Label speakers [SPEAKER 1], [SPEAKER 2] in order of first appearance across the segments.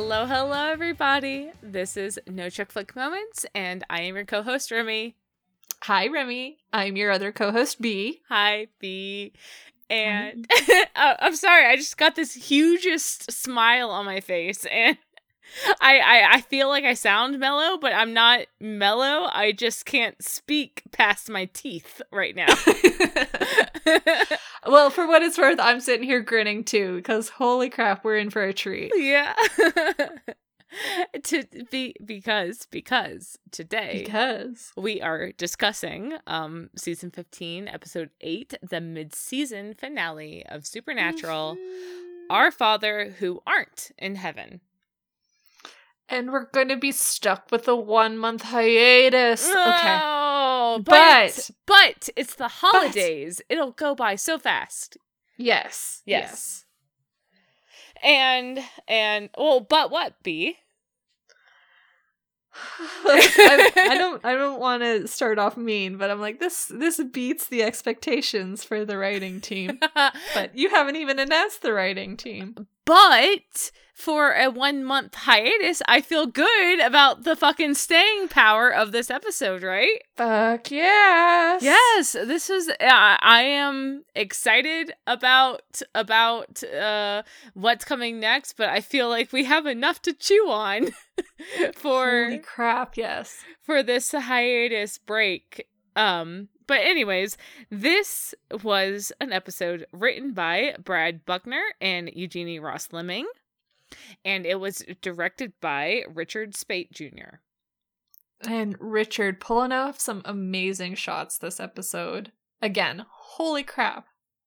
[SPEAKER 1] Hello, hello, everybody. This is No Chick Flick Moments, and I am your co host, Remy.
[SPEAKER 2] Hi, Remy. I'm your other co host, B.
[SPEAKER 1] Hi, B. And oh, I'm sorry, I just got this hugest smile on my face, and I, I I feel like I sound mellow, but I'm not mellow. I just can't speak past my teeth right now.
[SPEAKER 2] well, for what it's worth, I'm sitting here grinning too because holy crap, we're in for a treat.
[SPEAKER 1] Yeah. to be because because today
[SPEAKER 2] because
[SPEAKER 1] we are discussing um season 15 episode 8 the mid-season finale of supernatural our father who aren't in heaven
[SPEAKER 2] and we're going to be stuck with a one month hiatus. Okay.
[SPEAKER 1] Oh, but, but but it's the holidays. But, It'll go by so fast.
[SPEAKER 2] Yes.
[SPEAKER 1] Yes. yes. And and well, but what B?
[SPEAKER 2] I, I, don't I don't want to start off mean, but I'm like this this beats the expectations for the writing team. but you haven't even announced the writing team.
[SPEAKER 1] But for a one month hiatus, I feel good about the fucking staying power of this episode, right?
[SPEAKER 2] Fuck yes.
[SPEAKER 1] Yes, this is. Uh, I am excited about about uh, what's coming next, but I feel like we have enough to chew on for.
[SPEAKER 2] Holy crap! Yes.
[SPEAKER 1] For this hiatus break. Um, but anyways, this was an episode written by Brad Buckner and Eugenie Ross Leming and it was directed by Richard Speight Jr.
[SPEAKER 2] And Richard pulling off some amazing shots this episode. Again, holy crap.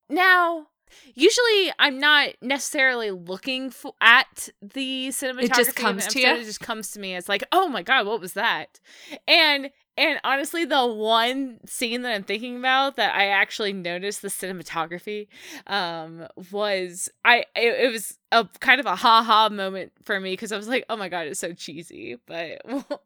[SPEAKER 1] Now, usually I'm not necessarily looking for, at the cinematography.
[SPEAKER 2] It just comes to you.
[SPEAKER 1] It just comes to me as like, oh my god, what was that? And and honestly, the one scene that I'm thinking about that I actually noticed the cinematography um, was I it, it, was a kind of a ha ha moment for me because I was like, oh my god, it's so cheesy. But we'll,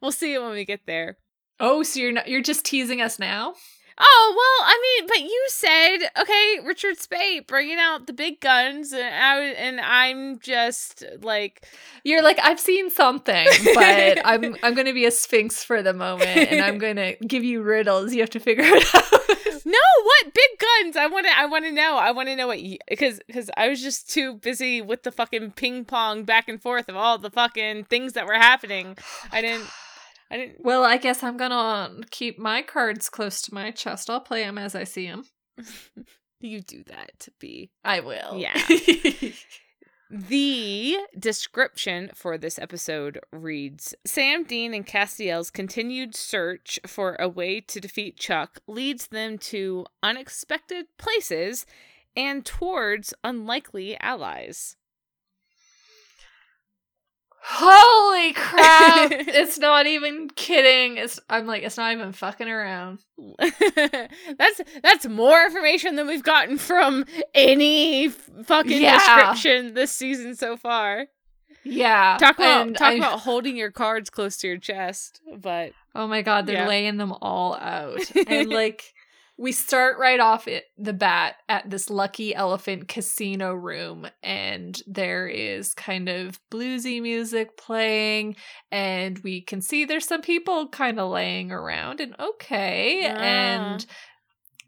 [SPEAKER 1] we'll see it when we get there.
[SPEAKER 2] Oh, so you're not you're just teasing us now?
[SPEAKER 1] Oh well, I mean, but you said okay, Richard Speight bringing out the big guns, and I and I'm just like,
[SPEAKER 2] you're like I've seen something, but I'm I'm gonna be a sphinx for the moment, and I'm gonna give you riddles. You have to figure it out.
[SPEAKER 1] no, what big guns? I want to I want to know. I want to know what because because I was just too busy with the fucking ping pong back and forth of all the fucking things that were happening. I didn't. I didn't.
[SPEAKER 2] Well, I guess I'm gonna keep my cards close to my chest. I'll play them as I see them.
[SPEAKER 1] you do that to be.
[SPEAKER 2] I will.
[SPEAKER 1] Yeah. the description for this episode reads Sam Dean and Castiel's continued search for a way to defeat Chuck leads them to unexpected places and towards unlikely allies.
[SPEAKER 2] Holy crap! it's not even kidding. It's I'm like it's not even fucking around.
[SPEAKER 1] that's that's more information than we've gotten from any fucking yeah. description this season so far.
[SPEAKER 2] Yeah.
[SPEAKER 1] Talk about talk I, about holding your cards close to your chest, but
[SPEAKER 2] Oh my god, they're yeah. laying them all out. and like we start right off at the bat at this lucky elephant casino room and there is kind of bluesy music playing and we can see there's some people kind of laying around and okay yeah. and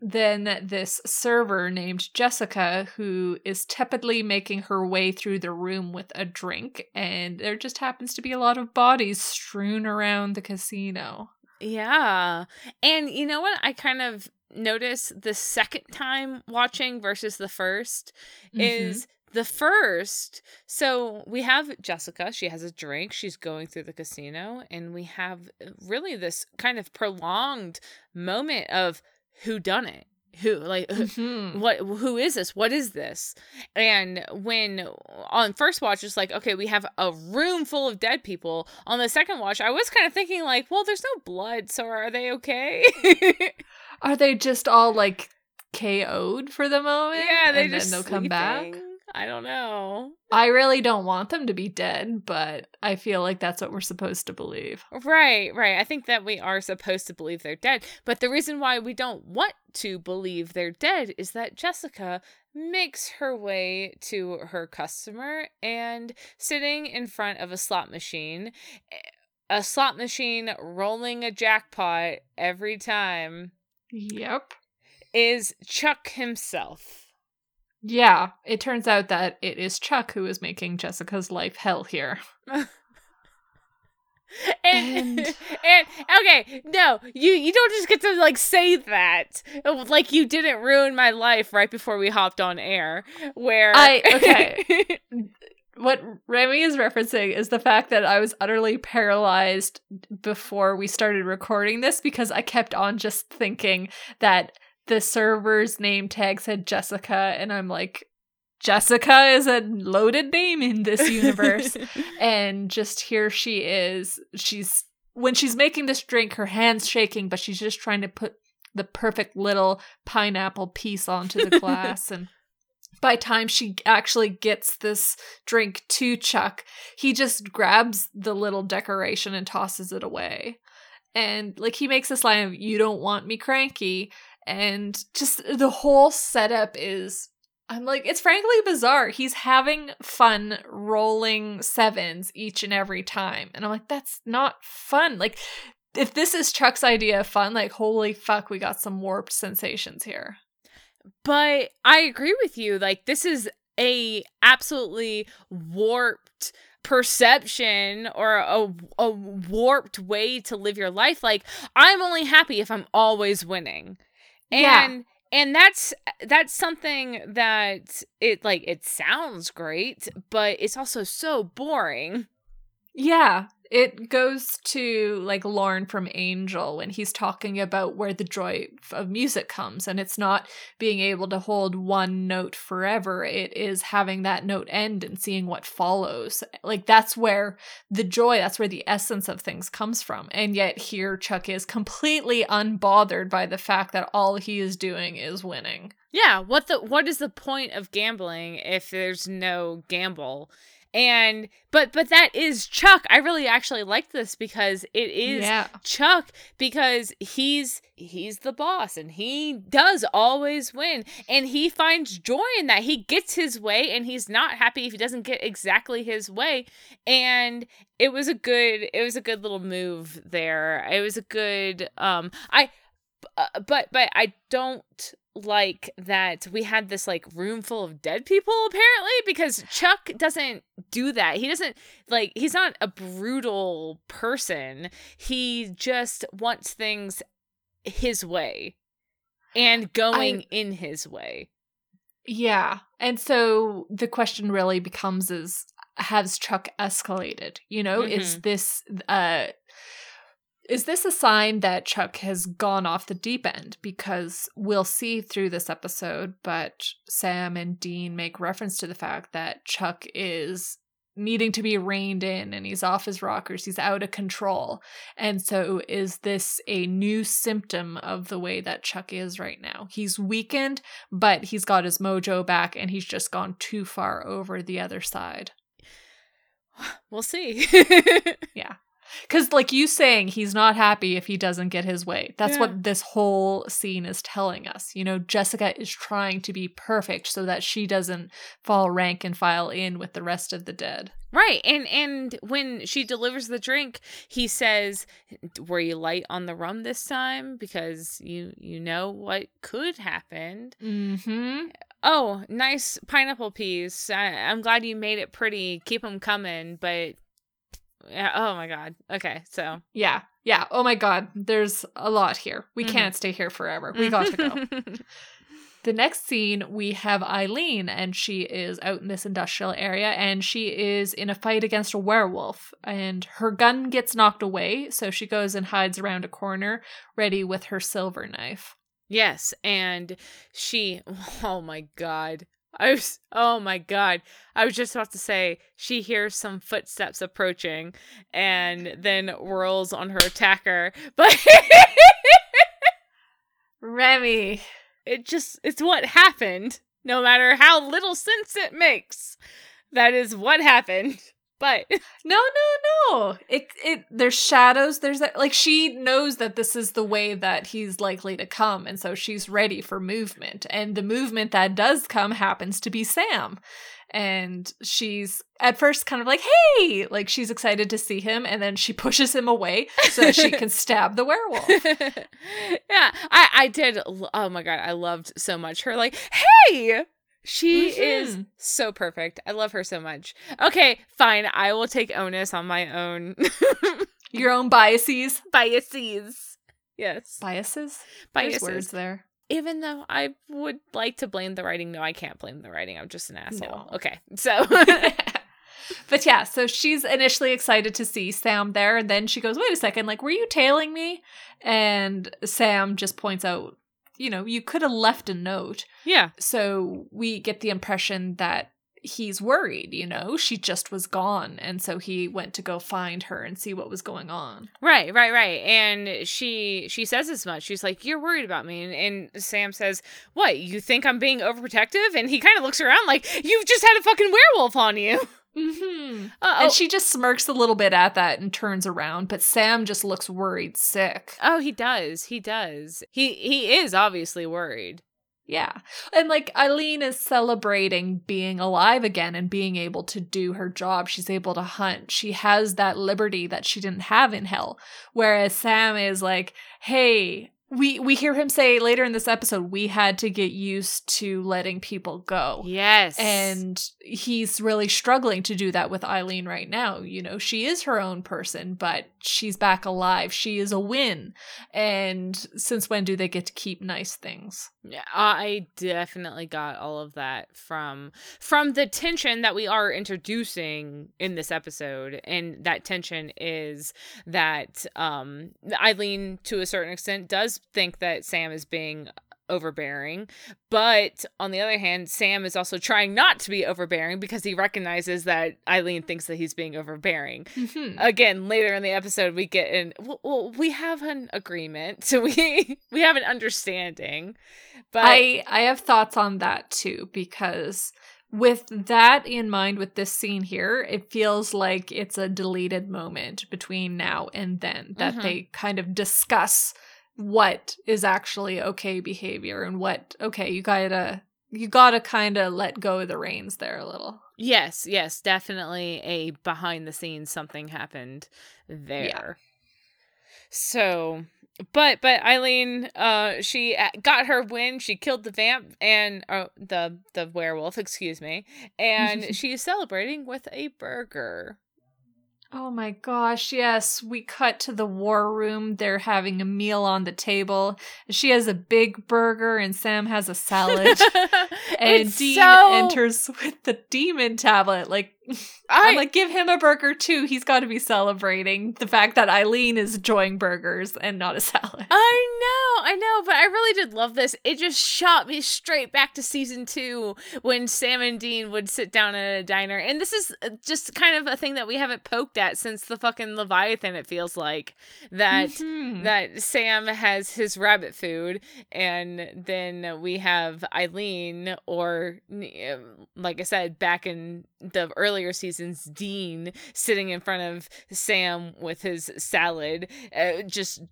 [SPEAKER 2] then this server named Jessica, who is tepidly making her way through the room with a drink, and there just happens to be a lot of bodies strewn around the casino.
[SPEAKER 1] Yeah. And you know what? I kind of notice the second time watching versus the 1st mm-hmm. is the first. So we have jessica she has a drink she's going through the casino and we have really this kind of prolonged moment of who done it? Who like mm-hmm. what who is this? What is this? And when on first watch it's like okay we have a room full of dead people. On the second watch i was kind of thinking like well there's no blood so are they okay
[SPEAKER 2] Are they just all like KO'd for the moment?
[SPEAKER 1] Yeah, they
[SPEAKER 2] and
[SPEAKER 1] just
[SPEAKER 2] then they'll come back.
[SPEAKER 1] I don't know.
[SPEAKER 2] I really don't want them to be dead, but I feel like that's what we're supposed to believe.
[SPEAKER 1] Right, right. I think that we are supposed to believe they're dead. But the reason why we don't want to believe they're dead is that Jessica makes her way to her customer and sitting in front of a slot machine, eh, a slot machine rolling a jackpot every time.
[SPEAKER 2] Yep.
[SPEAKER 1] Is Chuck himself.
[SPEAKER 2] Yeah, it turns out that it is Chuck who is making Jessica's life hell here.
[SPEAKER 1] and, and and okay, no, you you don't just get to like say that oh, like you didn't ruin my life right before we hopped on air. Where
[SPEAKER 2] I okay, what Remy is referencing is the fact that I was utterly paralyzed before we started recording this because I kept on just thinking that the server's name tag said Jessica, and I'm like, Jessica is a loaded name in this universe. and just here she is. She's when she's making this drink, her hands shaking, but she's just trying to put the perfect little pineapple piece onto the glass and by time she actually gets this drink to Chuck, he just grabs the little decoration and tosses it away. And like he makes this line of you don't want me cranky and just the whole setup is I'm like, it's frankly bizarre. He's having fun rolling sevens each and every time. And I'm like, that's not fun. Like, if this is Chuck's idea of fun, like, holy fuck, we got some warped sensations here.
[SPEAKER 1] But I agree with you. Like, this is a absolutely warped perception or a, a warped way to live your life. Like, I'm only happy if I'm always winning and yeah. and that's that's something that it like it sounds great but it's also so boring
[SPEAKER 2] yeah it goes to like Lorne from Angel when he's talking about where the joy of music comes, and it's not being able to hold one note forever. It is having that note end and seeing what follows. Like that's where the joy, that's where the essence of things comes from. And yet here Chuck is completely unbothered by the fact that all he is doing is winning.
[SPEAKER 1] Yeah, what the what is the point of gambling if there's no gamble? And but but that is chuck. I really actually like this because it is yeah. chuck because he's he's the boss and he does always win. And he finds joy in that. He gets his way and he's not happy if he doesn't get exactly his way. And it was a good it was a good little move there. It was a good um i uh, but but i don't like that we had this like room full of dead people apparently because Chuck doesn't do that. He doesn't like he's not a brutal person. He just wants things his way and going I, in his way.
[SPEAKER 2] Yeah. And so the question really becomes is has Chuck escalated? You know, mm-hmm. is this uh is this a sign that Chuck has gone off the deep end? Because we'll see through this episode, but Sam and Dean make reference to the fact that Chuck is needing to be reined in and he's off his rockers. He's out of control. And so, is this a new symptom of the way that Chuck is right now? He's weakened, but he's got his mojo back and he's just gone too far over the other side.
[SPEAKER 1] We'll see.
[SPEAKER 2] yeah. Because, like you saying, he's not happy if he doesn't get his way. That's yeah. what this whole scene is telling us. You know, Jessica is trying to be perfect so that she doesn't fall rank and file in with the rest of the dead.
[SPEAKER 1] Right. And and when she delivers the drink, he says, "Were you light on the rum this time because you you know what could happen?"
[SPEAKER 2] Mm-hmm.
[SPEAKER 1] Oh, nice pineapple piece. I, I'm glad you made it pretty. Keep them coming, but yeah. Oh my god. Okay. So.
[SPEAKER 2] Yeah. Yeah. Oh my god. There's a lot here. We mm-hmm. can't stay here forever. We got to go. the next scene, we have Eileen, and she is out in this industrial area, and she is in a fight against a werewolf, and her gun gets knocked away, so she goes and hides around a corner, ready with her silver knife.
[SPEAKER 1] Yes, and she, oh my god, I was, oh my god. I was just about to say she hears some footsteps approaching and then whirls on her attacker. But
[SPEAKER 2] Remy,
[SPEAKER 1] it just it's what happened. no matter how little sense it makes. That is what happened. But
[SPEAKER 2] no, no, no. It it there's shadows. There's that like she knows that this is the way that he's likely to come, and so she's ready for movement. And the movement that does come happens to be Sam. And she's at first kind of like, hey, like she's excited to see him, and then she pushes him away so that she can stab the werewolf.
[SPEAKER 1] yeah, I I did. Oh my god, I loved so much her like, hey, she mm-hmm. is so perfect. I love her so much. Okay, fine. I will take onus on my own.
[SPEAKER 2] Your own biases.
[SPEAKER 1] Biases. Yes.
[SPEAKER 2] Biases?
[SPEAKER 1] Biases.
[SPEAKER 2] There's words there.
[SPEAKER 1] Even though I would like to blame the writing, no, I can't blame the writing. I'm just an asshole. No. Okay, so.
[SPEAKER 2] but yeah, so she's initially excited to see Sam there, and then she goes, "Wait a second, like, were you tailing me?" And Sam just points out you know, you could have left a note.
[SPEAKER 1] Yeah.
[SPEAKER 2] So we get the impression that he's worried, you know, she just was gone. And so he went to go find her and see what was going on.
[SPEAKER 1] Right, right, right. And she she says as much. She's like, You're worried about me. And, and Sam says, What, you think I'm being overprotective? And he kind of looks around like, You've just had a fucking werewolf on you.
[SPEAKER 2] Mm-hmm. And she just smirks a little bit at that and turns around, but Sam just looks worried sick.
[SPEAKER 1] Oh, he does. He does. He he is obviously worried.
[SPEAKER 2] Yeah. And like Eileen is celebrating being alive again and being able to do her job. She's able to hunt. She has that liberty that she didn't have in hell. Whereas Sam is like, hey, we we hear him say later in this episode we had to get used to letting people go.
[SPEAKER 1] Yes.
[SPEAKER 2] And he's really struggling to do that with eileen right now. You know she is her own person but she's back alive. She is a win. And since when do they get to keep nice things?
[SPEAKER 1] Yeah i definitely got all of that from from the tension that we are introducing in this episode. And that tension is that um eileen to a certain extent does think that Sam is being overbearing. But on the other hand, Sam is also trying not to be overbearing because he recognizes that Eileen thinks that he's being overbearing. Mm-hmm. Again, later in the episode, we get in. Well, we have an agreement, so we we have an understanding. But
[SPEAKER 2] I I have thoughts on that too because with that in mind with this scene here it feels like it's a deleted moment between now and then that mm-hmm. they kind of discuss what is actually okay behavior and what okay you gotta you gotta kind of let go of the reins there a little.
[SPEAKER 1] Yes yes definitely a behind the scenes something happened there. Yeah. so but but eileen uh she got her win she killed the vamp and uh, the the werewolf excuse me and she's celebrating with a burger
[SPEAKER 2] Oh my gosh, yes. We cut to the war room. They're having a meal on the table. She has a big burger and Sam has a salad. and Dean so... enters with the demon tablet. Like, I, am like, give him a burger too. He's got to be celebrating the fact that Eileen is enjoying burgers and not a salad.
[SPEAKER 1] I know, I know, but I really did love this. It just shot me straight back to season two when Sam and Dean would sit down at a diner. And this is uh, just kind of a thing that we haven't poked at since the fucking Leviathan, it feels like. That mm-hmm. that Sam has his rabbit food, and then we have Eileen, or like I said, back in the earlier seasons, Dean sitting in front of Sam with his salad, uh, just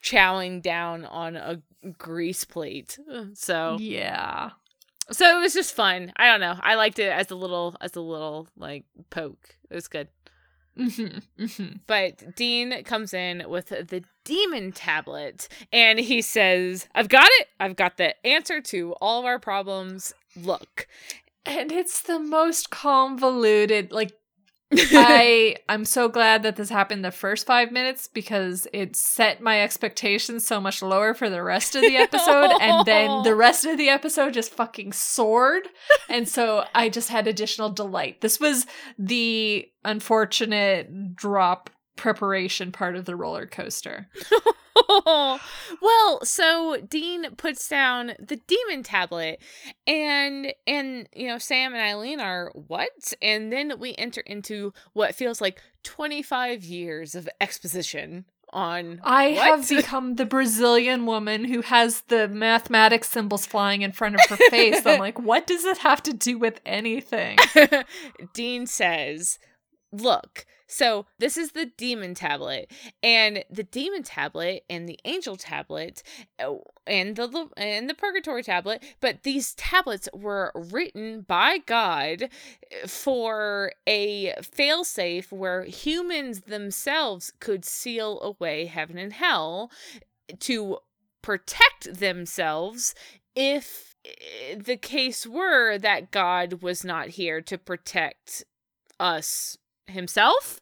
[SPEAKER 1] chowing down on a grease plate. So
[SPEAKER 2] yeah.
[SPEAKER 1] So it was just fun. I don't know. I liked it as a little as a little like poke. It was good. Mm-hmm, mm-hmm. But Dean comes in with the demon tablet and he says, I've got it. I've got the answer to all of our problems. Look.
[SPEAKER 2] And it's the most convoluted, like I I'm so glad that this happened the first five minutes because it set my expectations so much lower for the rest of the episode, and then the rest of the episode just fucking soared, and so I just had additional delight. This was the unfortunate drop preparation part of the roller coaster.
[SPEAKER 1] well, so Dean puts down the demon tablet and and you know Sam and Eileen are what? And then we enter into what feels like 25 years of exposition on
[SPEAKER 2] I
[SPEAKER 1] what?
[SPEAKER 2] have become the Brazilian woman who has the mathematics symbols flying in front of her face. I'm like, what does it have to do with anything?
[SPEAKER 1] Dean says, Look, so this is the demon tablet, and the demon tablet and the angel tablet oh, and the and the purgatory tablet, but these tablets were written by God eh, for a failsafe where humans themselves could seal away heaven and hell to protect themselves if eh, the case were that God was not here to protect us himself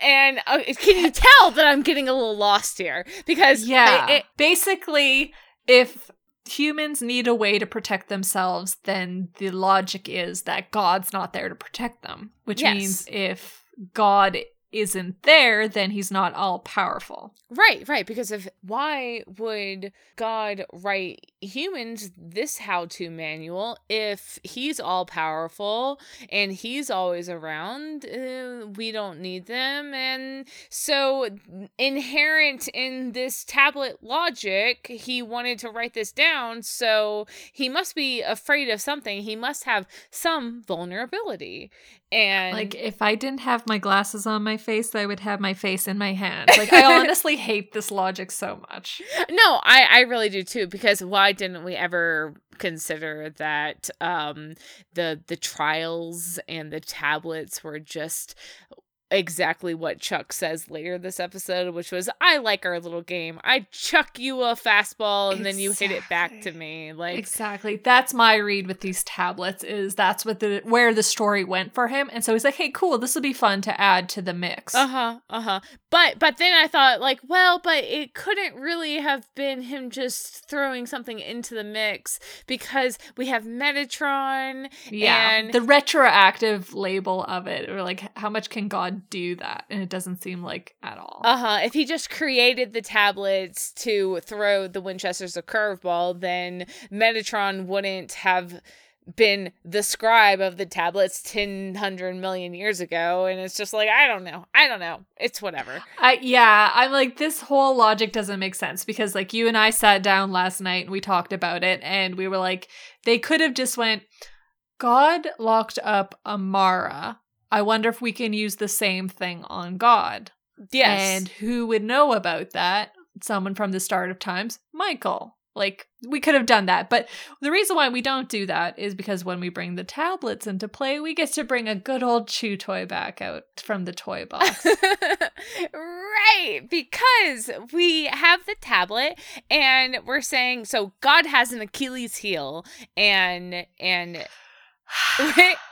[SPEAKER 1] and uh, can you tell that i'm getting a little lost here because
[SPEAKER 2] yeah.
[SPEAKER 1] it- it-
[SPEAKER 2] Basically, if humans need a way to protect themselves, then the logic is that God's not there to protect them, which
[SPEAKER 1] Yes.
[SPEAKER 2] means if God isn't there, then he's not all powerful.
[SPEAKER 1] right right because of why would god write humans this how-to manual if he's all powerful and he's always around uh, we don't need them? And so inherent in this tablet logic he wanted to write this down so he must be afraid of something. He must have some vulnerability and
[SPEAKER 2] Like if I didn't have my glasses on my face, I would have my face in my hand. Like I honestly hate this logic so much.
[SPEAKER 1] No, I I really do too because why didn't we ever consider that um the the trials and the tablets were just exactly what Chuck says later this episode which was I like our little game. I chuck you a fastball and then you hit it back to me. Like
[SPEAKER 2] Exactly. That's my read with these tablets is that's what the where the story went for him. And so he's like, "Hey, cool, this will be fun to add to the mix."
[SPEAKER 1] Uh-huh. Uh-huh. But but then I thought like, well, but it couldn't really have been him just throwing something into the mix because we have Metatron
[SPEAKER 2] Yeah.
[SPEAKER 1] and
[SPEAKER 2] the retroactive label of it or like how much can God do that? And it doesn't seem like at all.
[SPEAKER 1] Uh-huh. If he just created the tablets to throw the Winchesters a curveball, then Metatron wouldn't have been the scribe of the tablets 10 hundred million years ago and it's just like i don't know i don't know it's whatever
[SPEAKER 2] I yeah, I'm like this whole logic doesn't make sense because like you and I sat down last night and we talked about it and we were like they could have just went God locked up Amara. I wonder if we can use the same thing on God.
[SPEAKER 1] yes
[SPEAKER 2] And who would know about that? Someone from the start of times, Michael. Like we could have done that, but the reason why we don't do that is because when we bring the tablets into play, we get to bring a good old chew toy back out from the toy box.
[SPEAKER 1] right because we have the tablet and we're saying so god has an achilles heel and and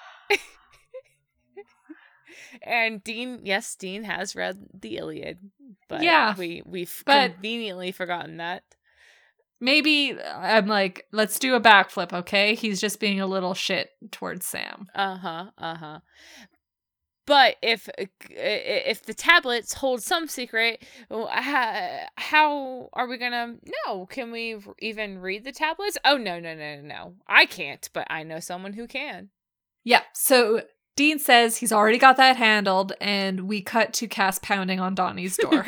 [SPEAKER 1] and dean yes dean has read the iliad but
[SPEAKER 2] Yeah,
[SPEAKER 1] we we've
[SPEAKER 2] but-
[SPEAKER 1] conveniently forgotten that.
[SPEAKER 2] Maybe I'm like, let's do a backflip, okay? He's just being a little shit towards Sam.
[SPEAKER 1] uh-huh uh-huh. But if if the tablets hold some secret how, how are we gonna know? Can we even read the tablets? Oh no no no no no. I can't but i know someone who can.
[SPEAKER 2] Yeah, so Dean says he's already got that handled, and we cut to Cass pounding on Donnie's door.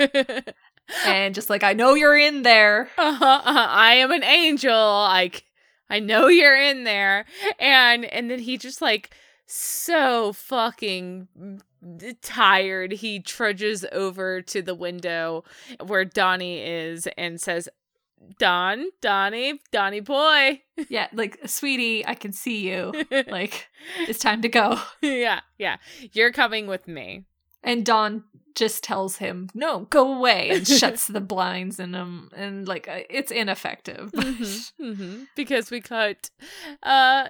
[SPEAKER 2] and just like, I know you're in there.
[SPEAKER 1] uh-huh, uh-huh. I am an angel. Like I know you're in there. And and then he just like so fucking tired. He trudges over to the window where Donnie is and says, Don, Donnie, Donnie boy.
[SPEAKER 2] Yeah, like, sweetie, I can see you. Like, it's time to go.
[SPEAKER 1] yeah, yeah. You're coming with me.
[SPEAKER 2] And Don just tells him, no, go away, and shuts the blinds in him. And, like, uh, it's ineffective.
[SPEAKER 1] Mhm, mhm. Because we cut uh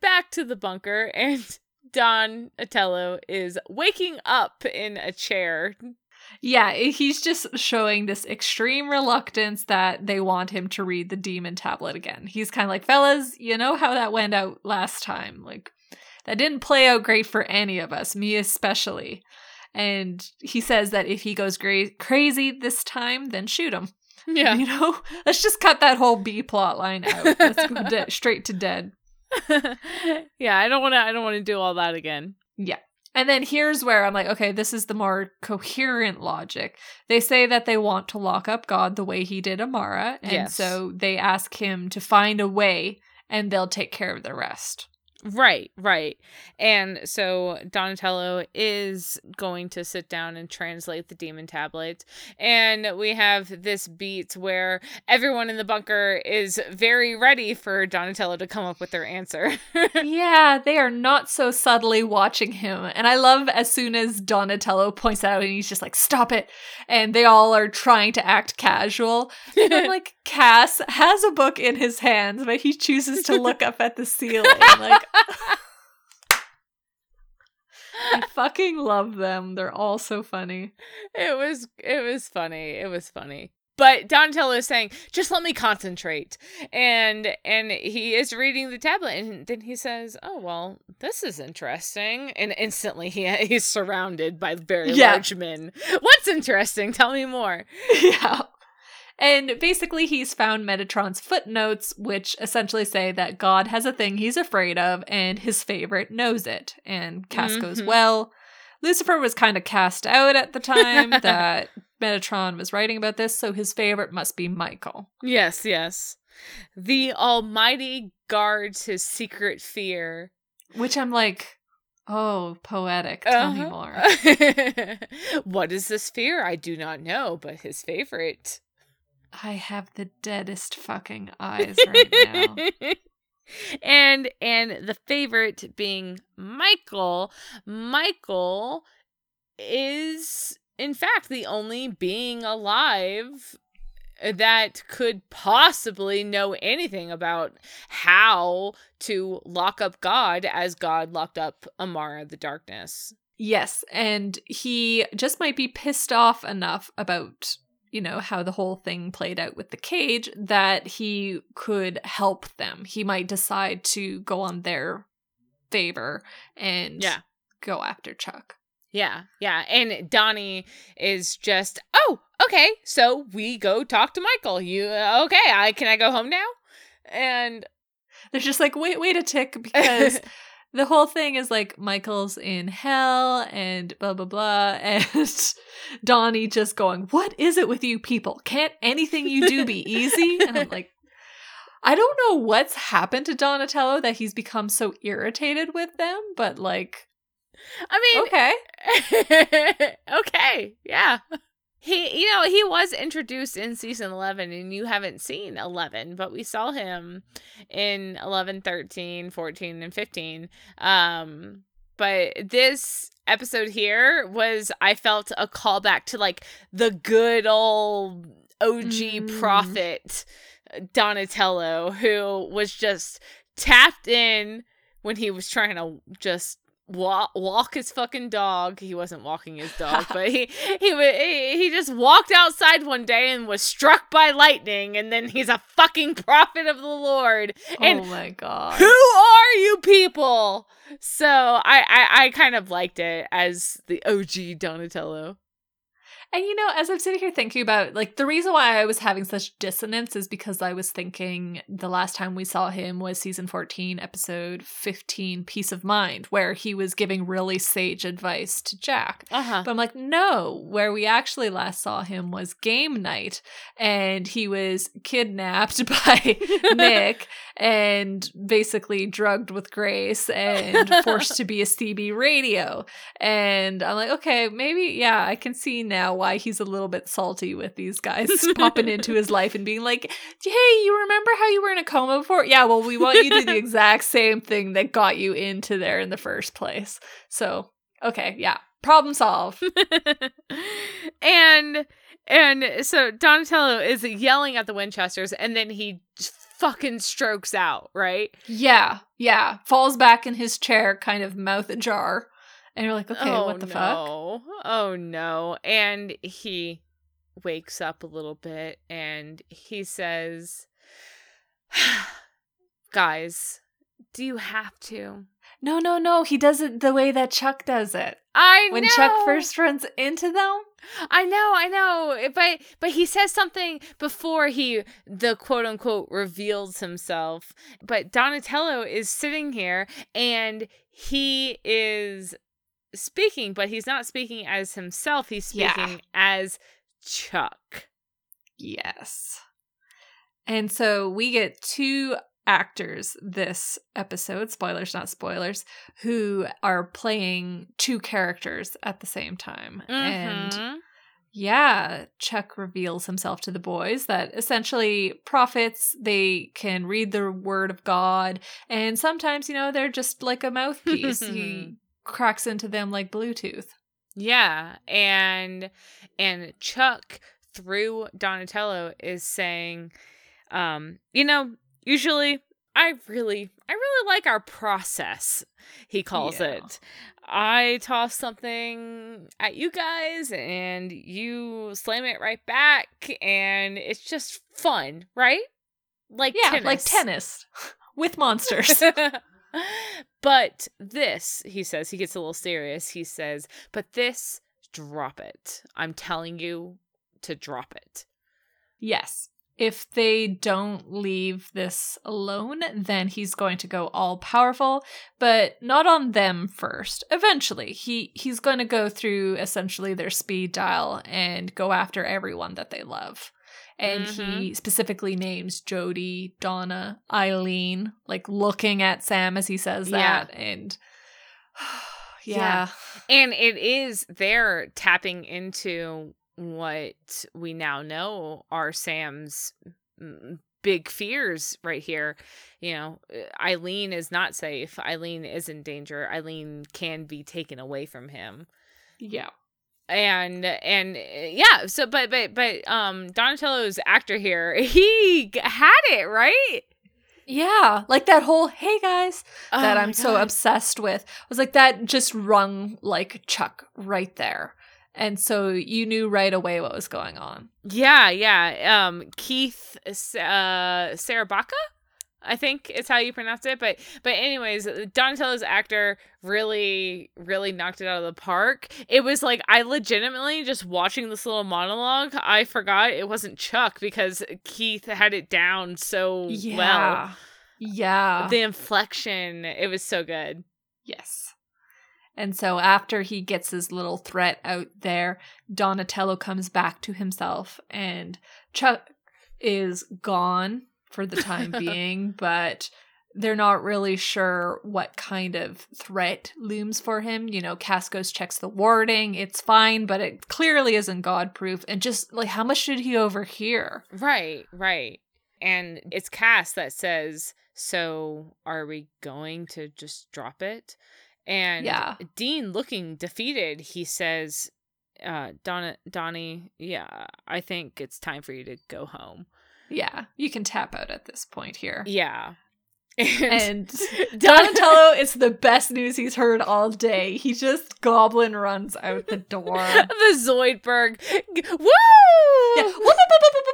[SPEAKER 1] back to the bunker and Donatello is waking up in a chair.
[SPEAKER 2] Yeah, eh, he's just showing this extreme reluctance that they want him to read the demon tablet again. He's kind of like, fellas, you know how that went out last time. Like, that didn't play out great for any of us, me especially. And he says that if he goes gra- crazy this time, then shoot him.
[SPEAKER 1] Yeah.
[SPEAKER 2] You know, let's just cut that whole B plot line out. Let's go de- straight to dead.
[SPEAKER 1] yeah, I don't want to I don't want to do all that again.
[SPEAKER 2] Yeah. And then here's where I'm like, okay, this is the more coherent logic. They say that they want to lock up God the way he did Amara. And
[SPEAKER 1] Yes.
[SPEAKER 2] so they ask him to find a way and they'll take care of the rest.
[SPEAKER 1] Right, right. And so Donatello is going to sit down and translate the demon tablets. And we have this beat where everyone in the bunker is very ready for Donatello to come up with their answer.
[SPEAKER 2] yeah, they are not so subtly watching him. And I love as soon as Donatello points out and he's just like, stop it. And they all are trying to act casual. And I'm like, Cass has a book in his hands, but he chooses to look up at the ceiling. Like, I fucking love them. They're all so funny.
[SPEAKER 1] it was it was funny. It was funny. But Donatello is saying, "Just let me concentrate," and and he is reading the tablet, and then he says, "Oh well, this is interesting." And instantly, he he's surrounded by very
[SPEAKER 2] Yeah.
[SPEAKER 1] large men. What's interesting? Tell me more.
[SPEAKER 2] yeah. And basically, he's found Metatron's footnotes, which essentially say that God has a thing he's afraid of, and his favorite knows it. And Cass goes,
[SPEAKER 1] Mhm.
[SPEAKER 2] Well, Lucifer was kind of cast out at the time that Metatron was writing about this, so his favorite must be Michael.
[SPEAKER 1] Yes, yes. The Almighty guards his secret fear.
[SPEAKER 2] Which I'm like, oh, poetic. Tell me
[SPEAKER 1] Uh-huh.
[SPEAKER 2] more.
[SPEAKER 1] what is this fear? I do not know, but his favorite.
[SPEAKER 2] I have the deadest fucking eyes right now.
[SPEAKER 1] and and the favorite being Michael. Michael is in fact the only being alive that could possibly know anything about how to lock up God as God locked up Amara the darkness.
[SPEAKER 2] Yes, and he just might be pissed off enough about, you know, how the whole thing played out with the cage that he could help them. He might decide to go on their favor and
[SPEAKER 1] Yeah.
[SPEAKER 2] go after Chuck.
[SPEAKER 1] Yeah, yeah. And Donnie is just, oh, okay. So we go talk to Michael. You okay? I can I go home now? And
[SPEAKER 2] They're just like, wait, wait a tick, because the whole thing is like Michael's in hell and blah blah blah, and Donnie just going, "What is it with you people? Can't anything you do be easy?" And I'm like, I don't know what's happened to Donatello that he's become so irritated with them, but like,
[SPEAKER 1] I mean,
[SPEAKER 2] okay,
[SPEAKER 1] okay, yeah. He, you know, he was introduced in season 11 and you haven't seen 11, but we saw him in 11, 13, 14 and 15. Um but this episode here was I felt a callback to like the good old OG
[SPEAKER 2] Mm.
[SPEAKER 1] prophet Donatello who was just tapped in when he was trying to just walk, walk his fucking dog. He wasn't walking his dog, but he he he he just walked outside one day and was struck by lightning, and then he's a fucking prophet of the Lord. Oh and
[SPEAKER 2] oh my god,
[SPEAKER 1] who are you people? So I, I I kind of liked it as the OG Donatello.
[SPEAKER 2] And you know, as I'm sitting here thinking about like the reason why I was having such dissonance is because I was thinking the last time we saw him was season 14, episode 15, Peace of Mind, where he was giving really sage advice to Jack.
[SPEAKER 1] Uh huh.
[SPEAKER 2] But I'm like, no, where we actually last saw him was game night, and he was kidnapped by Nick and basically drugged with Grace and forced to be a CB radio. And I'm like, okay, maybe, yeah, I can see now why he's a little bit salty with these guys popping into his life and being like, hey, you remember how you were in a coma before? Yeah, well, we want you to do the exact same thing that got you into there in the first place. So, okay, yeah, problem solved.
[SPEAKER 1] and and so Donatello is yelling at the Winchesters, and then he fucking strokes out, right?
[SPEAKER 2] Yeah, yeah. Falls back in his chair, kind of mouth ajar. And you're like, okay,
[SPEAKER 1] oh,
[SPEAKER 2] what the fuck?
[SPEAKER 1] no. Oh no. And he wakes up a little bit and he says, Guys, do you have to?
[SPEAKER 2] No, no, no. He does it the way that Chuck does it.
[SPEAKER 1] I
[SPEAKER 2] When
[SPEAKER 1] know.
[SPEAKER 2] Chuck first runs into them.
[SPEAKER 1] I know, I know. But but he says something before he the quote unquote reveals himself. But Donatello is sitting here and he is speaking, but he's not speaking as himself. He's speaking
[SPEAKER 2] Yeah.
[SPEAKER 1] as Chuck.
[SPEAKER 2] Yes. And so we get two actors this episode, spoilers, not spoilers, who are playing two characters at the same time. And
[SPEAKER 1] Mhm.
[SPEAKER 2] yeah, Chuck reveals himself to the boys that essentially prophets, they can read the word of God, and sometimes, you know, they're just like a mouthpiece. he cracks into them like Bluetooth.
[SPEAKER 1] Yeah, and and Chuck through Donatello is saying, um, you know, usually I really I really like our process, he calls
[SPEAKER 2] Yeah.
[SPEAKER 1] it. I toss something at you guys and you slam it right back and it's just fun, right? Like
[SPEAKER 2] Yeah,
[SPEAKER 1] tennis.
[SPEAKER 2] like tennis with monsters.
[SPEAKER 1] but this, he says, he gets a little serious. He says, but this, drop it. I'm telling you to drop it.
[SPEAKER 2] Yes. If they don't leave this alone, then he's going to go all powerful, but not on them first. Eventually, he he's going to go through essentially their speed dial and go after everyone that they love. And mm-hmm. he specifically names Jody, Donna, Eileen, like looking at Sam as he says
[SPEAKER 1] Yeah.
[SPEAKER 2] that and
[SPEAKER 1] Yeah.
[SPEAKER 2] yeah.
[SPEAKER 1] And it is there tapping into what we now know are Sam's big fears right here. You know, Eileen is not safe. Eileen is in danger. Eileen can be taken away from him.
[SPEAKER 2] Yeah.
[SPEAKER 1] And and uh, yeah so but but but um donatello's actor here he had it right
[SPEAKER 2] Yeah, like that whole hey guys that
[SPEAKER 1] Oh
[SPEAKER 2] I'm
[SPEAKER 1] my
[SPEAKER 2] so obsessed with was like that just rung like Chuck right there. And so you knew right away what was going on.
[SPEAKER 1] yeah yeah um keith uh Szarabajka i think is how you pronounce it but but anyways donatello's actor really really knocked it out of the park. It was like i legitimately just watching this little monologue i forgot it wasn't chuck because keith had it down so well.
[SPEAKER 2] Yeah.
[SPEAKER 1] the inflection it was so good.
[SPEAKER 2] Yes. And so after he gets his little threat out there, Donatello comes back to himself and Chuck is gone for the time being, but they're not really sure what kind of threat looms for him. You know, Cascos checks the wording, it's fine, but it clearly isn't God proof. And just like, how much should he overhear?
[SPEAKER 1] Right, right. And it's Cass that says, So are we going to just drop it? And
[SPEAKER 2] Yeah.
[SPEAKER 1] Dean looking defeated, he says, uh, Donna Donnie, yeah, I think it's time for you to go home.
[SPEAKER 2] Yeah, you can tap out at this point here.
[SPEAKER 1] Yeah.
[SPEAKER 2] And
[SPEAKER 1] Don-
[SPEAKER 2] Donatello, it's the best news he's heard all day. He just goblin runs out the door.
[SPEAKER 1] the Zoidberg. Woo!
[SPEAKER 2] Yeah. Whoop,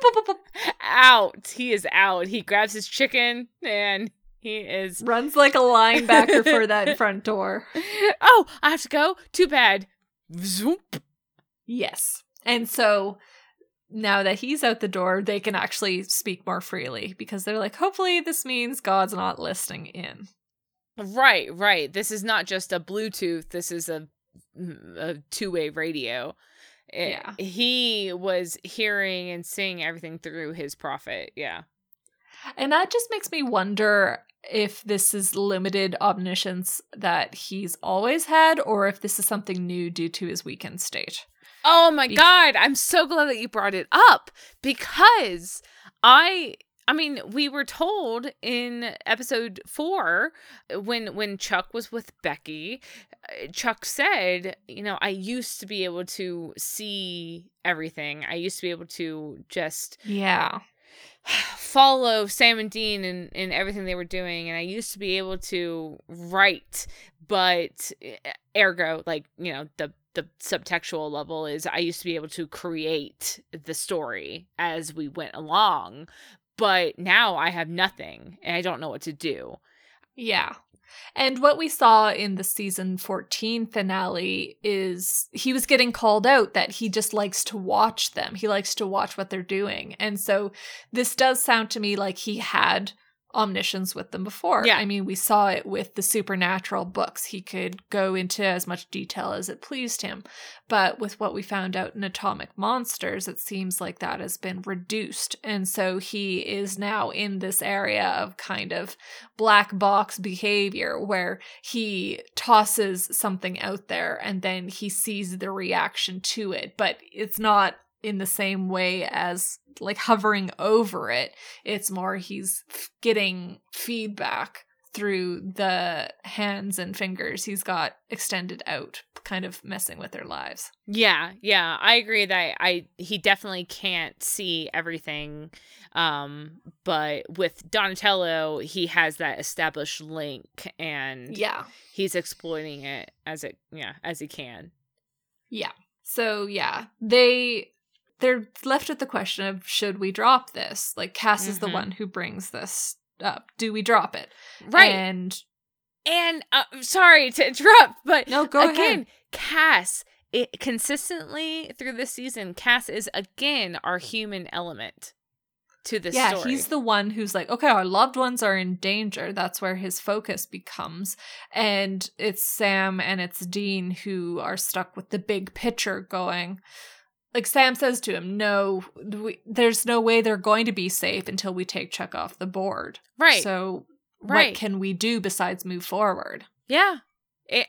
[SPEAKER 2] whoop, whoop.
[SPEAKER 1] Out. He is out. He grabs his chicken and he is
[SPEAKER 2] Runs like a linebacker for that front door.
[SPEAKER 1] oh, I have to go. Too bad. Zoop.
[SPEAKER 2] Yes. And so now that he's out the door, they can actually speak more freely because they're like, hopefully, this means God's not listening in.
[SPEAKER 1] Right, right. This is not just a Bluetooth. This is a, mm, a two-way radio. It-
[SPEAKER 2] Yeah.
[SPEAKER 1] He was hearing and seeing everything through his prophet. Yeah.
[SPEAKER 2] And that just makes me wonder if this is limited omniscience that he's always had or if this is something new due to his weakened state.
[SPEAKER 1] Oh my god, I'm so glad that you brought it up because I I mean, we were told in episode 4 when when Chuck was with Becky, uh, Chuck said, you know, I used to be able to see everything. I used to be able to just
[SPEAKER 2] Yeah.
[SPEAKER 1] follow Sam and Dean and, and everything they were doing, and I used to be able to write, but eh, ergo, like you know, the the subtextual level is I used to be able to create the story as we went along, but now I have nothing and I don't know what to do.
[SPEAKER 2] Yeah. And what we saw in the season 14 finale is he was getting called out that he just likes to watch them. He likes to watch what they're doing. And so this does sound to me like he had omniscience with them before.
[SPEAKER 1] Yeah.
[SPEAKER 2] I mean, we saw it with the supernatural books. He could go into as much detail as it pleased him. But with what we found out in Atomic Monsters, it seems like that has been reduced. And so he is now in this area of kind of black box behavior where he tosses something out there and then he sees the reaction to it. But it's not in the same way as like hovering over it. It's more he's getting feedback through the hands and fingers he's got extended out, kind of messing with their lives.
[SPEAKER 1] Yeah, yeah, I agree that I he definitely can't see everything. Um, but with Donatello, he has that established link and
[SPEAKER 2] Yeah.
[SPEAKER 1] he's exploiting it as it yeah, as he can.
[SPEAKER 2] Yeah. So yeah, they they're left with the question of should we drop this? Like Cass is the
[SPEAKER 1] Mhm.
[SPEAKER 2] one who brings this up. Do we drop it?
[SPEAKER 1] Right.
[SPEAKER 2] And
[SPEAKER 1] And uh, sorry to interrupt, but
[SPEAKER 2] no, go
[SPEAKER 1] again,
[SPEAKER 2] ahead.
[SPEAKER 1] Cass it consistently through this season, Cass is again our human element to this
[SPEAKER 2] yeah,
[SPEAKER 1] story.
[SPEAKER 2] he's the one who's like, okay, our loved ones are in danger. That's where his focus becomes. And it's Sam and it's Dean who are stuck with the big picture going. Like Sam says to him, no, we, there's no way they're going to be safe until we take Chuck off the board.
[SPEAKER 1] right.
[SPEAKER 2] So
[SPEAKER 1] right.
[SPEAKER 2] what can we do besides move forward?
[SPEAKER 1] Yeah. And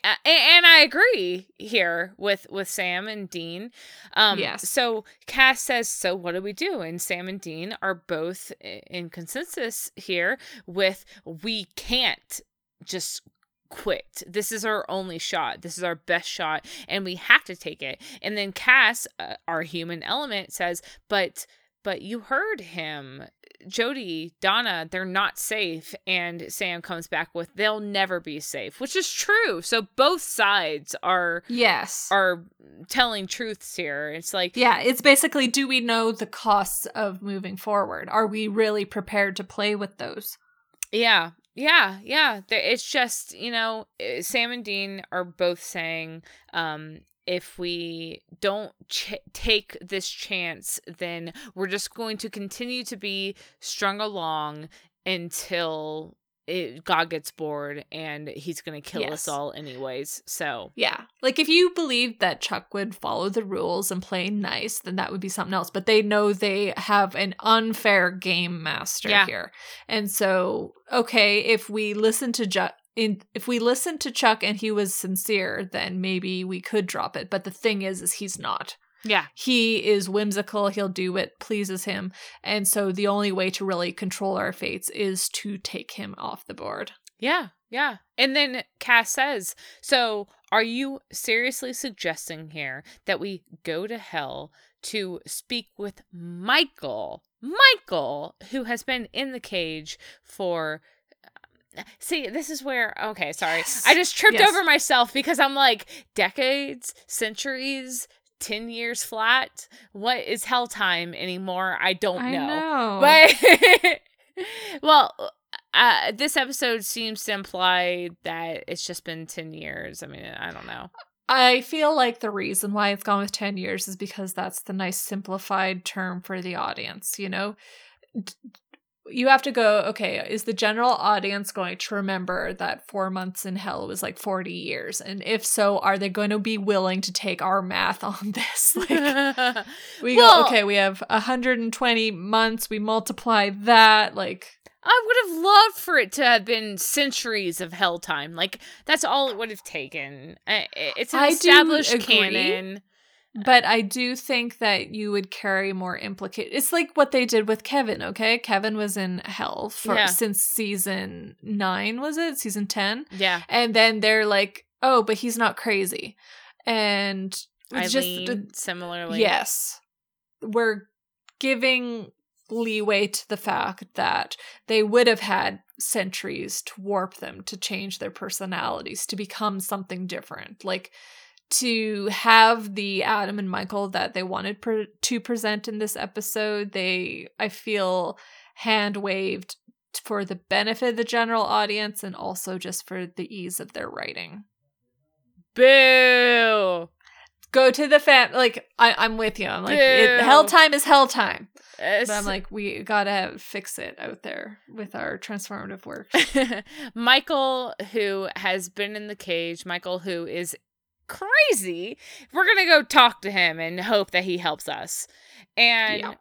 [SPEAKER 1] I agree here with with Sam and Dean. Um
[SPEAKER 2] Yes.
[SPEAKER 1] so Cass says so what do we do? And Sam and Dean are both in consensus here with we can't just quit. This is our only shot. This is our best shot and we have to take it. And then Cass, uh, our human element says, "But but you heard him. Jody, Donna, they're not safe. And Sam comes back with they'll never be safe, which is true. So both sides are
[SPEAKER 2] Yes.
[SPEAKER 1] are telling truths here. It's like
[SPEAKER 2] yeah, it's basically do we know the costs of moving forward? Are we really prepared to play with those?
[SPEAKER 1] Yeah, yeah, yeah. It's just you know, eh, Sam and Dean are both saying, um, if we don't ch- take this chance, then we're just going to continue to be strung along until it, God gets bored and he's going to kill
[SPEAKER 2] Yes.
[SPEAKER 1] us all anyways. So
[SPEAKER 2] Yeah. Like if you believed that Chuck would follow the rules and play nice, then that would be something else. But they know they have an unfair game master
[SPEAKER 1] Yeah.
[SPEAKER 2] here. And so, okay, if we listen to Chuck in if we listened to Chuck and he was sincere, then maybe we could drop it. But the thing is is he's not.
[SPEAKER 1] Yeah,
[SPEAKER 2] He is whimsical, he'll do what pleases him. And so the only way to really control our fates is to take him off the board.
[SPEAKER 1] Yeah, yeah. And then Cass says, So are you seriously suggesting here that we go to hell to speak with Michael? Michael, who has been in the cage for. Uh, see, this is where. Okay, sorry.
[SPEAKER 2] Yes.
[SPEAKER 1] I just tripped
[SPEAKER 2] Yes.
[SPEAKER 1] over myself because I'm like, decades, centuries, 10 years flat. What is hell time anymore? I don't
[SPEAKER 2] I
[SPEAKER 1] know.
[SPEAKER 2] know.
[SPEAKER 1] But well, uh, this episode seems to imply that it's just been 10 years. I mean, I don't know.
[SPEAKER 2] I feel like the reason why it's gone with 10 years is because that's the nice simplified term for the audience, you know? You have to go, okay, is the general audience going to remember that four months in hell was like 40 years? And if so, are they going to be willing to take our math on this? Like, we
[SPEAKER 1] Well-
[SPEAKER 2] go, okay, we have 120 months, we multiply that, like,
[SPEAKER 1] I would have loved for it to have been centuries of hell time. Like, that's all it would have taken. It's an
[SPEAKER 2] I
[SPEAKER 1] established canon.
[SPEAKER 2] But I do think that you would carry more implication. It's like what they did with Kevin, okay? Kevin was in hell for
[SPEAKER 1] Yeah.
[SPEAKER 2] since season 9, was it? Season 10?
[SPEAKER 1] Yeah.
[SPEAKER 2] And then they're like, "Oh, but he's not crazy." And it's
[SPEAKER 1] Eileen,
[SPEAKER 2] just
[SPEAKER 1] similarly.
[SPEAKER 2] yes. We're giving leeway to the fact that they would have had centuries to warp them to change their personalities to become something different. Like to have the Adam and Michael that they wanted pre- to present in this episode, they I feel hand waved for the benefit of the general audience and also just for the ease of their writing.
[SPEAKER 1] Boo.
[SPEAKER 2] go to the fam. Like I, I'm with you. I'm like it, hell time is hell time. But I'm like we gotta fix it out there with our transformative work.
[SPEAKER 1] Michael, who has been in the cage, Michael, who is crazy, we're gonna go talk to him and hope that he helps us. And
[SPEAKER 2] Yeah.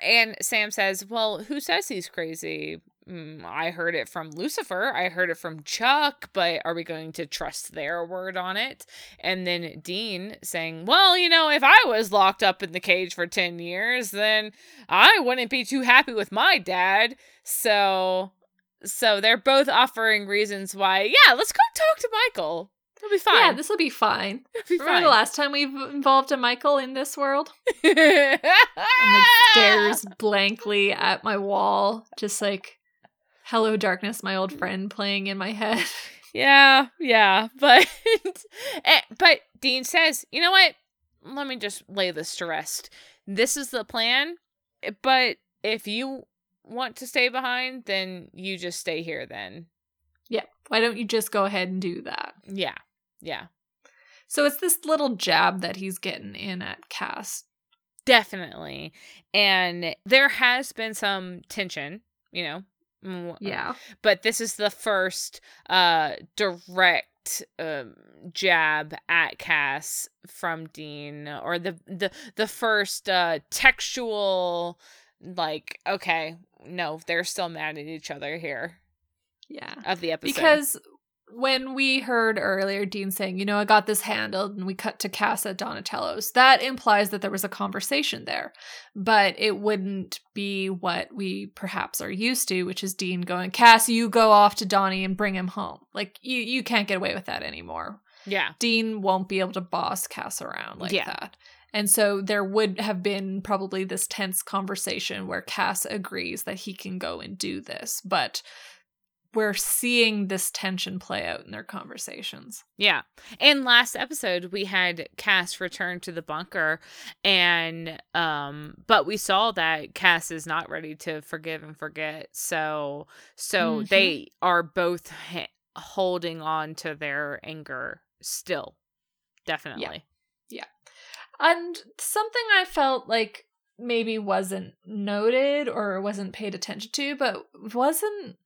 [SPEAKER 1] and Sam says, "Well, who says he's crazy?" "Mm, I heard it from Lucifer. I heard it from Chuck, but are we going to trust their word on it? And then Dean saying, Well, you know, if I was locked up in the cage for 10 years, then I wouldn't be too happy with my dad. So so they're both offering reasons why, yeah, let's go talk to Michael. It'll be fine.
[SPEAKER 2] Yeah, this will be fine.
[SPEAKER 1] Be
[SPEAKER 2] Remember
[SPEAKER 1] fine.
[SPEAKER 2] the last time we've involved a Michael in this world? like stares blankly at my wall, just like Hello Darkness, my old friend playing in my head.
[SPEAKER 1] Yeah, yeah, but eh, but Dean says, "You know what? Let me just lay this to rest. This is the plan, eh, but if you want to stay behind, then you just stay here then."
[SPEAKER 2] yeah. Why don't you just go ahead and do that?
[SPEAKER 1] Yeah. Yeah.
[SPEAKER 2] So it's this little jab that he's getting in at Cass.
[SPEAKER 1] Definitely. And there has been some tension, you know. mm,
[SPEAKER 2] Yeah.
[SPEAKER 1] but this is the first uh direct um jab at Cass from Dean or the the the first uh textual like okay no they're still mad at each other here
[SPEAKER 2] Yeah.
[SPEAKER 1] of the episode
[SPEAKER 2] Because when we heard earlier Dean saying, you know, I got this handled, and we cut to Cass at Donatello's, that implies that there was a conversation there. But it wouldn't be what we perhaps are used to, which is Dean going, Cass, you go off to Donnie and bring him home. Like, you, you can't get away with that anymore.
[SPEAKER 1] yeah
[SPEAKER 2] Dean won't be able to boss Cass around like
[SPEAKER 1] Yeah.
[SPEAKER 2] that. And so there would have been probably this tense conversation where Cass agrees that he can go and do this. But we're seeing this tension play out in their conversations.
[SPEAKER 1] Yeah. And last episode we had Cass return to the bunker and um but we saw that Cass is not ready to forgive and forget. So so
[SPEAKER 2] Mhm.
[SPEAKER 1] they are both ha- holding on to their anger still. Definitely. Yeah.
[SPEAKER 2] And something I felt like maybe wasn't noted or wasn't paid attention to, but wasn't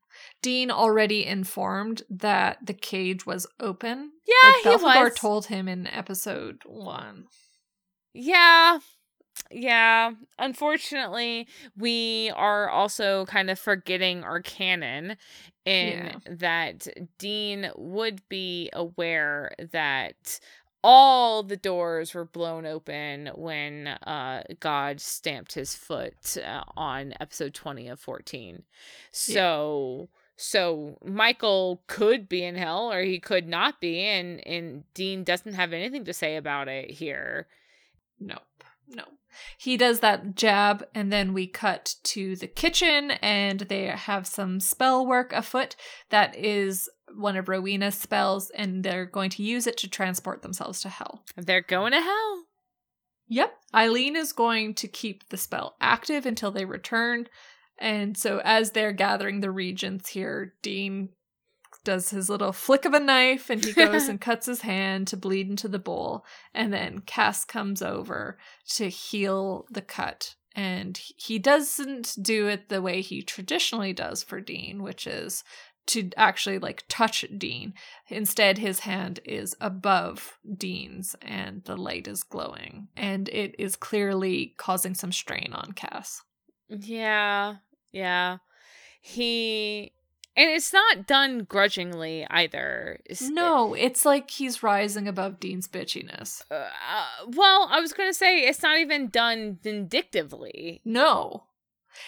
[SPEAKER 2] Dean already informed that the cage was open?
[SPEAKER 1] Yeah,
[SPEAKER 2] like
[SPEAKER 1] he was.
[SPEAKER 2] told him in episode one.
[SPEAKER 1] Yeah. Yeah. Unfortunately, we are also kind of forgetting our canon in that Dean would be aware that all the doors were blown open when uh God stamped his foot uh, on episode 20 of 14. So so Michael could be in hell or he could not be and and Dean doesn't have anything to say about it here.
[SPEAKER 2] Nope. No. He does that jab, and then we cut to the kitchen, and they have some spell work afoot that is one of Rowena's spells, and they're going to use it to transport themselves to hell.
[SPEAKER 1] They're going to hell.
[SPEAKER 2] Yep. Eileen is going to keep the spell active until they return. And so, as they're gathering the reagents here, Dean does his little flick of a knife and he goes and cuts his hand to bleed into the bowl. And then Cass comes over to heal the cut. And he doesn't do it the way he traditionally does for Dean, which is to actually like touch Dean. Instead, his hand is above Dean's and the light is glowing. And it is clearly causing some strain on Cass.
[SPEAKER 1] Yeah. Yeah. He and it's not done grudgingly either.
[SPEAKER 2] No, it's like he's rising above Dean's bitchiness.
[SPEAKER 1] Uh, well, I was going to say it's not even done vindictively.
[SPEAKER 2] No.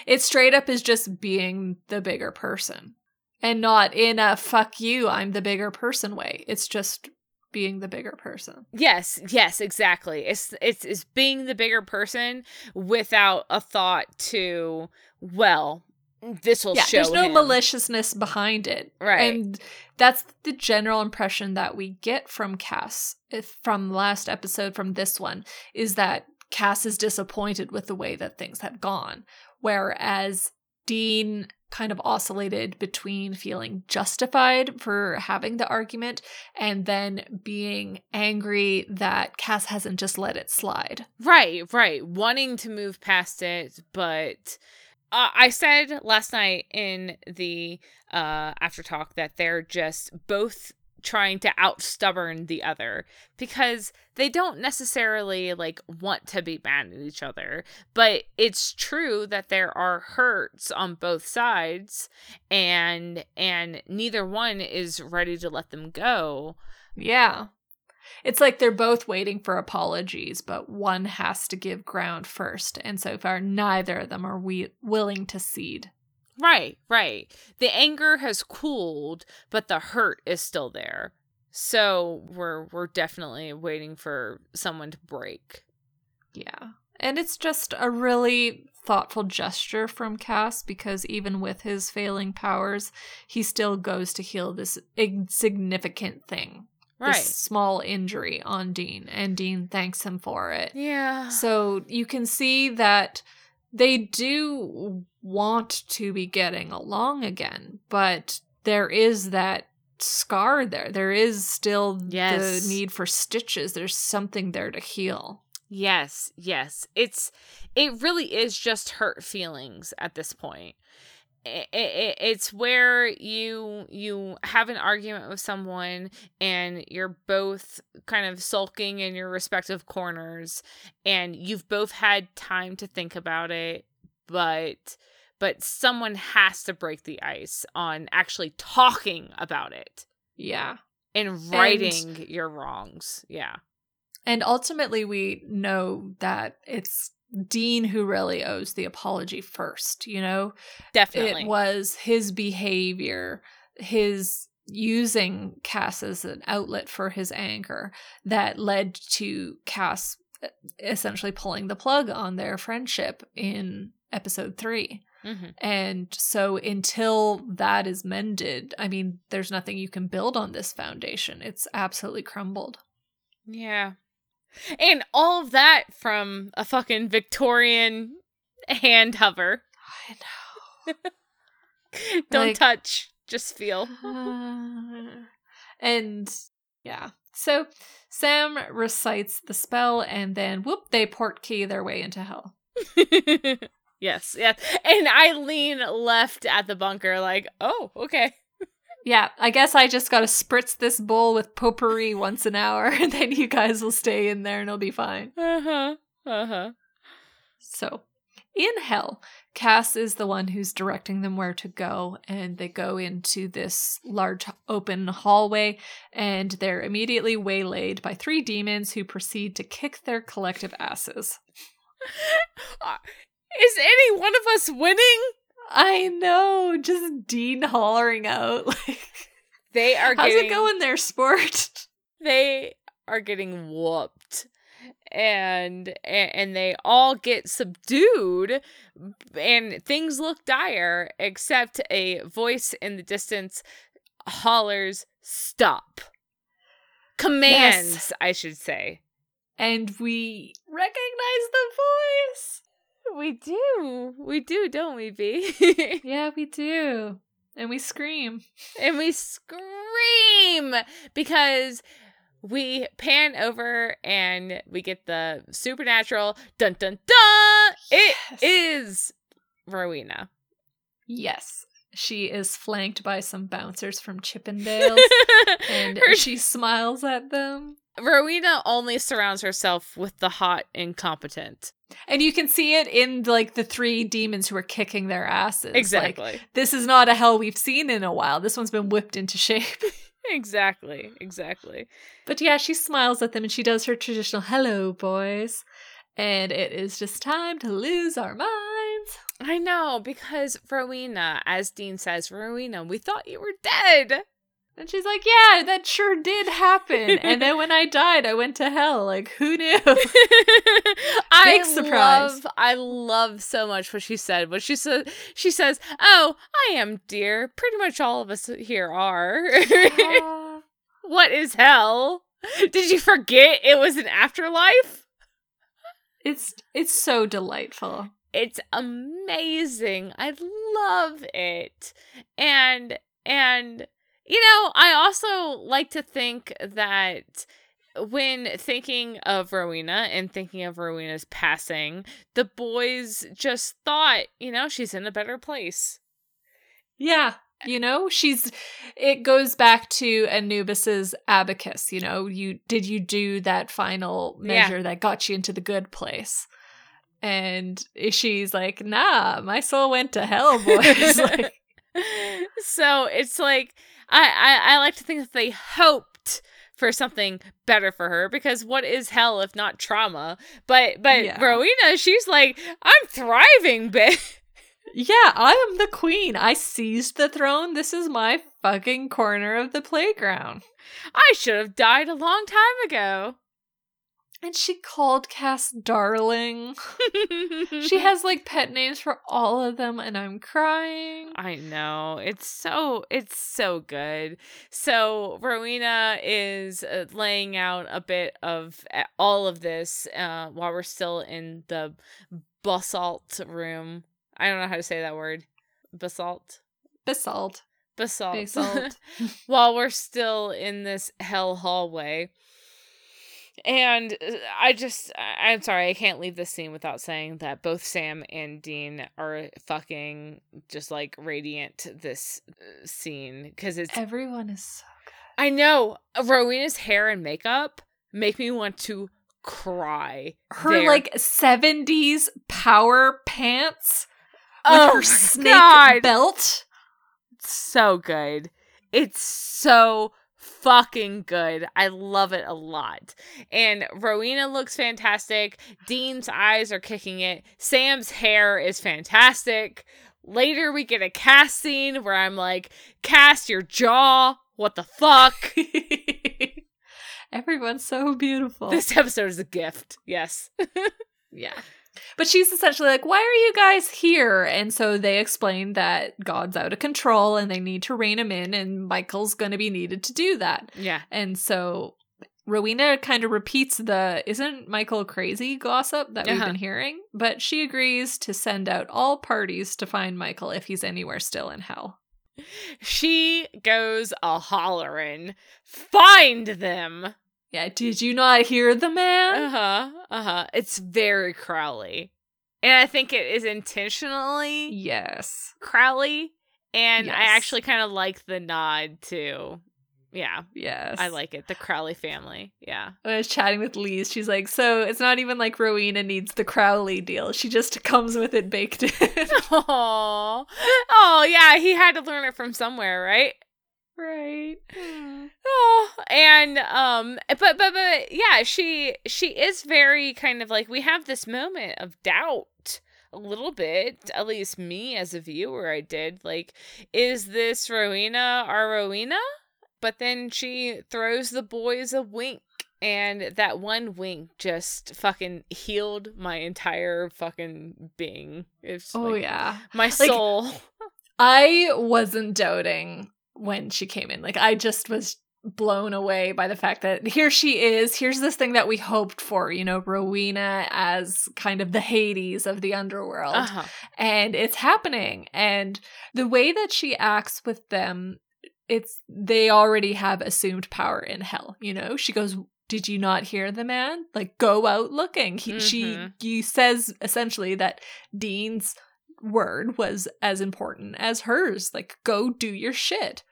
[SPEAKER 2] It straight up is just being the bigger person. And not in a fuck you, I'm the bigger person way. It's just being the bigger person.
[SPEAKER 1] Yes, yes, exactly. It's it's it's being the bigger person without a thought to well, this will
[SPEAKER 2] yeah,
[SPEAKER 1] show
[SPEAKER 2] there's no
[SPEAKER 1] him.
[SPEAKER 2] maliciousness behind it.
[SPEAKER 1] Right.
[SPEAKER 2] And that's the general impression that we get from Cass if from last episode from this one is that Cass is disappointed with the way that things have gone whereas Dean kind of oscillated between feeling justified for having the argument and then being angry that Cass hasn't just let it slide.
[SPEAKER 1] Right, right. Wanting to move past it, but uh, I said last night in the uh, after talk that they're just both trying to out stubborn the other because they don't necessarily like want to be mad at each other but it's true that there are hurts on both sides and and neither one is ready to let them go.
[SPEAKER 2] Yeah. It's like they're both waiting for apologies but one has to give ground first and so far neither of them are we- willing to cede
[SPEAKER 1] Right, right. The anger has cooled, but the hurt is still there. So we're we're definitely waiting for someone to break.
[SPEAKER 2] Yeah. And it's just a really thoughtful gesture from Cass because even with his failing powers, he still goes to heal this insignificant thing.
[SPEAKER 1] Right.
[SPEAKER 2] This small injury on Dean, and Dean thanks him for it.
[SPEAKER 1] Yeah.
[SPEAKER 2] So you can see that they do want to be getting along again, but there is that scar there. There is still
[SPEAKER 1] Yes.
[SPEAKER 2] the need for stitches. There's something there to heal.
[SPEAKER 1] Yes, yes. It's it really is just hurt feelings at this point. I- I- I- it's where you you have an argument with someone and you're both kind of sulking in your respective corners and you've both had time to think about it but but someone has to break the ice on actually talking about it
[SPEAKER 2] Yeah.
[SPEAKER 1] and righting your wrongs yeah
[SPEAKER 2] And ultimately, we know that it's Dean who really owes the apology first, you know?
[SPEAKER 1] definitely
[SPEAKER 2] It was his behavior, his using Cass as an outlet for his anger that led to Cass essentially pulling the plug on their friendship in episode three.
[SPEAKER 1] Mhm.
[SPEAKER 2] And so until that is mended, I mean, there's nothing you can build on this foundation. It's absolutely crumbled.
[SPEAKER 1] Yeah. And all of that from a fucking Victorian hand hover.
[SPEAKER 2] I know.
[SPEAKER 1] Don't
[SPEAKER 2] Like-
[SPEAKER 1] touch, just feel.
[SPEAKER 2] and yeah. So Sam recites the spell and then whoop, they port key their way into hell.
[SPEAKER 1] yes, yes. And Eileen left at the bunker, like, oh, okay.
[SPEAKER 2] Yeah, I guess I just gotta spritz this bowl with potpourri once an hour and then you guys will stay in there and it'll be fine.
[SPEAKER 1] Uh huh. Uh huh.
[SPEAKER 2] So, in hell, Cass is the one who's directing them where to go, and they go into this large open hallway, and they're immediately waylaid by three demons who proceed to kick their collective asses.
[SPEAKER 1] Is any one of us winning?
[SPEAKER 2] I know, just Dean hollering out like,
[SPEAKER 1] They are
[SPEAKER 2] "How's
[SPEAKER 1] getting,
[SPEAKER 2] it going there, sport?"
[SPEAKER 1] They are getting whooped. And, and and they all get subdued and things look dire except a voice in the distance hollers stop commands i should say
[SPEAKER 2] And we recognize the voice.
[SPEAKER 1] We do we do don't we b
[SPEAKER 2] Yeah, we do, and we scream.
[SPEAKER 1] and we scream because we pan over and we get the supernatural dun dun dun. It
[SPEAKER 2] Yes.
[SPEAKER 1] is Rowena.
[SPEAKER 2] Yes. She is flanked by some bouncers from Chippendales, and
[SPEAKER 1] Her-
[SPEAKER 2] she smiles at them.
[SPEAKER 1] Rowena only surrounds herself with the hot incompetent.
[SPEAKER 2] And you can see it in like the three demons who are kicking their asses. Like,
[SPEAKER 1] Exactly.
[SPEAKER 2] this is not a hell we've seen in a while. This one's been whipped into shape.
[SPEAKER 1] exactly. Exactly.
[SPEAKER 2] But yeah, she smiles at them and she does her traditional hello, boys. And it is just time to lose our minds.
[SPEAKER 1] I know because Rowena, as Dean says, Rowena, we thought you were dead.
[SPEAKER 2] And she's like, Yeah, that sure did happen. and then when I died, I went to hell. Like, who knew?
[SPEAKER 1] I
[SPEAKER 2] Big surprise.
[SPEAKER 1] love, I love so much what she said. What she said, she says, "Oh, I am dear. Pretty much all of us here are. What is hell? Did you forget it was an afterlife?
[SPEAKER 2] it's it's so delightful.
[SPEAKER 1] it's amazing. I love it. And and you know, I also like to think that when thinking of Rowena and thinking of Rowena's passing, the boys just thought, you know, she's in a better place.
[SPEAKER 2] Yeah. You know, she's it goes back to Anubis's abacus, you know, you did you do that final measure yeah. that got you into the good place? And she's like, nah, my soul went to hell, boys. like,
[SPEAKER 1] so it's like I, I I like to think that they hoped for something better for her because what is hell if not trauma? But but yeah. Rowena, she's like, I'm thriving, bitch.
[SPEAKER 2] Yeah, I am the queen. I seized the throne. This is my fucking corner of the playground.
[SPEAKER 1] I should have died a long time ago.
[SPEAKER 2] And she called Cass darling. she has like pet names for all of them and I'm crying.
[SPEAKER 1] I know. It's so it's so good. So Rowena is uh, laying out a bit of uh, all of this uh, while we're still in the basalt room. I don't know how to say that word. Basalt.
[SPEAKER 2] Basalt.
[SPEAKER 1] Basalt. Basalt. while we're still in this hell hallway and uh, I just, I'm sorry, I can't leave this scene without saying that both Sam and Dean are fucking just like radiant this uh, scene because it's
[SPEAKER 2] everyone is so good.
[SPEAKER 1] I know Rowena's hair and makeup make me want to cry.
[SPEAKER 2] Her there. like 70s power pants with oh her snake God. belt.
[SPEAKER 1] so good. It's so fucking good. I love it a lot. And Rowena looks fantastic. Dean's eyes are kicking it. Sam's hair is fantastic. Later, we get a Cass scene where I'm like, Cass your jaw. What the fuck?
[SPEAKER 2] Everyone's so beautiful.
[SPEAKER 1] This episode is a gift. Yes.
[SPEAKER 2] yeah. But she's essentially like, Why are you guys here? And so they explain that God's out of control and they need to rein him in, and Michael's going to be needed to do that.
[SPEAKER 1] Yeah.
[SPEAKER 2] And so Rowena kind of repeats the isn't Michael crazy gossip that we've uh-huh. been hearing, but she agrees to send out all parties to find Michael if he's anywhere still in hell.
[SPEAKER 1] She goes a hollering, find them.
[SPEAKER 2] Yeah, did you not hear the man?
[SPEAKER 1] Uh-huh. Uh-huh. It's very Crowley. And I think it is intentionally
[SPEAKER 2] Yes.
[SPEAKER 1] Crowley. And yes. I actually kind of like the nod too. Yeah.
[SPEAKER 2] Yes.
[SPEAKER 1] I like it. The Crowley family. Yeah.
[SPEAKER 2] When I was chatting with Lise, she's like, so it's not even like Rowena needs the Crowley deal. She just comes with it baked in.
[SPEAKER 1] oh. Oh, yeah. He had to learn it from somewhere, right?
[SPEAKER 2] Right
[SPEAKER 1] oh and um but but but yeah she she is very kind of like we have this moment of doubt a little bit at least me as a viewer i did like is this rowena our rowena but then she throws the boys a wink and that one wink just fucking healed my entire fucking being. It's
[SPEAKER 2] oh like yeah,
[SPEAKER 1] my soul. Like,
[SPEAKER 2] I wasn't doubting when she came in. Like I just was blown away by the fact that here she is. Here's this thing that we hoped for, you know, Rowena as kind of the Hades of the underworld. Uh-huh. And it's happening. And the way that she acts with them, it's they already have assumed power in hell, you know? She goes, did you not hear the man? Like, go out looking. He, mm-hmm. She he says essentially that Dean's word was as important as hers. Like, go do your shit.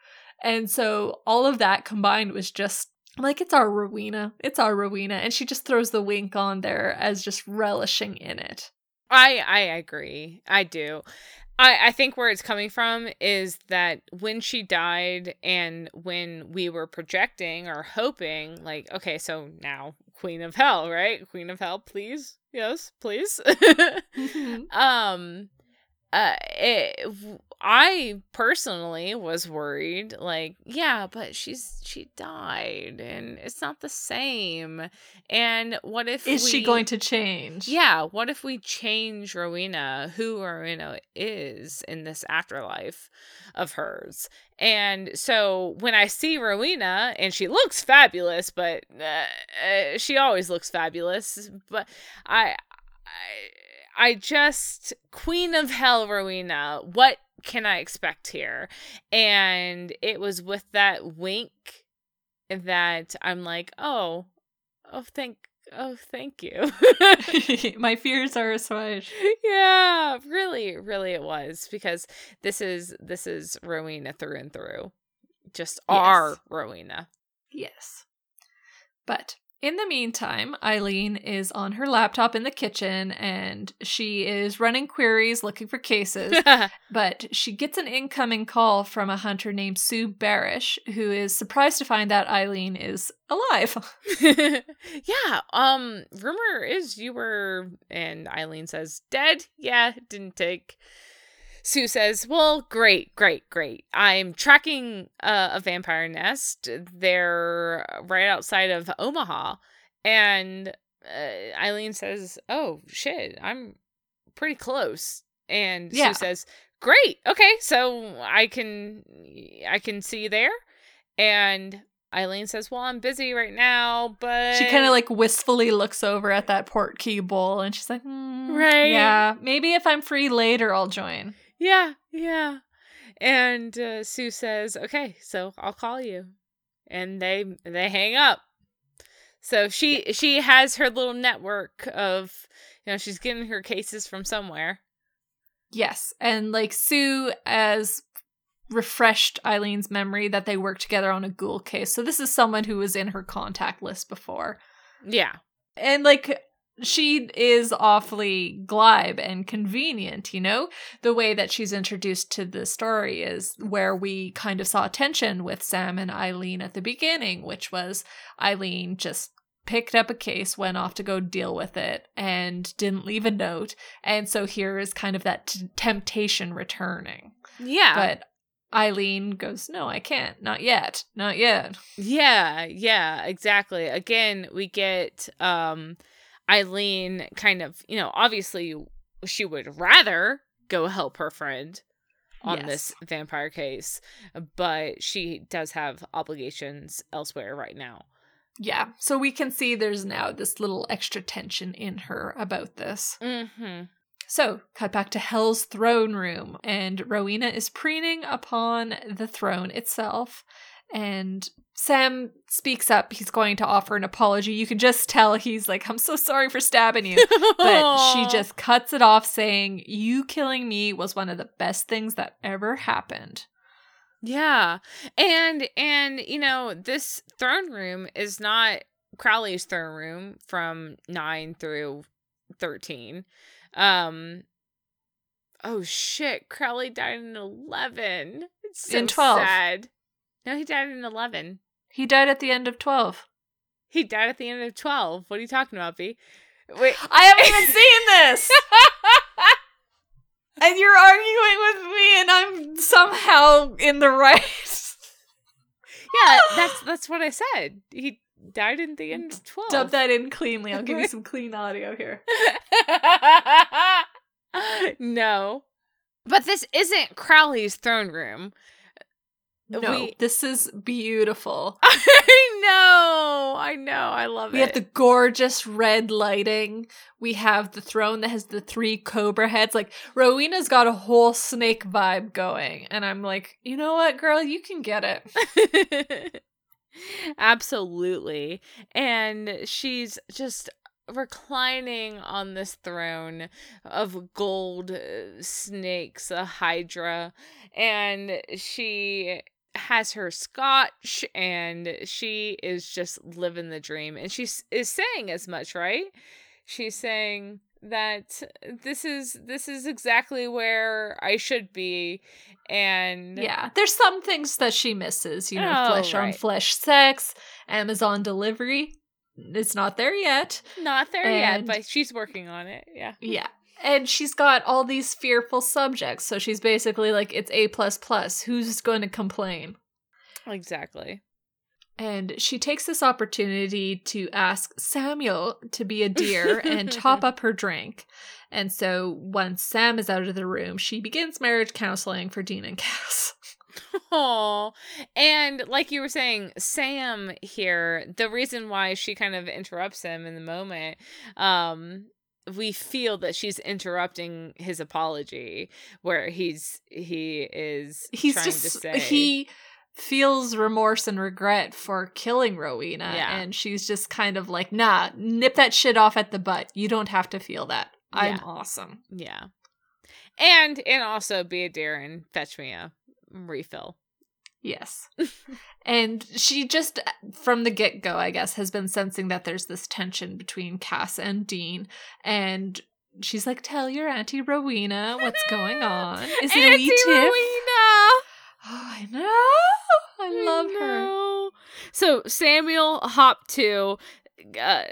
[SPEAKER 2] And so all of that combined was just like it's our Rowena. It's our Rowena. And she just throws the wink on there as just relishing in it.
[SPEAKER 1] I I agree. I do. I, I think where it's coming from is that when she died and when we were projecting or hoping, like, okay, so now Queen of Hell, right? Queen of Hell, please. Yes, please. mm-hmm. Um uh it, I personally was worried, like, yeah, but she's she died and it's not the same. And what if
[SPEAKER 2] Is
[SPEAKER 1] we,
[SPEAKER 2] she going to change?
[SPEAKER 1] Yeah, what if we change Rowena, who Rowena is in this afterlife of hers? And so when I see Rowena and she looks fabulous, but uh, uh, she always looks fabulous, but I I I just Queen of Hell Rowena, what can I expect here? And it was with that wink that I'm like, oh, oh, thank, oh, thank you.
[SPEAKER 2] My fears are assuaged.
[SPEAKER 1] Yeah, really, really, it was because this is this is Rowena through and through, just yes. our Rowena.
[SPEAKER 2] Yes, but in the meantime, Eileen is on her laptop in the kitchen and she is running queries looking for cases. but she gets an incoming call from a hunter named Sue Barish, who is surprised to find that Eileen is alive.
[SPEAKER 1] yeah. Um, rumor is you were and Eileen says, Dead? Yeah, didn't take. Sue says, Well, great, great, great. I'm tracking uh, a vampire nest. They're right outside of Omaha. And uh, Eileen says, Oh, shit, I'm pretty close. And yeah. Sue says, Great. Okay, so I can I can see you there. And Eileen says, Well, I'm busy right now, but.
[SPEAKER 2] She kind of like wistfully looks over at that port key bowl and she's like, mm,
[SPEAKER 1] Right.
[SPEAKER 2] Yeah, maybe if I'm free later, I'll join.
[SPEAKER 1] Yeah, yeah. And uh, Sue says, "Okay, so I'll call you." And they they hang up. So she she has her little network of, you know, she's getting her cases from somewhere.
[SPEAKER 2] Yes, and like Sue as refreshed Eileen's memory that they worked together on a ghoul case. So this is someone who was in her contact list before.
[SPEAKER 1] Yeah.
[SPEAKER 2] And like she is awfully glib and convenient, you know? The way that she's introduced to the story is where we kind of saw tension with Sam and Eileen at the beginning, which was Eileen just picked up a case, went off to go deal with it, and didn't leave a note. And so here is kind of that t- temptation returning.
[SPEAKER 1] Yeah.
[SPEAKER 2] But Eileen goes, No, I can't. Not yet. Not yet.
[SPEAKER 1] Yeah, yeah, exactly. Again, we get um Eileen kind of, you know, obviously she would rather go help her friend on yes. this vampire case, but she does have obligations elsewhere right now.
[SPEAKER 2] Yeah. So we can see there's now this little extra tension in her about this.
[SPEAKER 1] Mm-hmm.
[SPEAKER 2] So, cut back to Hell's throne room, and Rowena is preening upon the throne itself. And Sam speaks up. He's going to offer an apology. You can just tell he's like, I'm so sorry for stabbing you. but she just cuts it off, saying, You killing me was one of the best things that ever happened.
[SPEAKER 1] Yeah. And and you know, this throne room is not Crowley's throne room from 9 through 13. Um Oh shit, Crowley died in 11. It's so in 12. sad. No, he died in 11.
[SPEAKER 2] He died at the end of 12.
[SPEAKER 1] He died at the end of 12. What are you talking about, B? Wait.
[SPEAKER 2] I haven't even seen this! and you're arguing with me, and I'm somehow in the right.
[SPEAKER 1] yeah, that's that's what I said. He died in the end of 12.
[SPEAKER 2] Dub that in cleanly. I'll give you some clean audio here.
[SPEAKER 1] no. But this isn't Crowley's throne room.
[SPEAKER 2] No, we, this is beautiful.
[SPEAKER 1] I know. I know. I love
[SPEAKER 2] we
[SPEAKER 1] it.
[SPEAKER 2] We have the gorgeous red lighting. We have the throne that has the three cobra heads. Like Rowena's got a whole snake vibe going. And I'm like, you know what, girl, you can get it.
[SPEAKER 1] Absolutely. And she's just reclining on this throne of gold uh, snakes, a hydra, and she has her scotch and she is just living the dream and she is saying as much right she's saying that this is this is exactly where I should be and
[SPEAKER 2] yeah there's some things that she misses you know oh, flesh right. on flesh sex Amazon delivery it's not there yet
[SPEAKER 1] not there and, yet but she's working on it yeah
[SPEAKER 2] yeah and she's got all these fearful subjects. So she's basically like it's a plus plus. Who's going to complain?
[SPEAKER 1] Exactly.
[SPEAKER 2] And she takes this opportunity to ask Samuel to be a dear and top up her drink. And so once Sam is out of the room, she begins marriage counseling for Dean and Cass.
[SPEAKER 1] Oh, and like you were saying, Sam here, the reason why she kind of interrupts him in the moment, um, we feel that she's interrupting his apology where he's he is
[SPEAKER 2] He's
[SPEAKER 1] trying
[SPEAKER 2] just
[SPEAKER 1] to say
[SPEAKER 2] he feels remorse and regret for killing Rowena,
[SPEAKER 1] Yeah.
[SPEAKER 2] and she's just kind of like, "Nah, nip that shit off at the butt. You don't have to feel that. I'm
[SPEAKER 1] Yeah.
[SPEAKER 2] awesome."
[SPEAKER 1] yeah and and also be a dear and fetch me a refill
[SPEAKER 2] Yes. and she just, from the get go, I guess, has been sensing that there's this tension between Cass and Dean. And she's like, Tell your Auntie Rowena what's going on. Is it a wee
[SPEAKER 1] Auntie
[SPEAKER 2] tiff?
[SPEAKER 1] Rowena!
[SPEAKER 2] Oh, I know. I love her.
[SPEAKER 1] know. So Samuel hopped to uh,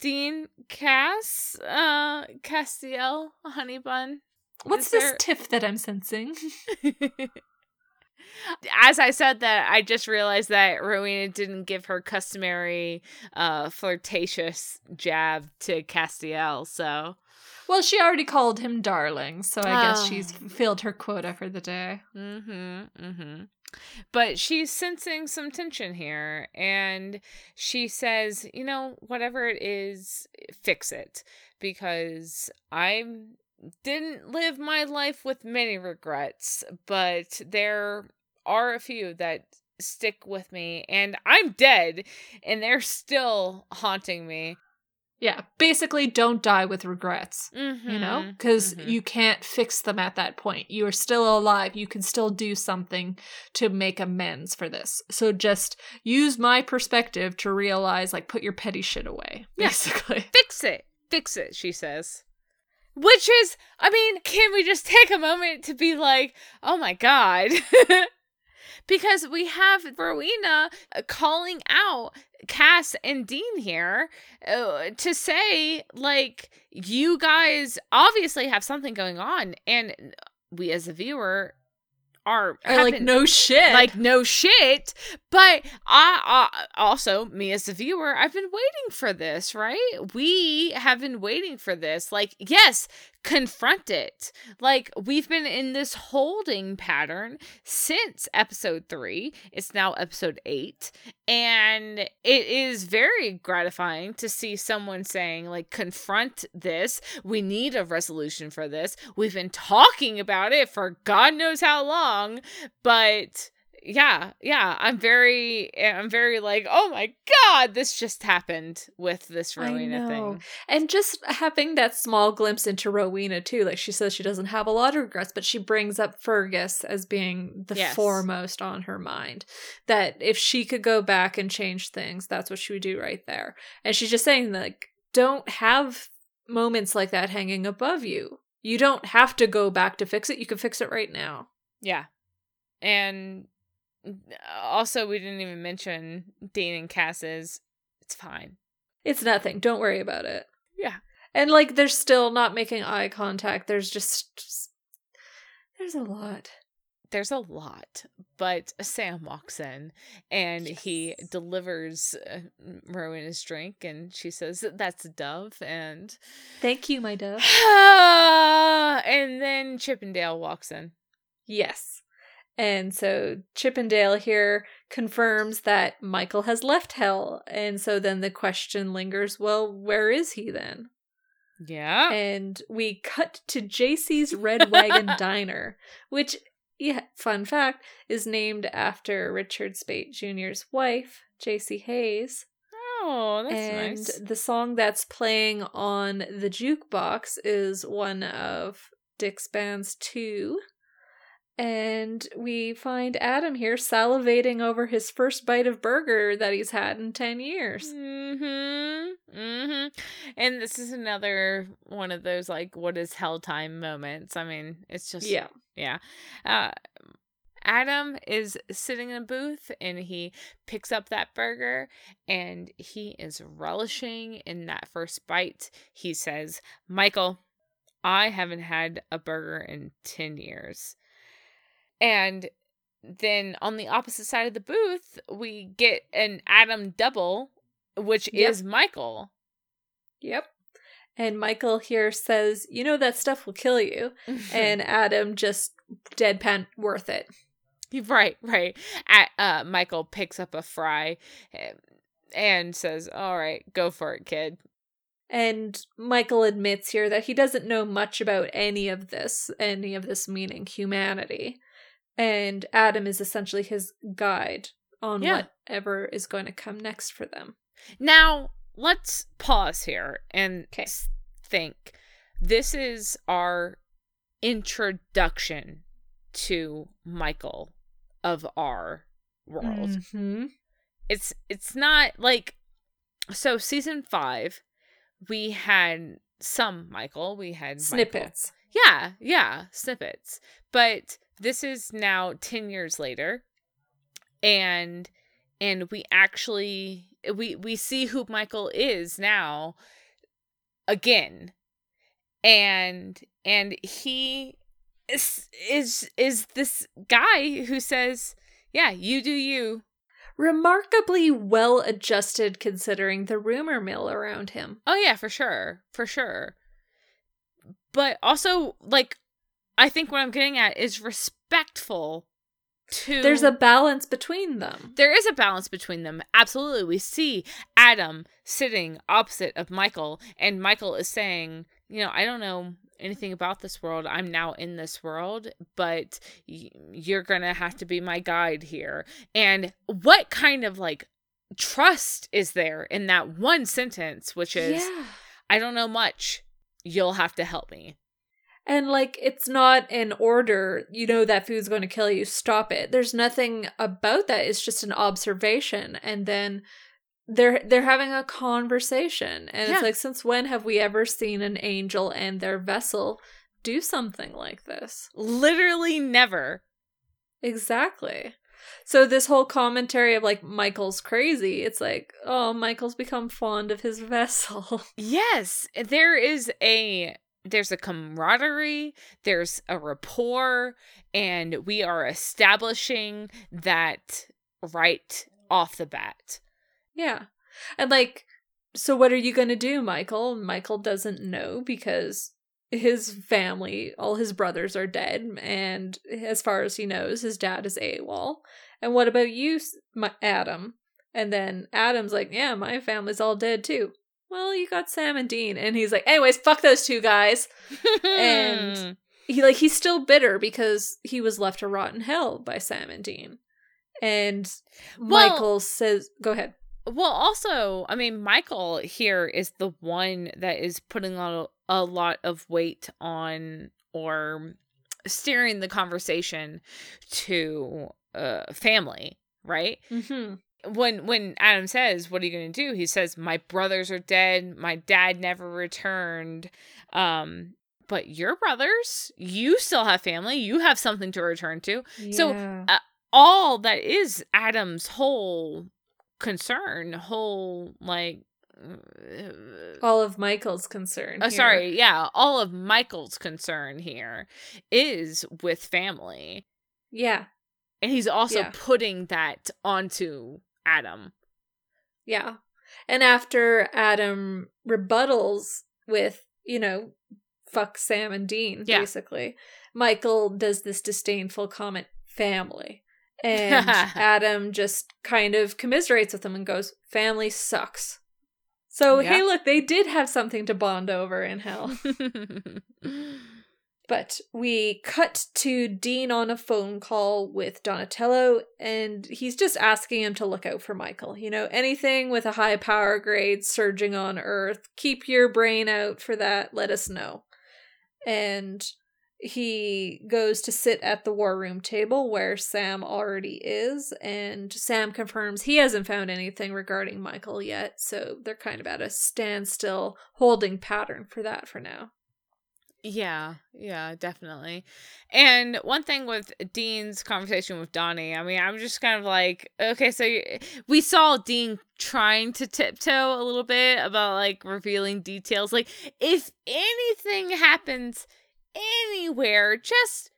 [SPEAKER 1] Dean Cass, uh, Castiel, Honey Bun.
[SPEAKER 2] What's
[SPEAKER 1] Is
[SPEAKER 2] this tiff that I'm sensing?
[SPEAKER 1] As I said that, I just realized that Rowena didn't give her customary uh, flirtatious jab to Castiel, so
[SPEAKER 2] Well, she already called him darling, so I guess
[SPEAKER 1] Oh.
[SPEAKER 2] she's filled her quota for the day.
[SPEAKER 1] Mm-hmm. Mm-hmm. But she's sensing some tension here, and she says, "You know, whatever it is, fix it, because I didn't live my life with many regrets, but there are a few that." stick with me and I'm dead and they're still haunting me.
[SPEAKER 2] Yeah, basically, don't die with regrets.
[SPEAKER 1] Mm-hmm.
[SPEAKER 2] you know because
[SPEAKER 1] mhm.
[SPEAKER 2] you can't fix them at that point you are still alive you can still do something to make amends for this so just use my perspective to realize like put your petty shit away
[SPEAKER 1] Yeah.
[SPEAKER 2] basically
[SPEAKER 1] fix it fix it she says which is i mean can we just take a moment to be like oh my god because we have rowena uh, calling out cass and dean here uh, to say like you guys obviously have something going on and we as a viewer are
[SPEAKER 2] like no shit.
[SPEAKER 1] like no shit but I, I also me as a viewer i've been waiting for this right? We have been waiting for this. Like yes confront it. Like we've been in this holding pattern since episode 3 it's now episode 8 and it is very gratifying to see someone saying like confront this. We need a resolution for this. We've been talking about it for god knows how long. But yeah yeah i'm very eh, i'm very like oh my god this just happened with this rowena thing.
[SPEAKER 2] and just having that small glimpse into Rowena too like she says she doesn't have a lot of regrets but she brings up Fergus as being the
[SPEAKER 1] Yes.
[SPEAKER 2] foremost on her mind that if she could go back and change things that's what she would do right there and she's just saying like don't have moments like that hanging above you. You don't have to go back to fix it you can fix it right now.
[SPEAKER 1] Yeah and also we didn't even mention dean and cass's. It's fine.
[SPEAKER 2] It's nothing. Don't worry about it.
[SPEAKER 1] Yeah.
[SPEAKER 2] and like they're still not making eye contact. There's just there's a lot.
[SPEAKER 1] There's a lot, but Sam walks in and he delivers uh, Rowena's drink, and she says that's a dove, and
[SPEAKER 2] thank you my dove.
[SPEAKER 1] And then Chippendale walks in.
[SPEAKER 2] Yes. And so Chippendale here confirms that Michael has left Hell. And so then the question lingers well, where is he then?
[SPEAKER 1] Yeah,
[SPEAKER 2] And we cut to JC's Red Wagon Diner, which, yeah, fun fact, is named after Richard Speight Jr.'s wife, JC Hayes.
[SPEAKER 1] oh, that's nice.
[SPEAKER 2] and
[SPEAKER 1] nice.
[SPEAKER 2] the song that's playing on the jukebox is one of Dick's band's two. And we find Adam here salivating over his first bite of burger that he's had in 10 years.
[SPEAKER 1] Mm-hmm. Mm-hmm. And this is another one of those like what is hell time moments. I mean, it's just
[SPEAKER 2] Yeah.
[SPEAKER 1] Yeah. Uh, Adam is sitting in a booth and he picks up that burger and he is relishing in that first bite. He says, Michael, I haven't had a burger in 10 years. And then on the opposite side of the booth, we get an Adam double, which
[SPEAKER 2] Yep.
[SPEAKER 1] is Michael.
[SPEAKER 2] Yep. And Michael here says, You know, that stuff will kill you. And Adam just deadpan worth it.
[SPEAKER 1] Right, right. At, uh, Michael picks up a fry um, and says, "All right, go for it, kid."
[SPEAKER 2] And Michael admits here that he doesn't know much about any of this, any of this meaning humanity. And Adam is essentially his guide on
[SPEAKER 1] Yeah.
[SPEAKER 2] whatever is going to come next for them.
[SPEAKER 1] Now, let's pause here and
[SPEAKER 2] 'Kay.
[SPEAKER 1] s- think. This is our introduction to Michael of our world.
[SPEAKER 2] Mm-hmm.
[SPEAKER 1] It's it's not like so season 5 we had some Michael, we had Michael.
[SPEAKER 2] Snippets.
[SPEAKER 1] Yeah, yeah, snippets. But this is now 10 years later and and we actually we we see who Michael is now again. And and he is is is this guy who says, "Yeah, you do you."
[SPEAKER 2] Remarkably well adjusted considering the rumor mill around him.
[SPEAKER 1] Oh yeah, for sure. For sure. But also like I think what I'm getting at is respectful to
[SPEAKER 2] There's a balance between them.
[SPEAKER 1] there is a balance between them. Absolutely. We see Adam sitting opposite of Michael, and Michael is saying, You know, I don't know anything about this world. I'm now in this world, but y- you're going to have to be my guide here. And what kind of like trust is there in that one sentence, which is,
[SPEAKER 2] yeah.
[SPEAKER 1] I don't know much. You'll have to help me.
[SPEAKER 2] And like it's not an order, you know that food's going to kill you, stop it. There's nothing about that. It's just an observation and then they're they're having a conversation. And
[SPEAKER 1] Yeah.
[SPEAKER 2] it's like since when have we ever seen an angel and their vessel do something like this?
[SPEAKER 1] Literally never.
[SPEAKER 2] Exactly. So this whole commentary of like Michael's crazy, it's like, oh, Michael's become fond of his vessel.
[SPEAKER 1] Yes, there is a there's a camaraderie, there's a rapport, and we are establishing that right off the bat.
[SPEAKER 2] Yeah. And like, so what are you going to do, Michael? Michael doesn't know because his family, all his brothers are dead. And as far as he knows, his dad is AWOL. And what about you, my, Adam? And then Adam's like, yeah, my family's all dead too. Well, you got Sam and Dean. And he's like, anyways, fuck those two guys. And- He like he's still bitter because he was left to rot in hell by Sam and Dean. And
[SPEAKER 1] Well-
[SPEAKER 2] Michael says, go ahead.
[SPEAKER 1] well, also, I mean, Michael here is the one that is putting a, a lot of weight on or steering the conversation to uh family, right?
[SPEAKER 2] Mm-hmm.
[SPEAKER 1] When when Adam says, "What are you going to do?" He says, "My brothers are dead. My dad never returned." Um, but your brothers, you still have family. You have something to return to. So,
[SPEAKER 2] Yeah.
[SPEAKER 1] All that is Adam's whole concern, whole like. uh,
[SPEAKER 2] all of Michael's concern.
[SPEAKER 1] uh,
[SPEAKER 2] here.
[SPEAKER 1] sorry, yeah. All of Michael's concern here is with family,
[SPEAKER 2] Yeah.
[SPEAKER 1] and he's also
[SPEAKER 2] Yeah.
[SPEAKER 1] putting that onto Adam.
[SPEAKER 2] Yeah. And after Adam rebuttals with, you know, fuck Sam and Dean,
[SPEAKER 1] Yeah.
[SPEAKER 2] basically, Michael does this disdainful comment, family. And Adam just kind of commiserates with him and goes, family sucks. So,
[SPEAKER 1] Yeah.
[SPEAKER 2] hey, look, they did have something to bond over in hell. But we cut to Dean on a phone call with Donatello, and he's just asking him to look out for Michael. You know, anything with a high power grade surging on Earth, keep your brain out for that, let us know. And he goes to sit at the war room table where Sam already is, and Sam confirms he hasn't found anything regarding Michael yet, so they're kind of at a standstill holding pattern for that for now.
[SPEAKER 1] Yeah, yeah, definitely. And one thing with Dean's conversation with Donnie, I mean, I'm just kind of like, okay, so you- we saw Dean trying to tiptoe a little bit about like revealing details. Like, if anything happens anywhere, just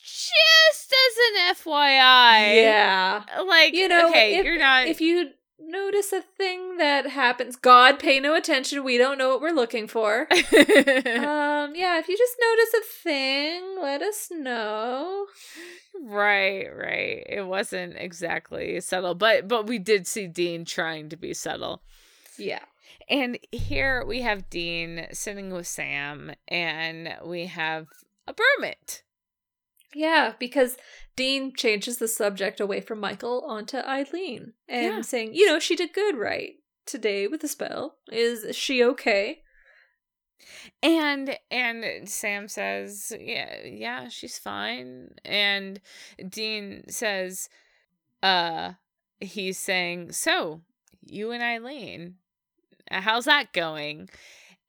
[SPEAKER 1] just as an FYI,
[SPEAKER 2] Yeah.
[SPEAKER 1] like
[SPEAKER 2] You know,
[SPEAKER 1] okay,
[SPEAKER 2] if-
[SPEAKER 1] you're not.
[SPEAKER 2] If you notice a thing that happens, God, pay no attention. We don't know what we're looking for. um, yeah, if you just notice a thing, let us know.
[SPEAKER 1] Right, right. It wasn't exactly subtle, but but we did see Dean trying to be subtle.
[SPEAKER 2] Yeah.
[SPEAKER 1] And here we have Dean sitting with Sam, and we have a Bermit.
[SPEAKER 2] Yeah, because Dean changes the subject away from Michael onto Eileen and
[SPEAKER 1] Yeah.
[SPEAKER 2] saying, you know, she did good right today with the spell. Is she okay?
[SPEAKER 1] And and Sam says, "Yeah, yeah, she's fine." And Dean says, "Uh, he's saying, so you and Eileen, how's that going?"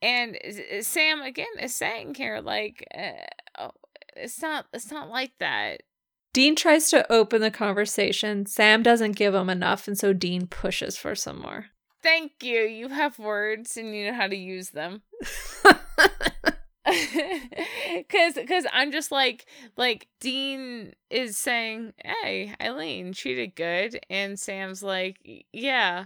[SPEAKER 1] And Sam again is saying here, like, uh, it's not, it's not like that.
[SPEAKER 2] Dean tries to open the conversation. Sam doesn't give him enough, and so Dean pushes for some more.
[SPEAKER 1] Thank you. You have words and you know how to use them. Cause, cause I'm just like, like Dean is saying, "Hey, Eileen, she did good," and Sam's like, "Yeah,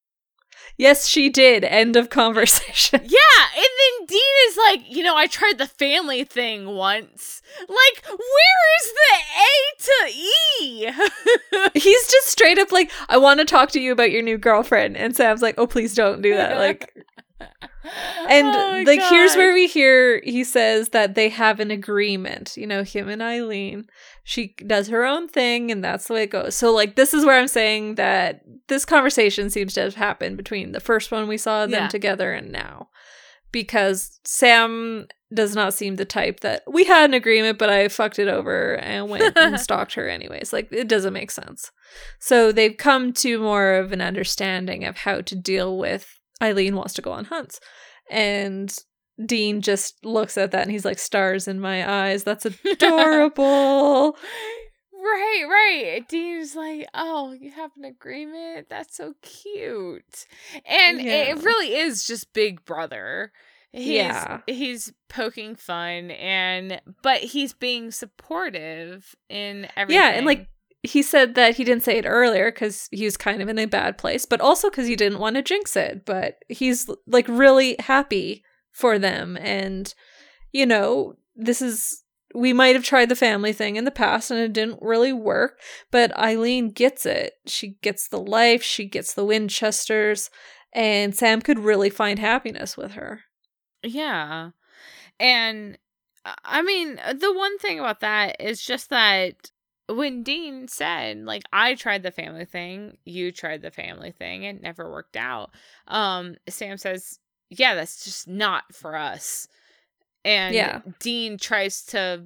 [SPEAKER 2] yes, she did. End of conversation.
[SPEAKER 1] yeah." And then Dean is like, "You know, I tried the family thing once. Like, where is the A to E?"
[SPEAKER 2] He's just straight up like, I want to talk to you about your new girlfriend. And Sam's like, oh, please don't do that. Like, and
[SPEAKER 1] Oh
[SPEAKER 2] like, here's where we hear he says that they have an agreement, you know, him and Eileen. She does her own thing, and that's the way it goes. So, like, this is where I'm saying that this conversation seems to have happened between the first one we saw them
[SPEAKER 1] Yeah.
[SPEAKER 2] together and now. Because Sam does not seem the type that we had an agreement, but I fucked it over and went and stalked her anyways. Like, it doesn't make sense. So, they've come to more of an understanding of how to deal with Eileen wants to go on hunts. And Dean just looks at that and he's like, stars in my eyes. That's adorable.
[SPEAKER 1] Right, right. Dean's like, "Oh, you have an agreement? That's so cute." And
[SPEAKER 2] Yeah.
[SPEAKER 1] it really is just Big Brother. He's,
[SPEAKER 2] Yeah.
[SPEAKER 1] he's poking fun and but he's being supportive in everything.
[SPEAKER 2] yeah. And like, he said that he didn't say it earlier because he was kind of in a bad place, but also because he didn't want to jinx it. But he's like really happy for them. And, you know, this is. We might have tried the family thing in the past and it didn't really work, but Eileen gets it. She gets the life, she gets the Winchesters, and Sam could really find happiness with her.
[SPEAKER 1] Yeah. And I mean, the one thing about that is just that when Dean said, like, I tried the family thing, you tried the family thing, it never worked out. Um, Sam says, Yeah, that's just not for us. And
[SPEAKER 2] Yeah.
[SPEAKER 1] Dean tries to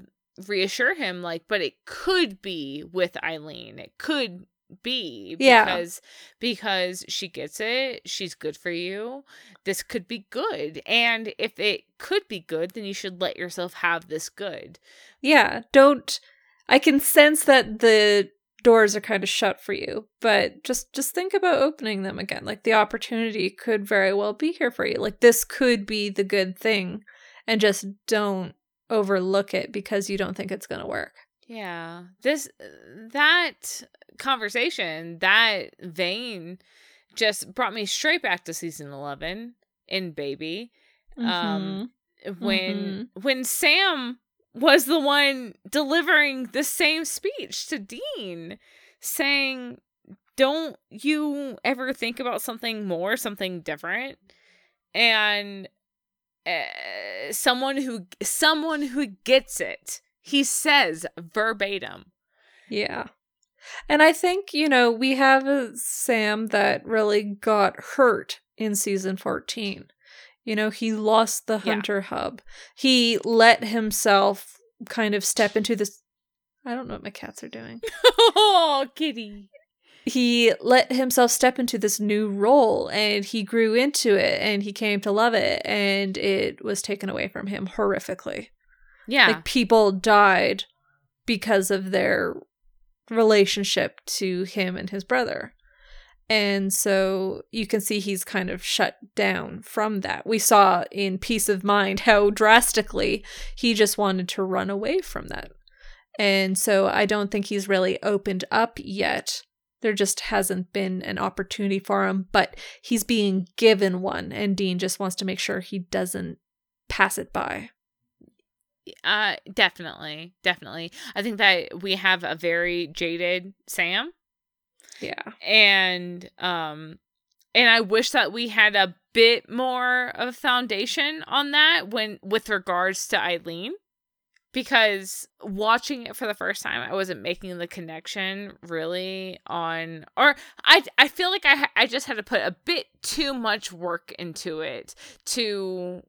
[SPEAKER 1] reassure him, like, but it could be with Eileen. It could be
[SPEAKER 2] Yeah.
[SPEAKER 1] because because she gets it she's good for you this could be good and if it could be good then you should let yourself have this good
[SPEAKER 2] Yeah, don't I can sense that the doors are kind of shut for you, but just just think about opening them again. Like the opportunity could very well be here for you. Like this could be the good thing and just don't overlook it because you don't think it's going to work.
[SPEAKER 1] yeah this that conversation that vein just brought me straight back to season 11 in baby um when when sam was the one delivering the same speech to dean saying don't you ever think about something more something different and uh, someone who someone who gets it he says verbatim
[SPEAKER 2] Yeah. And I think, you know, we have a Sam that really got hurt in season 14. You know, he lost the
[SPEAKER 1] Yeah.
[SPEAKER 2] Hunter Hub. He let himself kind of step into this. I don't know what my cats are doing.
[SPEAKER 1] oh kitty
[SPEAKER 2] He let himself step into this new role and he grew into it and he came to love it and it was taken away from him horrifically.
[SPEAKER 1] yeah
[SPEAKER 2] Like people died because of their relationship to him and his brother. And so you can see he's kind of shut down from that. We saw in Peace of Mind how drastically he just wanted to run away from that. And so I don't think he's really opened up yet. There just hasn't been an opportunity for him, but he's being given one, and Dean just wants to make sure he doesn't pass it by.
[SPEAKER 1] Uh, definitely, definitely. I think that we have a very jaded Sam,
[SPEAKER 2] Yeah.
[SPEAKER 1] and um, and I wish that we had a bit more of foundation on that when with regards to Eileen because watching it for the first time I wasn't making the connection really on or I I feel like I I just had to put a bit too much work into it to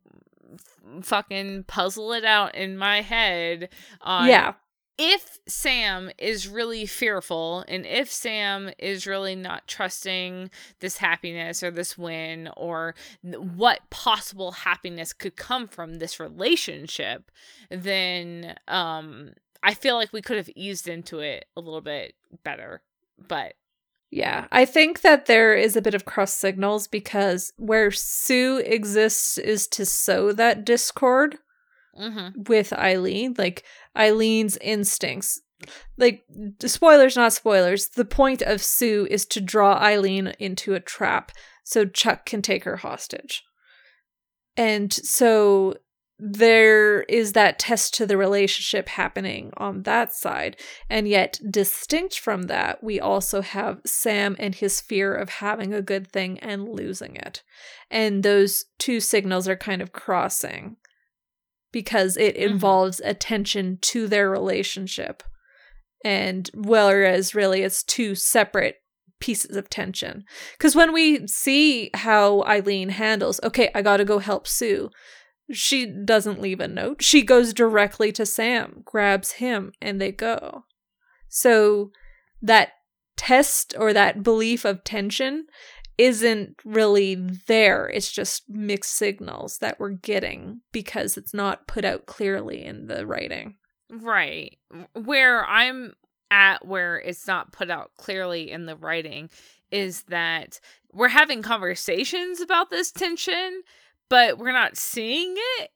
[SPEAKER 1] fucking puzzle it out in my head on
[SPEAKER 2] yeah.
[SPEAKER 1] If Sam is really fearful and if Sam is really not trusting this happiness or this win or what possible happiness could come from this relationship, then um I feel like we could have eased into it a little bit better. But
[SPEAKER 2] Yeah, I think that there is a bit of cross signals because where Sue exists is to sow that discord
[SPEAKER 1] mm-hmm.
[SPEAKER 2] with Eileen, like Eileen's instincts. Like spoilers, not spoilers. The point of Sue is to draw Eileen into a trap so Chuck can take her hostage. And so there is that test to the relationship happening on that side. And yet, distinct from that, we also have Sam and his fear of having a good thing and losing it. And those two signals are kind of crossing because it
[SPEAKER 1] Mhm.
[SPEAKER 2] involves attention to their relationship. And whereas really it's two separate pieces of tension. Because when we see how Eileen handles, okay, I gotta go help Sue, she doesn't leave a note. She goes directly to Sam, grabs him, and they go. So that test or that belief of tension isn't really there. It's just mixed signals that we're getting because it's not put out clearly in the writing.
[SPEAKER 1] Right. Where I'm at, where it's not put out clearly in the writing, is that we're having conversations about this tension, but we're not seeing it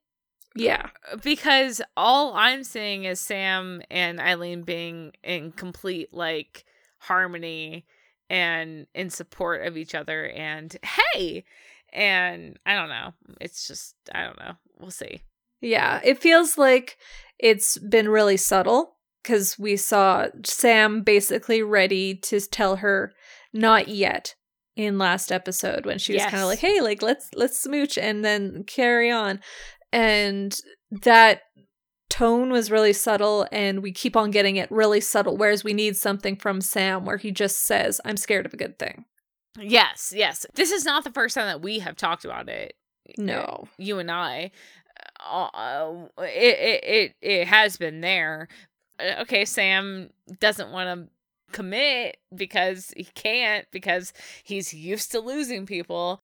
[SPEAKER 2] Yeah.
[SPEAKER 1] Uh, because all I'm seeing is Sam and Eileen being in complete like harmony and in support of each other and hey! And I don't know it's just I don't know we'll see.
[SPEAKER 2] Yeah, it feels like it's been really subtle because we saw Sam basically ready to tell her not yet in last episode when she was kind of like, "Hey, like let's let's smooch and then carry on," and that tone was really subtle, and we keep on getting it really subtle. Whereas we need something from Sam where he just says, "I'm scared of a good thing."
[SPEAKER 1] yes yes this is not the first time that we have talked about it
[SPEAKER 2] No,
[SPEAKER 1] you and I uh, it, it it it has been there Uh, okay Sam doesn't want to commit because he can't because he's used to losing people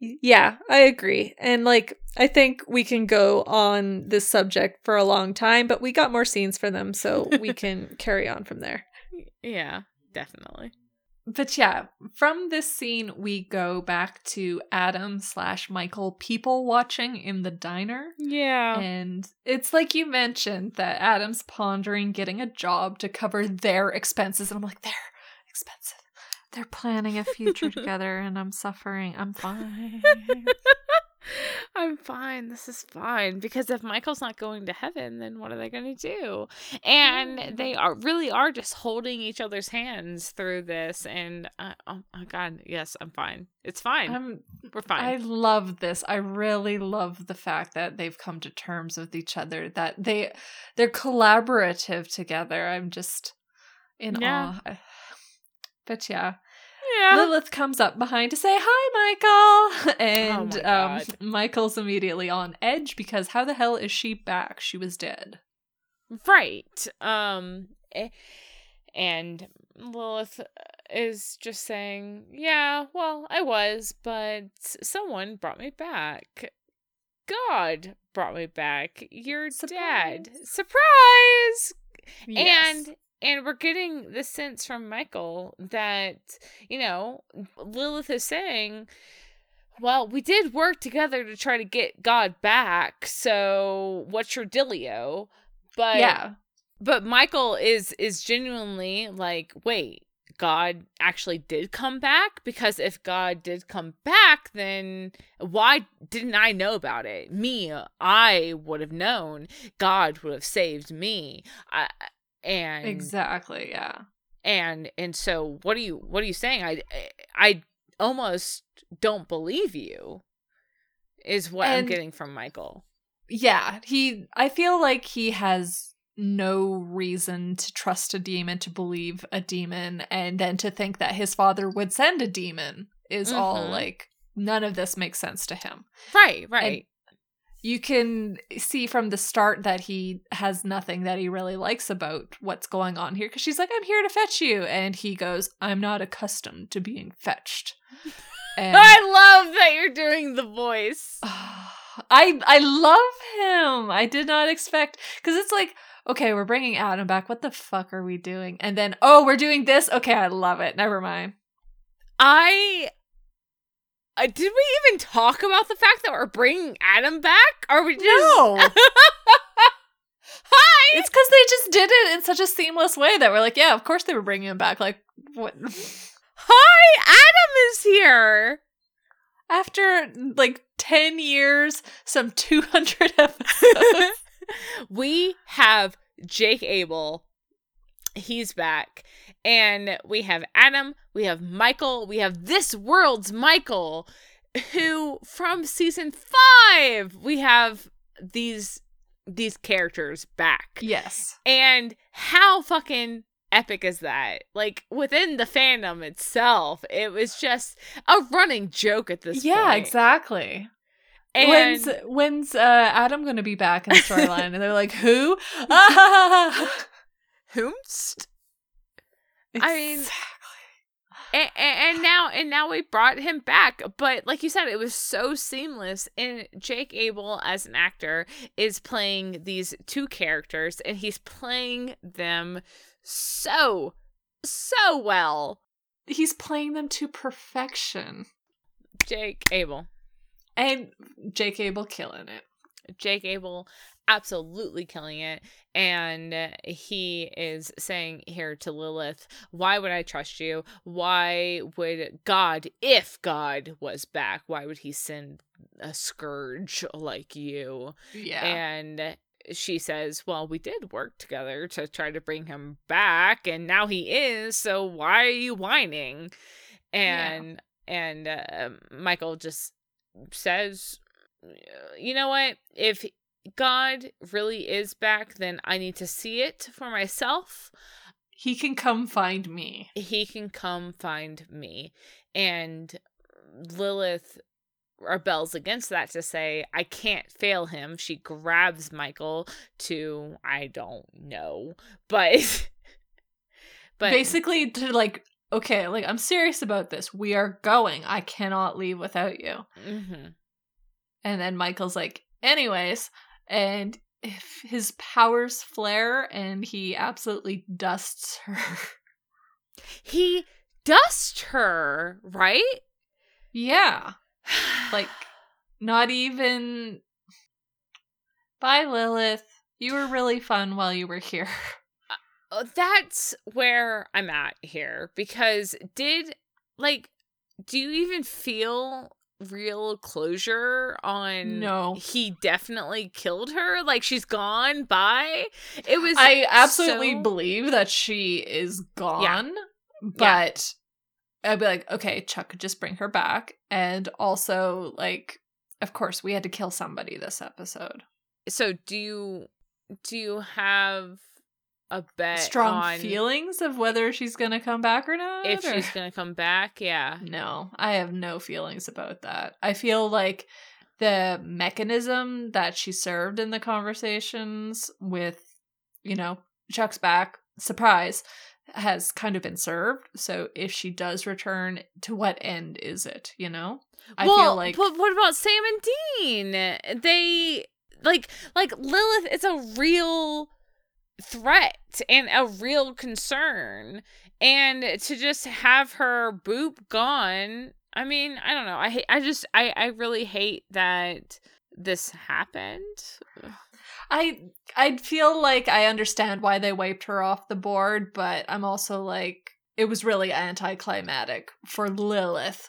[SPEAKER 2] Yeah, I agree. And like I think we can go on this subject for a long time, but we got more scenes for them so we can carry on from there.
[SPEAKER 1] yeah definitely
[SPEAKER 2] But yeah, from this scene we go back to Adam slash Michael people watching in the diner.
[SPEAKER 1] yeah
[SPEAKER 2] And it's like you mentioned that Adam's pondering getting a job to cover their expenses. And I'm like, they're expensive. They're planning a future together and I'm suffering. I'm fine.
[SPEAKER 1] I'm fine. This is fine because if Michael's not going to heaven, then what are they going to do? And they are really are just holding each other's hands through this. And uh, oh my god, yes, I'm fine. It's fine.
[SPEAKER 2] I'm
[SPEAKER 1] We're fine.
[SPEAKER 2] I love this. I really love the fact that they've come to terms with each other. That they they're collaborative together. I'm just in
[SPEAKER 1] Yeah.
[SPEAKER 2] awe. But yeah,
[SPEAKER 1] yeah.
[SPEAKER 2] Lilith comes up behind to say hi, Michael, and
[SPEAKER 1] Oh
[SPEAKER 2] um, Michael's immediately on edge because how the hell is she back? She was dead.
[SPEAKER 1] Right. Um eh, and Lilith is just saying, "Yeah, well, I was, but someone brought me back. God brought me back. Your dad. Surprise!" And and we're getting the sense from Michael that, you know, Lilith is saying, well, we did work together to try to get God back. So, what's your dealio? But
[SPEAKER 2] yeah,
[SPEAKER 1] but Michael is is genuinely like, wait, God actually did come back? Because if God did come back, then why didn't I know about it? Me, I would have known. God would have saved me. I, and
[SPEAKER 2] exactly. Yeah.
[SPEAKER 1] and and so what are you what are you saying? I I almost don't believe you is what I'm getting from Michael.
[SPEAKER 2] Yeah, he I feel like he has no reason to trust a demon to believe a demon and then to think that his father would send a demon is all
[SPEAKER 1] Mhm.
[SPEAKER 2] like none of this makes sense to him.
[SPEAKER 1] Right, right.
[SPEAKER 2] You can see from the start that he has nothing that he really likes about what's going on here because she's like I'm here to fetch you and he goes I'm not accustomed to being fetched. And
[SPEAKER 1] I love that you're doing the voice.
[SPEAKER 2] I I love him. I did not expect because it's like okay, we're bringing Adam back. What the fuck are we doing? And then oh, we're doing this. Okay, I love it. Never mind.
[SPEAKER 1] I uh, did we even talk about the fact that we're bringing Adam back? Or we just
[SPEAKER 2] No,
[SPEAKER 1] Hi.
[SPEAKER 2] it's because they just did it in such a seamless way that we're like, yeah, of course they were bringing him back. Like what?
[SPEAKER 1] Hi, Adam is here.
[SPEAKER 2] After like ten years, some two hundred episodes.
[SPEAKER 1] we have Jake Abel. He's back. And we have Adam, we have Michael, we have this world's Michael, who from season five, we have these these characters back.
[SPEAKER 2] yes.
[SPEAKER 1] And how fucking epic is that? Like within the fandom itself, it was just a running joke at this point.
[SPEAKER 2] Yeah,
[SPEAKER 1] point.
[SPEAKER 2] exactly.
[SPEAKER 1] And
[SPEAKER 2] when's when's uh, Adam going to be back in the storyline? and they're like, who? Ah!
[SPEAKER 1] Whomst? I mean, and, and now and now we brought him back but like you said it was so seamless and jake abel as an actor is playing these two characters and he's playing them so so well
[SPEAKER 2] he's playing them to perfection.
[SPEAKER 1] jake abel
[SPEAKER 2] And Jake Abel killing it.
[SPEAKER 1] Jake Abel absolutely killing it. And uh, he is saying here to Lilith, Why would I trust you? Why would God, if God was back, why would he send a scourge like you?
[SPEAKER 2] Yeah.
[SPEAKER 1] And she says, Well, we did work together to try to bring him back, and now he is, so why are you whining? And and uh, Michael just says, You know what? If God really is back, then I need to see it for myself.
[SPEAKER 2] he can come find me.
[SPEAKER 1] He can come find me. And Lilith rebels against that to say, I can't fail him. She grabs Michael to, I don't know, but. But
[SPEAKER 2] Basically to like okay, like I'm serious about this. We are going. I cannot leave without you.
[SPEAKER 1] Mhm.
[SPEAKER 2] And then Michael's like, anyways, and if his powers flare and he absolutely dusts her.
[SPEAKER 1] he dusts her, right?
[SPEAKER 2] yeah. Like not even Bye Lilith. You were really fun while you were here.
[SPEAKER 1] Uh, that's where I'm at here because did like do you even feel real closure on
[SPEAKER 2] No.
[SPEAKER 1] he definitely killed her like she's gone by it was
[SPEAKER 2] I absolutely
[SPEAKER 1] so-
[SPEAKER 2] believe that she is gone, yeah. but I'd be like, okay, Chuck, just bring her back. And also, like, of course, we had to kill somebody this episode.
[SPEAKER 1] so do you do you have a bet
[SPEAKER 2] Strong
[SPEAKER 1] on
[SPEAKER 2] feelings of whether she's gonna come back or not.
[SPEAKER 1] if
[SPEAKER 2] or-
[SPEAKER 1] she's gonna come back yeah
[SPEAKER 2] No, I have no feelings about that. I feel like the mechanism that she served in the conversations with, you know, Chuck's back, surprise, has kind of been served. So if she does return, to what end is it, you know? I
[SPEAKER 1] well,
[SPEAKER 2] feel like
[SPEAKER 1] but what about Sam and Dean? They like like Lilith is a real threat and a real concern, and to just have her boop gone. I mean, I don't know. I hate. I just. I. I really hate that this happened.
[SPEAKER 2] I I feel like I understand why they wiped her off the board, but I'm also like it was really anticlimactic for Lilith.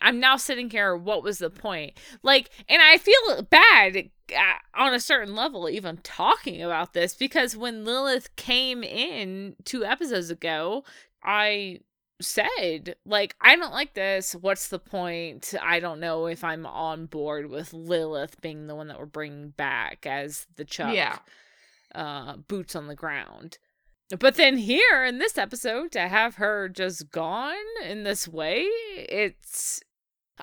[SPEAKER 1] I'm now sitting here. What was the point? Like, and I feel bad uh, on a certain level, even talking about this, because when Lilith came in two episodes ago, I said like i don't like this what's the point i don't know if i'm on board with lilith being the one that we're bringing back as the chuck
[SPEAKER 2] Yeah.
[SPEAKER 1] uh boots on the ground but then here in this episode to have her just gone in this way it's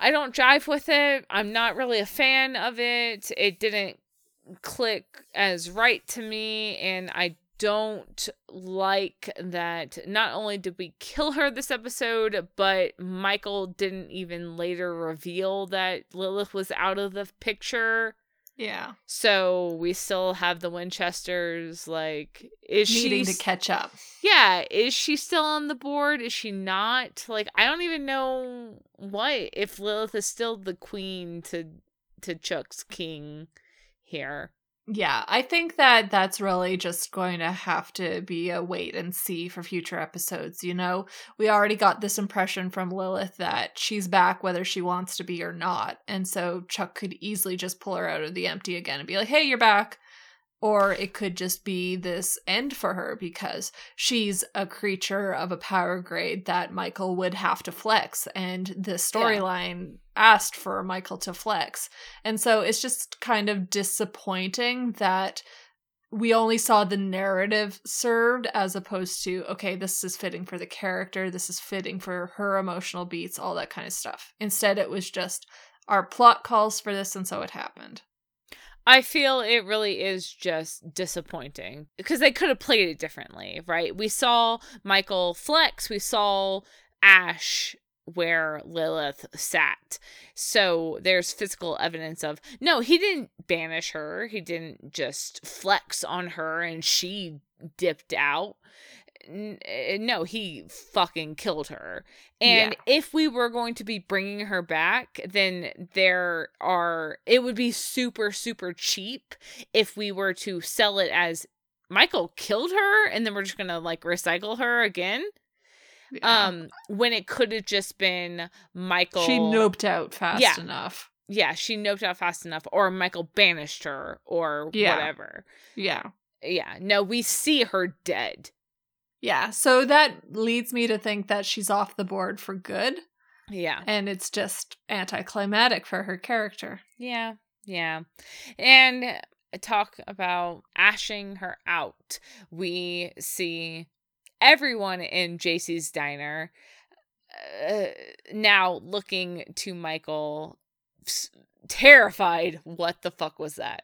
[SPEAKER 1] i don't jive with it i'm not really a fan of it it didn't click as right to me and i don't like that not only did we kill her this episode, but Michael didn't even later reveal that Lilith was out of the picture.
[SPEAKER 2] Yeah.
[SPEAKER 1] So we still have the Winchesters. Like, is she
[SPEAKER 2] Needing
[SPEAKER 1] she
[SPEAKER 2] to catch up.
[SPEAKER 1] Yeah, is she still on the board? Is she not? Like, I don't even know what if Lilith is still the queen to to Chuck's king here.
[SPEAKER 2] Yeah, I think that that's really just going to have to be a wait and see for future episodes. You know, we already got this impression from Lilith that she's back whether she wants to be or not. And so Chuck could easily just pull her out of the empty again and be like, hey, you're back. Or it could just be this end for her because she's a creature of a power grade that Michael would have to flex. And the storyline asked for Michael to flex. And so it's just kind of disappointing that we only saw the narrative served as opposed to, okay, this is fitting for the character, this is fitting for her emotional beats, all that kind of stuff. Instead, it was just our plot calls for this, and so it happened.
[SPEAKER 1] I feel it really is just disappointing because they could have played it differently, right? We saw Michael flex, we saw Ash where Lilith sat. So there's physical evidence of no, he didn't banish her. He didn't just flex on her and she dipped out. N- eh, No, he fucking killed her. And if we were going to be bringing her back, then there are, it would be super, super cheap if we were to sell it as Michael killed her and then we're just going to like recycle her again.
[SPEAKER 2] Yeah.
[SPEAKER 1] Um, when it could have just been Michael.
[SPEAKER 2] she noped out fast
[SPEAKER 1] Yeah.
[SPEAKER 2] enough.
[SPEAKER 1] Yeah, she noped out fast enough, or Michael banished her, or
[SPEAKER 2] Yeah.
[SPEAKER 1] whatever.
[SPEAKER 2] Yeah.
[SPEAKER 1] Yeah, no, we see her dead.
[SPEAKER 2] Yeah. So that leads me to think that she's off the board for good.
[SPEAKER 1] Yeah.
[SPEAKER 2] And it's just anticlimactic for her character.
[SPEAKER 1] Yeah, yeah. And talk about ashing her out. We see everyone in JC's diner uh, now looking to Michael, s- terrified. What the fuck was that?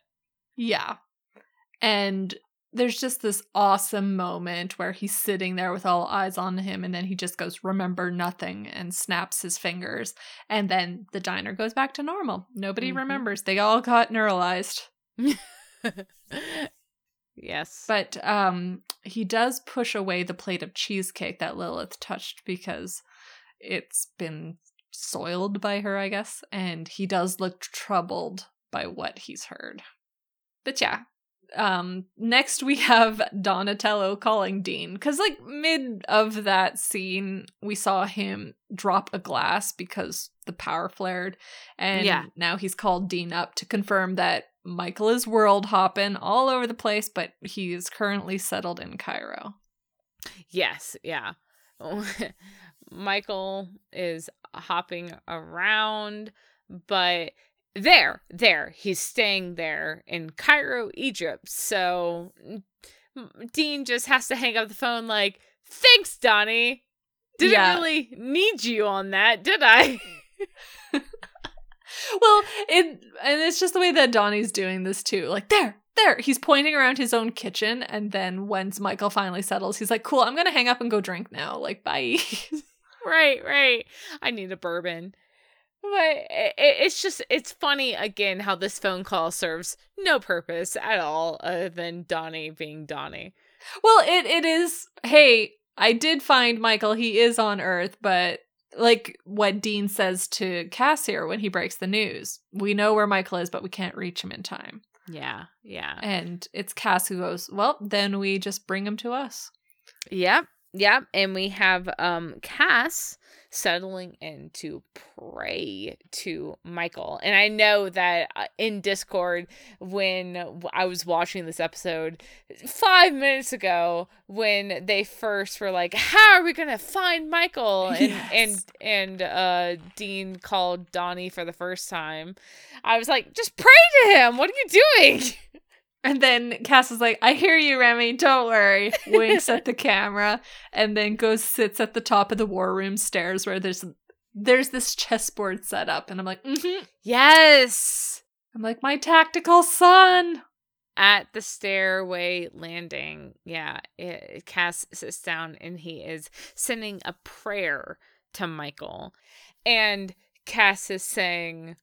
[SPEAKER 2] Yeah. And there's just this awesome moment where he's sitting there with all eyes on him and then he just goes remember nothing and snaps his fingers and then the diner goes back to normal. Nobody
[SPEAKER 1] Mhm.
[SPEAKER 2] remembers. They all got neuralized.
[SPEAKER 1] yes.
[SPEAKER 2] But um he does push away the plate of cheesecake that Lilith touched because it's been soiled by her, I guess, and he does look troubled by what he's heard. But yeah. Um next we have Donatello calling Dean cuz like mid of that scene we saw him drop a glass because the power flared and
[SPEAKER 1] Yeah.
[SPEAKER 2] now he's called Dean up to confirm that Michael is world hopping all over the place but he is currently settled in Cairo.
[SPEAKER 1] Yes, yeah. Michael is hopping around, but there, there, he's staying there in Cairo, Egypt. So mm, Dean just has to hang up the phone, like, thanks, Donnie. Didn't
[SPEAKER 2] Yeah.
[SPEAKER 1] really need you on that, did I?
[SPEAKER 2] Well, it and it's just the way that Donnie's doing this too. Like there, there, he's pointing around his own kitchen, and then once Michael finally settles, he's like, "Cool, I'm gonna hang up and go drink now. Like, bye."
[SPEAKER 1] right, right. I need a bourbon. But it, it's just, it's funny again how this phone call serves no purpose at all other than Donnie being Donnie.
[SPEAKER 2] well, it it is. Hey, I did find Michael. He is on Earth, but like what Dean says to Cass here when he breaks the news, we know where Michael is, but we can't reach him in time.
[SPEAKER 1] Yeah, yeah.
[SPEAKER 2] And it's Cass who goes, "Well, then we just bring him to us."
[SPEAKER 1] Yep, Yeah, and we have um Cass settling in to pray to Michael. And I know that uh, in Discord, when I was watching this episode five minutes ago, when they first were like, "How are we gonna find Michael?" and
[SPEAKER 2] Yes.
[SPEAKER 1] and and uh, Dean called Donnie for the first time, I was like, "Just pray to him. What are you doing?"
[SPEAKER 2] And then Cass is like, I hear you, Remy, don't worry. Winks at the camera and then goes sits at the top of the war room stairs where there's there's this chessboard set up. And I'm like, mm-hmm.
[SPEAKER 1] Yes.
[SPEAKER 2] I'm like, my tactical son.
[SPEAKER 1] at the stairway landing, yeah, it, Cass sits down and he is sending a prayer to Michael. And Cass is saying,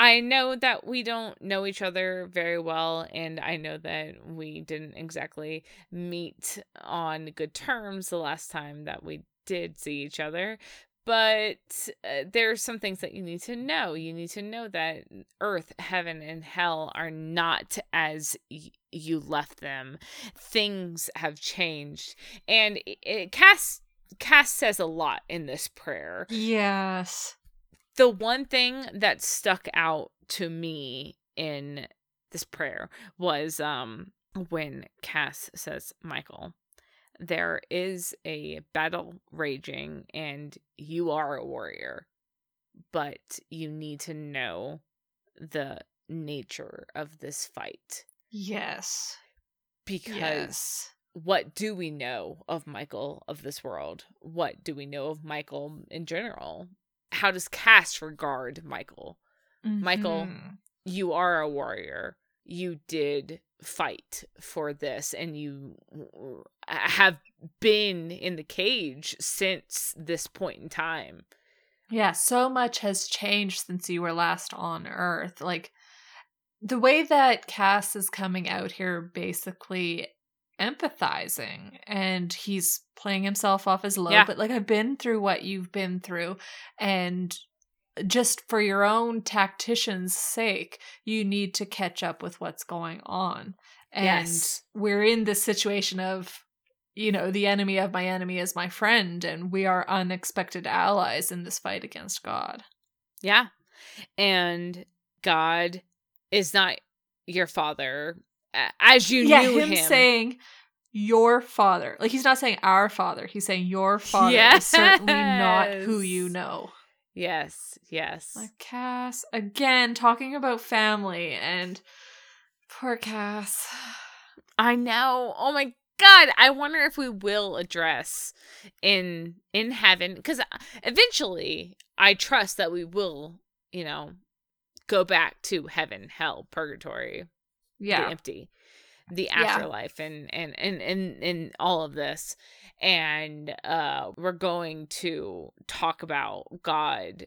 [SPEAKER 1] I know that we don't know each other very well, and I know that we didn't exactly meet on good terms the last time that we did see each other. But uh, there are some things that you need to know. You need to know that earth, heaven, and hell are not as y- you left them. Things have changed. And it, it, Cass, Cass says a lot in this prayer
[SPEAKER 2] Yes.
[SPEAKER 1] The one thing that stuck out to me in this prayer was um when Cass says, Michael, there is a battle raging and you are a warrior, but you need to know the nature of this fight
[SPEAKER 2] Yes.
[SPEAKER 1] because
[SPEAKER 2] Yes.
[SPEAKER 1] what do we know of Michael of this world? What do we know of Michael in general? How does Cass regard Michael? Michael,
[SPEAKER 2] Mhm.
[SPEAKER 1] you are a warrior. You did fight for this and you have been in the cage since this point in time.
[SPEAKER 2] Yeah, so much has changed since you were last on Earth. Like the way that Cass is coming out here basically empathizing and he's playing himself off as low,
[SPEAKER 1] Yeah.
[SPEAKER 2] but like I've been through what you've been through and just for your own tactician's sake, you need to catch up with what's going on. And
[SPEAKER 1] Yes.
[SPEAKER 2] we're in this situation of you know, the enemy of my enemy is my friend, and we are unexpected allies in this fight against God.
[SPEAKER 1] Yeah. And God is not your father as you
[SPEAKER 2] yeah,
[SPEAKER 1] knew
[SPEAKER 2] him,
[SPEAKER 1] him.
[SPEAKER 2] saying your father. Like he's not saying our father, he's saying your father is certainly not who you know.
[SPEAKER 1] yes, yes.
[SPEAKER 2] Like Cass, again, talking about family and poor Cass.
[SPEAKER 1] I know. Oh my god, I wonder if we will address in in heaven cuz uh, eventually I trust that we will, you know, go back to heaven, hell, purgatory, the
[SPEAKER 2] Yeah.
[SPEAKER 1] empty, the
[SPEAKER 2] Yeah.
[SPEAKER 1] afterlife and and and and and all of this. And uh we're going to talk about God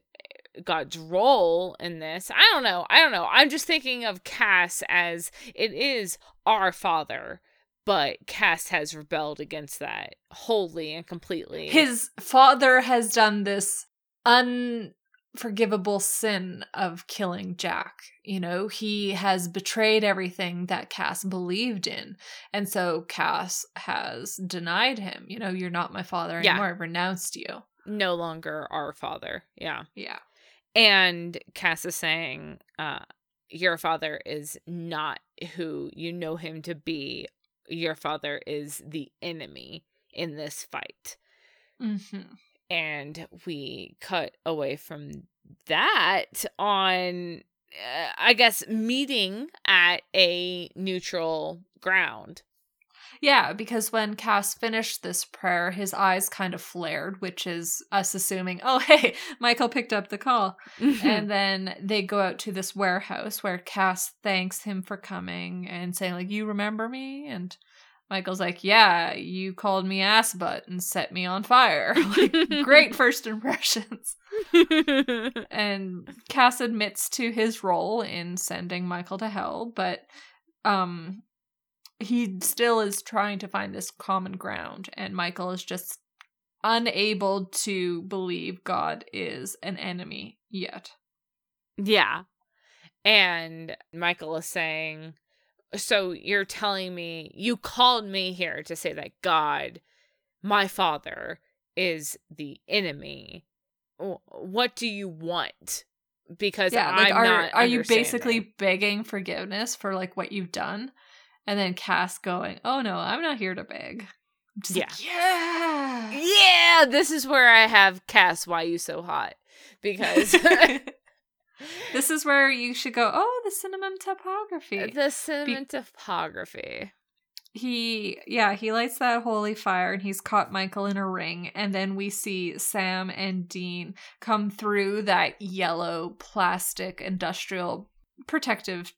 [SPEAKER 1] God's role in this. I don't know. I don't know. I'm just thinking of Cass as it is our father, but Cass has rebelled against that wholly and completely.
[SPEAKER 2] His father has done this unforgivable sin of killing Jack. You know, he has betrayed everything that Cass believed in. And so Cass has denied him. You know, you're not my father
[SPEAKER 1] Yeah.
[SPEAKER 2] anymore. I've renounced you.
[SPEAKER 1] no longer our father. Yeah.
[SPEAKER 2] Yeah.
[SPEAKER 1] And Cass is saying, uh, your father is not who you know him to be. Your father is the enemy in this fight.
[SPEAKER 2] hmm
[SPEAKER 1] and we cut away from that on uh, i guess meeting at a neutral ground
[SPEAKER 2] Yeah, because when Cass finished this prayer, his eyes kind of flared, which is us assuming, oh, hey, Michael picked up the call. and then they go out to this warehouse where Cass thanks him for coming and saying, like, you remember me? And Michael's like, yeah, you called me ass butt and set me on fire. like, great first impressions. And Cass admits to his role in sending Michael to hell, but um he still is trying to find this common ground and Michael is just unable to believe God is an enemy yet.
[SPEAKER 1] yeah and michael is saying so you're telling me you called me here to say that god my father is the enemy. What do you want? Because
[SPEAKER 2] yeah, like
[SPEAKER 1] I'm
[SPEAKER 2] are
[SPEAKER 1] not
[SPEAKER 2] are you basically begging forgiveness for like what you've done? And then Cass going, "Oh no, I'm not here to beg." I'm like, yeah.
[SPEAKER 1] Yeah, this is where I have Cass. Why you so hot? Because
[SPEAKER 2] this is where you should go. Oh, the cinnamon topography.
[SPEAKER 1] Uh, the cinnamon topography.
[SPEAKER 2] he yeah he lights that holy fire and he's caught michael in a ring and then we see sam and dean come through that yellow plastic industrial protective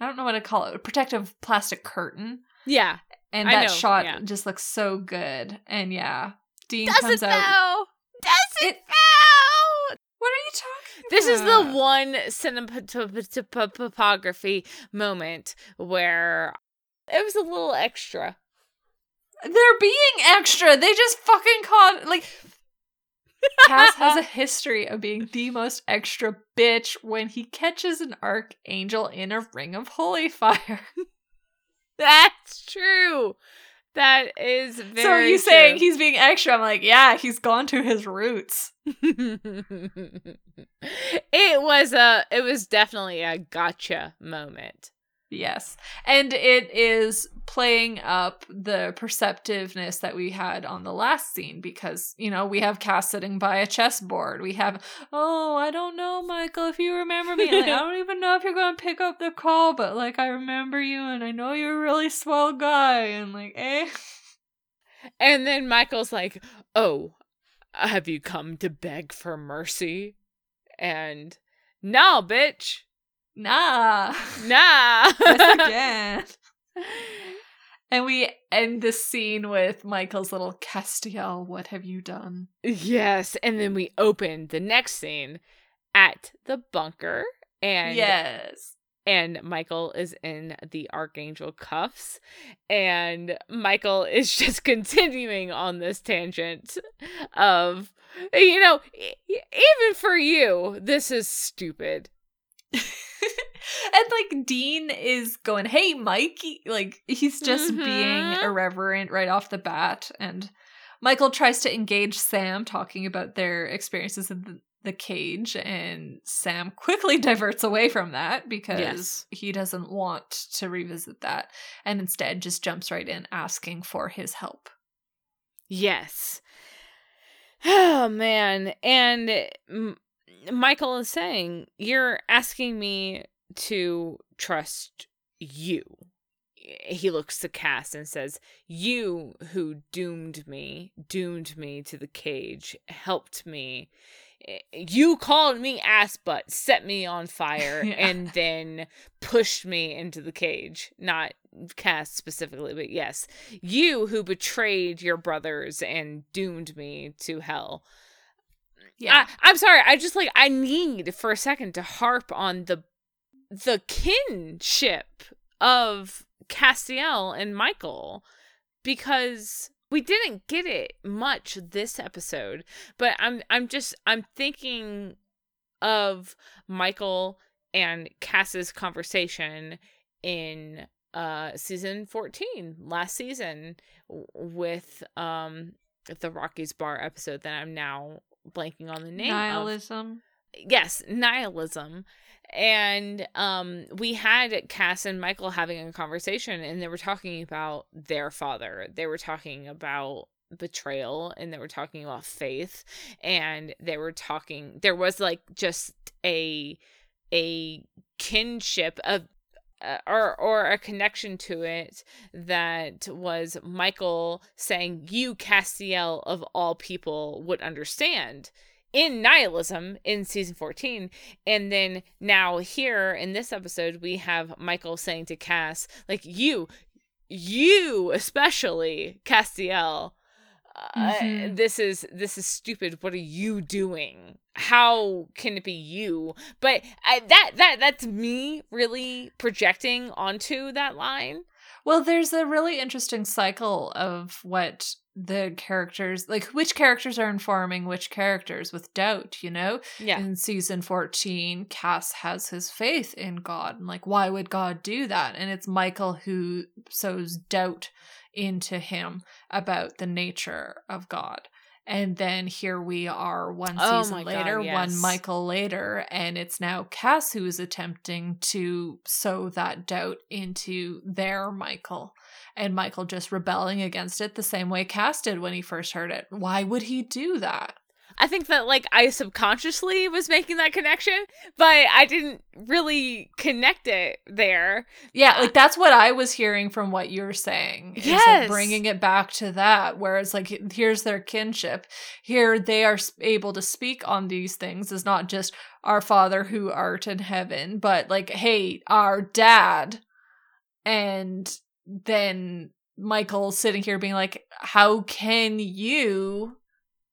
[SPEAKER 2] i don't know what to call it protective plastic curtain
[SPEAKER 1] Yeah.
[SPEAKER 2] and
[SPEAKER 1] I
[SPEAKER 2] that
[SPEAKER 1] know,
[SPEAKER 2] shot
[SPEAKER 1] yeah.
[SPEAKER 2] just looks so good and yeah dean
[SPEAKER 1] Does
[SPEAKER 2] comes
[SPEAKER 1] it
[SPEAKER 2] out
[SPEAKER 1] though? Does it,
[SPEAKER 2] It-
[SPEAKER 1] though?
[SPEAKER 2] what are you talking
[SPEAKER 1] This is the one cinematography moment where it was a little extra.
[SPEAKER 2] They're being extra. They just fucking caught like Cass has a history of being the most extra bitch when he catches an archangel in a ring of holy fire.
[SPEAKER 1] That's true. That is very
[SPEAKER 2] so are you saying he's being extra? I'm like, yeah, he's gone to his roots.
[SPEAKER 1] it was a it was definitely a gotcha moment.
[SPEAKER 2] Yes. And it is playing up the perceptiveness that we had on the last scene because, you know, we have Cass sitting by a chessboard. We have, oh, I don't know, Michael, if you remember me. Like, I don't even know if you're going to pick up the call, but like, I remember you and I know you're a really swell guy. And like, eh.
[SPEAKER 1] And then Michael's like, "Oh, have you come to beg for mercy?" And no, bitch.
[SPEAKER 2] Nah.
[SPEAKER 1] Nah.
[SPEAKER 2] again. And we end this scene with Michael's little Castiel, what have you done?
[SPEAKER 1] yes, and then we open the next scene at the bunker and
[SPEAKER 2] yes.
[SPEAKER 1] and Michael is in the archangel cuffs and Michael is just continuing on this tangent of you know even for you this is stupid
[SPEAKER 2] and like Dean is going, "Hey, Mikey!" Like he's just being
[SPEAKER 1] Mhm.
[SPEAKER 2] irreverent right off the bat, and Michael tries to engage Sam, talking about their experiences in the, the cage, and Sam quickly diverts away from that because
[SPEAKER 1] Yes.
[SPEAKER 2] he doesn't want to revisit that, and instead just jumps right in, asking for his help.
[SPEAKER 1] yes oh man and M- Michael is saying you're asking me to trust you he looks to Cass and says, You who doomed me, doomed me to the cage, helped me. Eh, You called me ass butt, set me on fire,
[SPEAKER 2] Yeah.
[SPEAKER 1] and then pushed me into the cage. Not Cass specifically, but yes. You who betrayed your brothers and doomed me to hell.
[SPEAKER 2] Yeah,
[SPEAKER 1] I, I'm sorry. I just like I need for a second to harp on the the kinship of Castiel and Michael because we didn't get it much this episode. But I'm I'm just I'm thinking of Michael and Cass's conversation in uh season 14 last season with um the Rockies bar episode that I'm now blanking on the name of
[SPEAKER 2] nihilism.
[SPEAKER 1] yes nihilism and um we had cass and michael having a conversation and they were talking about their father they were talking about betrayal and they were talking about faith and they were talking there was like just a a kinship of uh, or or a connection to it that was Michael saying you Castiel of all people would understand in nihilism in season 14 and then now here in this episode we have Michael saying to Cass like you you especially Castiel uh,
[SPEAKER 2] Mhm.
[SPEAKER 1] this is this is stupid what are you doing how can it be you but I, that that that's me really projecting onto that line
[SPEAKER 2] Well, there's a really interesting cycle of what the characters like which characters are informing which characters with doubt, you know?
[SPEAKER 1] Yeah.
[SPEAKER 2] In season 14, Cass has his faith in God. And like, why would God do that? And it's Michael who sows doubt into him about the nature of God. And then here we are one
[SPEAKER 1] oh
[SPEAKER 2] season
[SPEAKER 1] my God,
[SPEAKER 2] later,
[SPEAKER 1] yes.
[SPEAKER 2] one Michael later, and it's now Cass who is attempting to sow that doubt into their Michael. And Michael just rebelling against it the same way Cass did when he first heard it. Why would he do that?
[SPEAKER 1] I think that like I subconsciously was making that connection, but I didn't really connect it there.
[SPEAKER 2] Yeah, uh, like that's what I was hearing from what you're saying. It's like
[SPEAKER 1] Yes.
[SPEAKER 2] bringing it back to that, whereas like here's their kinship. Here they are able to speak on these things Is not just our Father who art in heaven, but like, hey, our dad. And then Michael sitting here being like, how can you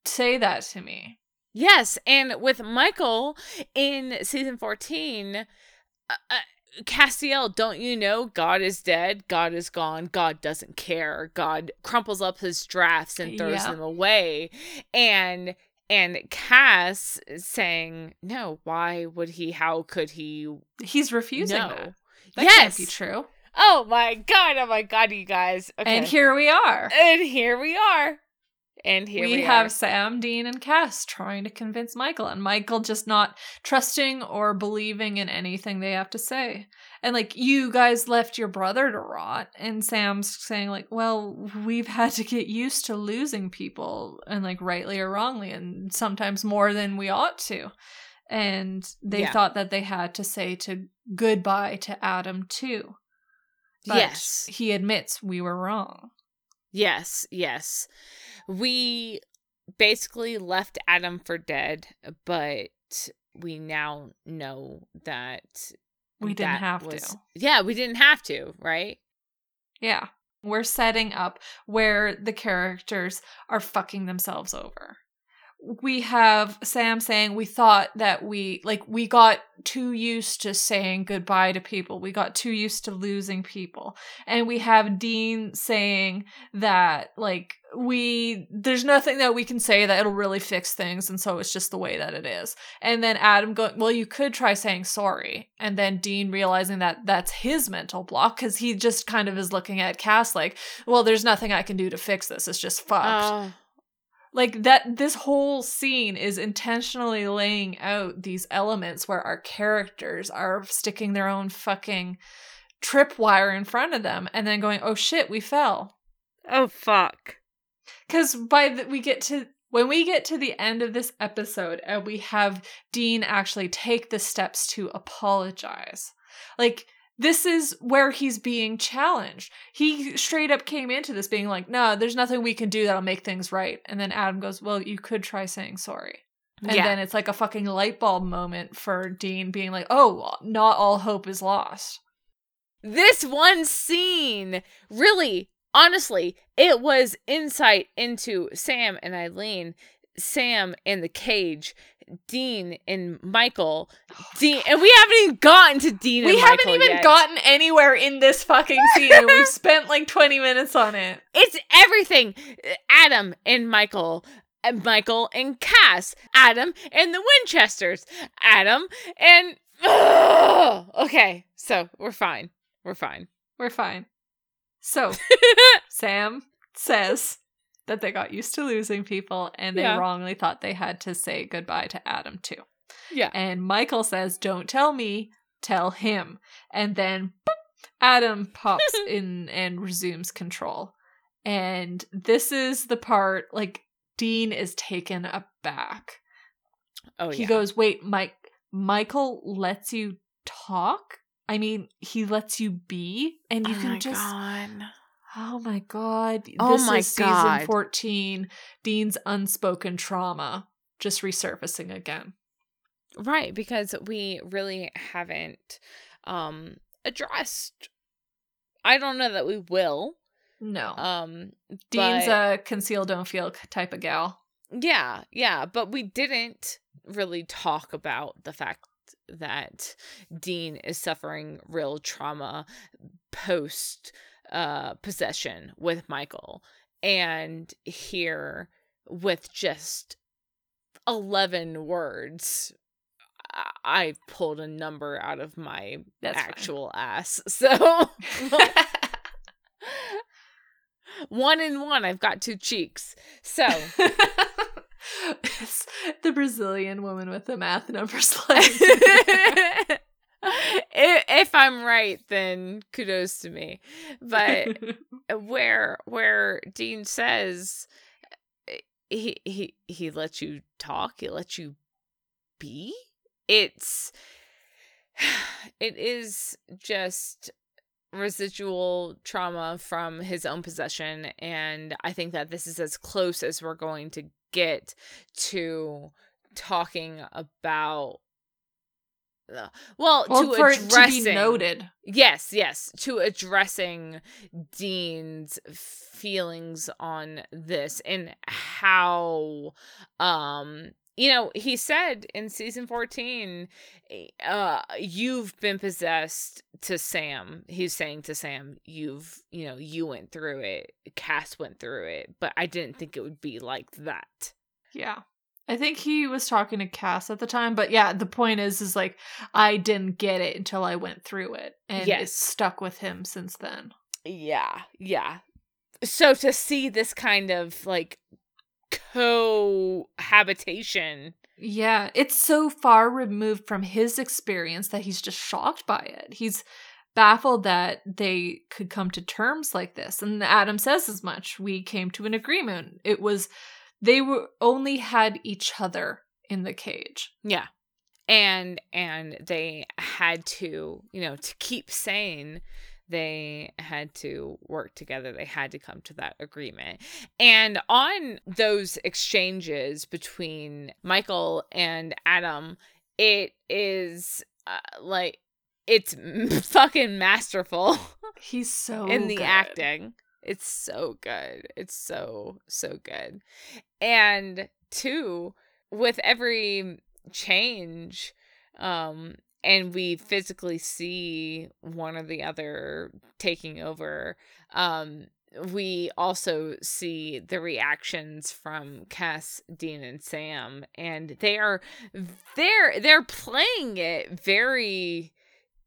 [SPEAKER 2] say that to me?
[SPEAKER 1] Yes, and with Michael in season 14, uh, uh, Castiel, don't you know God is dead? God is gone. God doesn't care. God crumples up his drafts and throws
[SPEAKER 2] Yeah.
[SPEAKER 1] them away. And and Cass saying, "No, why would he? How could he?"
[SPEAKER 2] He's refusing
[SPEAKER 1] no.
[SPEAKER 2] that. That
[SPEAKER 1] yes.
[SPEAKER 2] can't be true.
[SPEAKER 1] Oh my god! Oh my god, you guys. Okay.
[SPEAKER 2] And here we are.
[SPEAKER 1] and here we are. And here
[SPEAKER 2] we,
[SPEAKER 1] we,
[SPEAKER 2] have. Sam, Dean, and Cass trying to convince Michael, and Michael just not trusting or believing in anything they have to say. And like, you guys left your brother to rot, and Sam's saying, like, well, we've had to get used to losing people, and like, rightly or wrongly, and sometimes more than we ought to. And they
[SPEAKER 1] Yeah.
[SPEAKER 2] thought that they had to say to goodbye to Adam too. But
[SPEAKER 1] yes.
[SPEAKER 2] he admits we were wrong.
[SPEAKER 1] Yes, yes. We basically left Adam for dead, but we now know that
[SPEAKER 2] We didn't
[SPEAKER 1] that
[SPEAKER 2] have
[SPEAKER 1] was-
[SPEAKER 2] to.
[SPEAKER 1] Yeah, we didn't have to, right?
[SPEAKER 2] Yeah. We're setting up where the characters are fucking themselves over. We have Sam saying we thought that we like we got too used to saying goodbye to people. We got too used to losing people. And we have Dean saying that like we there's nothing that we can say that it'll really fix things and so it's just the way that it is. And then Adam going, "Well, you could try saying sorry." And then Dean realizing that that's his mental block cuz he just kind of is looking at Cass like, "Well, there's nothing I can do to fix this. It's just fucked."
[SPEAKER 1] Oh,
[SPEAKER 2] like that this whole scene is intentionally laying out these elements where our characters are sticking their own fucking tripwire in front of them and then going, "Oh shit, we fell."
[SPEAKER 1] oh fuck.
[SPEAKER 2] Because by the, we get to when we get to the end of this episode and we have Dean actually take the steps to apologize, like this is where he's being challenged. He straight up came into this being like, "No, there's nothing we can do that'll make things right." And then Adam goes, "Well, you could try saying sorry." And
[SPEAKER 1] yeah.
[SPEAKER 2] then it's like a fucking light bulb moment for Dean being like, "Oh, not all hope is lost."
[SPEAKER 1] this one scene really honestly it was insight into sam and eileen sam in the cage dean and michael oh dean and we haven't even gotten to dean
[SPEAKER 2] We haven't
[SPEAKER 1] Michael
[SPEAKER 2] even
[SPEAKER 1] yet.
[SPEAKER 2] gotten anywhere in this fucking scene, we've spent like twenty minutes on it.
[SPEAKER 1] it's everything adam and michael and michael and cass adam and the winchesters adam and Ugh! okay so we're fine we're fine
[SPEAKER 2] We're fine. So Sam says that they got used to losing people and they
[SPEAKER 1] Yeah.
[SPEAKER 2] wrongly thought they had to say goodbye to Adam too.
[SPEAKER 1] yeah
[SPEAKER 2] And Michael says, Don't tell me, tell him. And then boop, Adam pops in and resumes control. And this is the part like Dean is taken aback.
[SPEAKER 1] oh
[SPEAKER 2] he
[SPEAKER 1] yeah
[SPEAKER 2] goes, Wait, Mike Michael lets you talk? I mean, he lets you be, and you
[SPEAKER 1] oh
[SPEAKER 2] can just
[SPEAKER 1] God.
[SPEAKER 2] Oh my god.
[SPEAKER 1] Oh
[SPEAKER 2] this
[SPEAKER 1] my
[SPEAKER 2] is season 14. Dean's unspoken trauma just resurfacing again.
[SPEAKER 1] Right, because we really haven't um addressed I don't know that we will.
[SPEAKER 2] No.
[SPEAKER 1] Um
[SPEAKER 2] Dean's
[SPEAKER 1] but-
[SPEAKER 2] a conceal don't feel type of gal.
[SPEAKER 1] yeah, yeah, but we didn't really talk about the fact that Dean is suffering real trauma post uh possession with Michael and here with just 11 words I pulled a number out of my That's actual fine. ass. So one in one, I've got two cheeks. So
[SPEAKER 2] the Brazilian woman with the math numbers.
[SPEAKER 1] If I'm right, then kudos to me. But where where Dean says eh, he he he lets you talk, he lets you be it's it is just residual trauma from his own possession and i think that this is as close as we're going to get to talking about well, well, to for addressing, to noted. Yes, yes, to addressing Dean's feelings on this and how um you know, he said in season 14, eh, uh, you've been possessed to Sam. He's saying to Sam, you've, you know, you went through it. Cass went through it, but I didn't think it would be like that.
[SPEAKER 2] Yeah. I think he was talking to Cass at the time, but yeah, the point is, is like, I didn't get it until I went through it. And yes. it's stuck with him since then.
[SPEAKER 1] Yeah. Yeah. So to see this kind of like cohabitation.
[SPEAKER 2] Yeah, it's so far removed from his experience that he's just shocked by it. He's baffled that they could come to terms like this. And Adam says as much. We came to an agreement. It was they were only had each other in the cage.
[SPEAKER 1] Yeah. And and they had to, you know, to keep sane, they had to work together they had to come to that agreement and on those exchanges between michael and adam it is uh, like it's fucking masterful
[SPEAKER 2] he's so
[SPEAKER 1] in the
[SPEAKER 2] good.
[SPEAKER 1] acting it's so good. It's so so good. And two with every change um and we physically see one or the other taking over um we also see the reactions from Cass, Dean, and Sam, and they are they're they're playing it very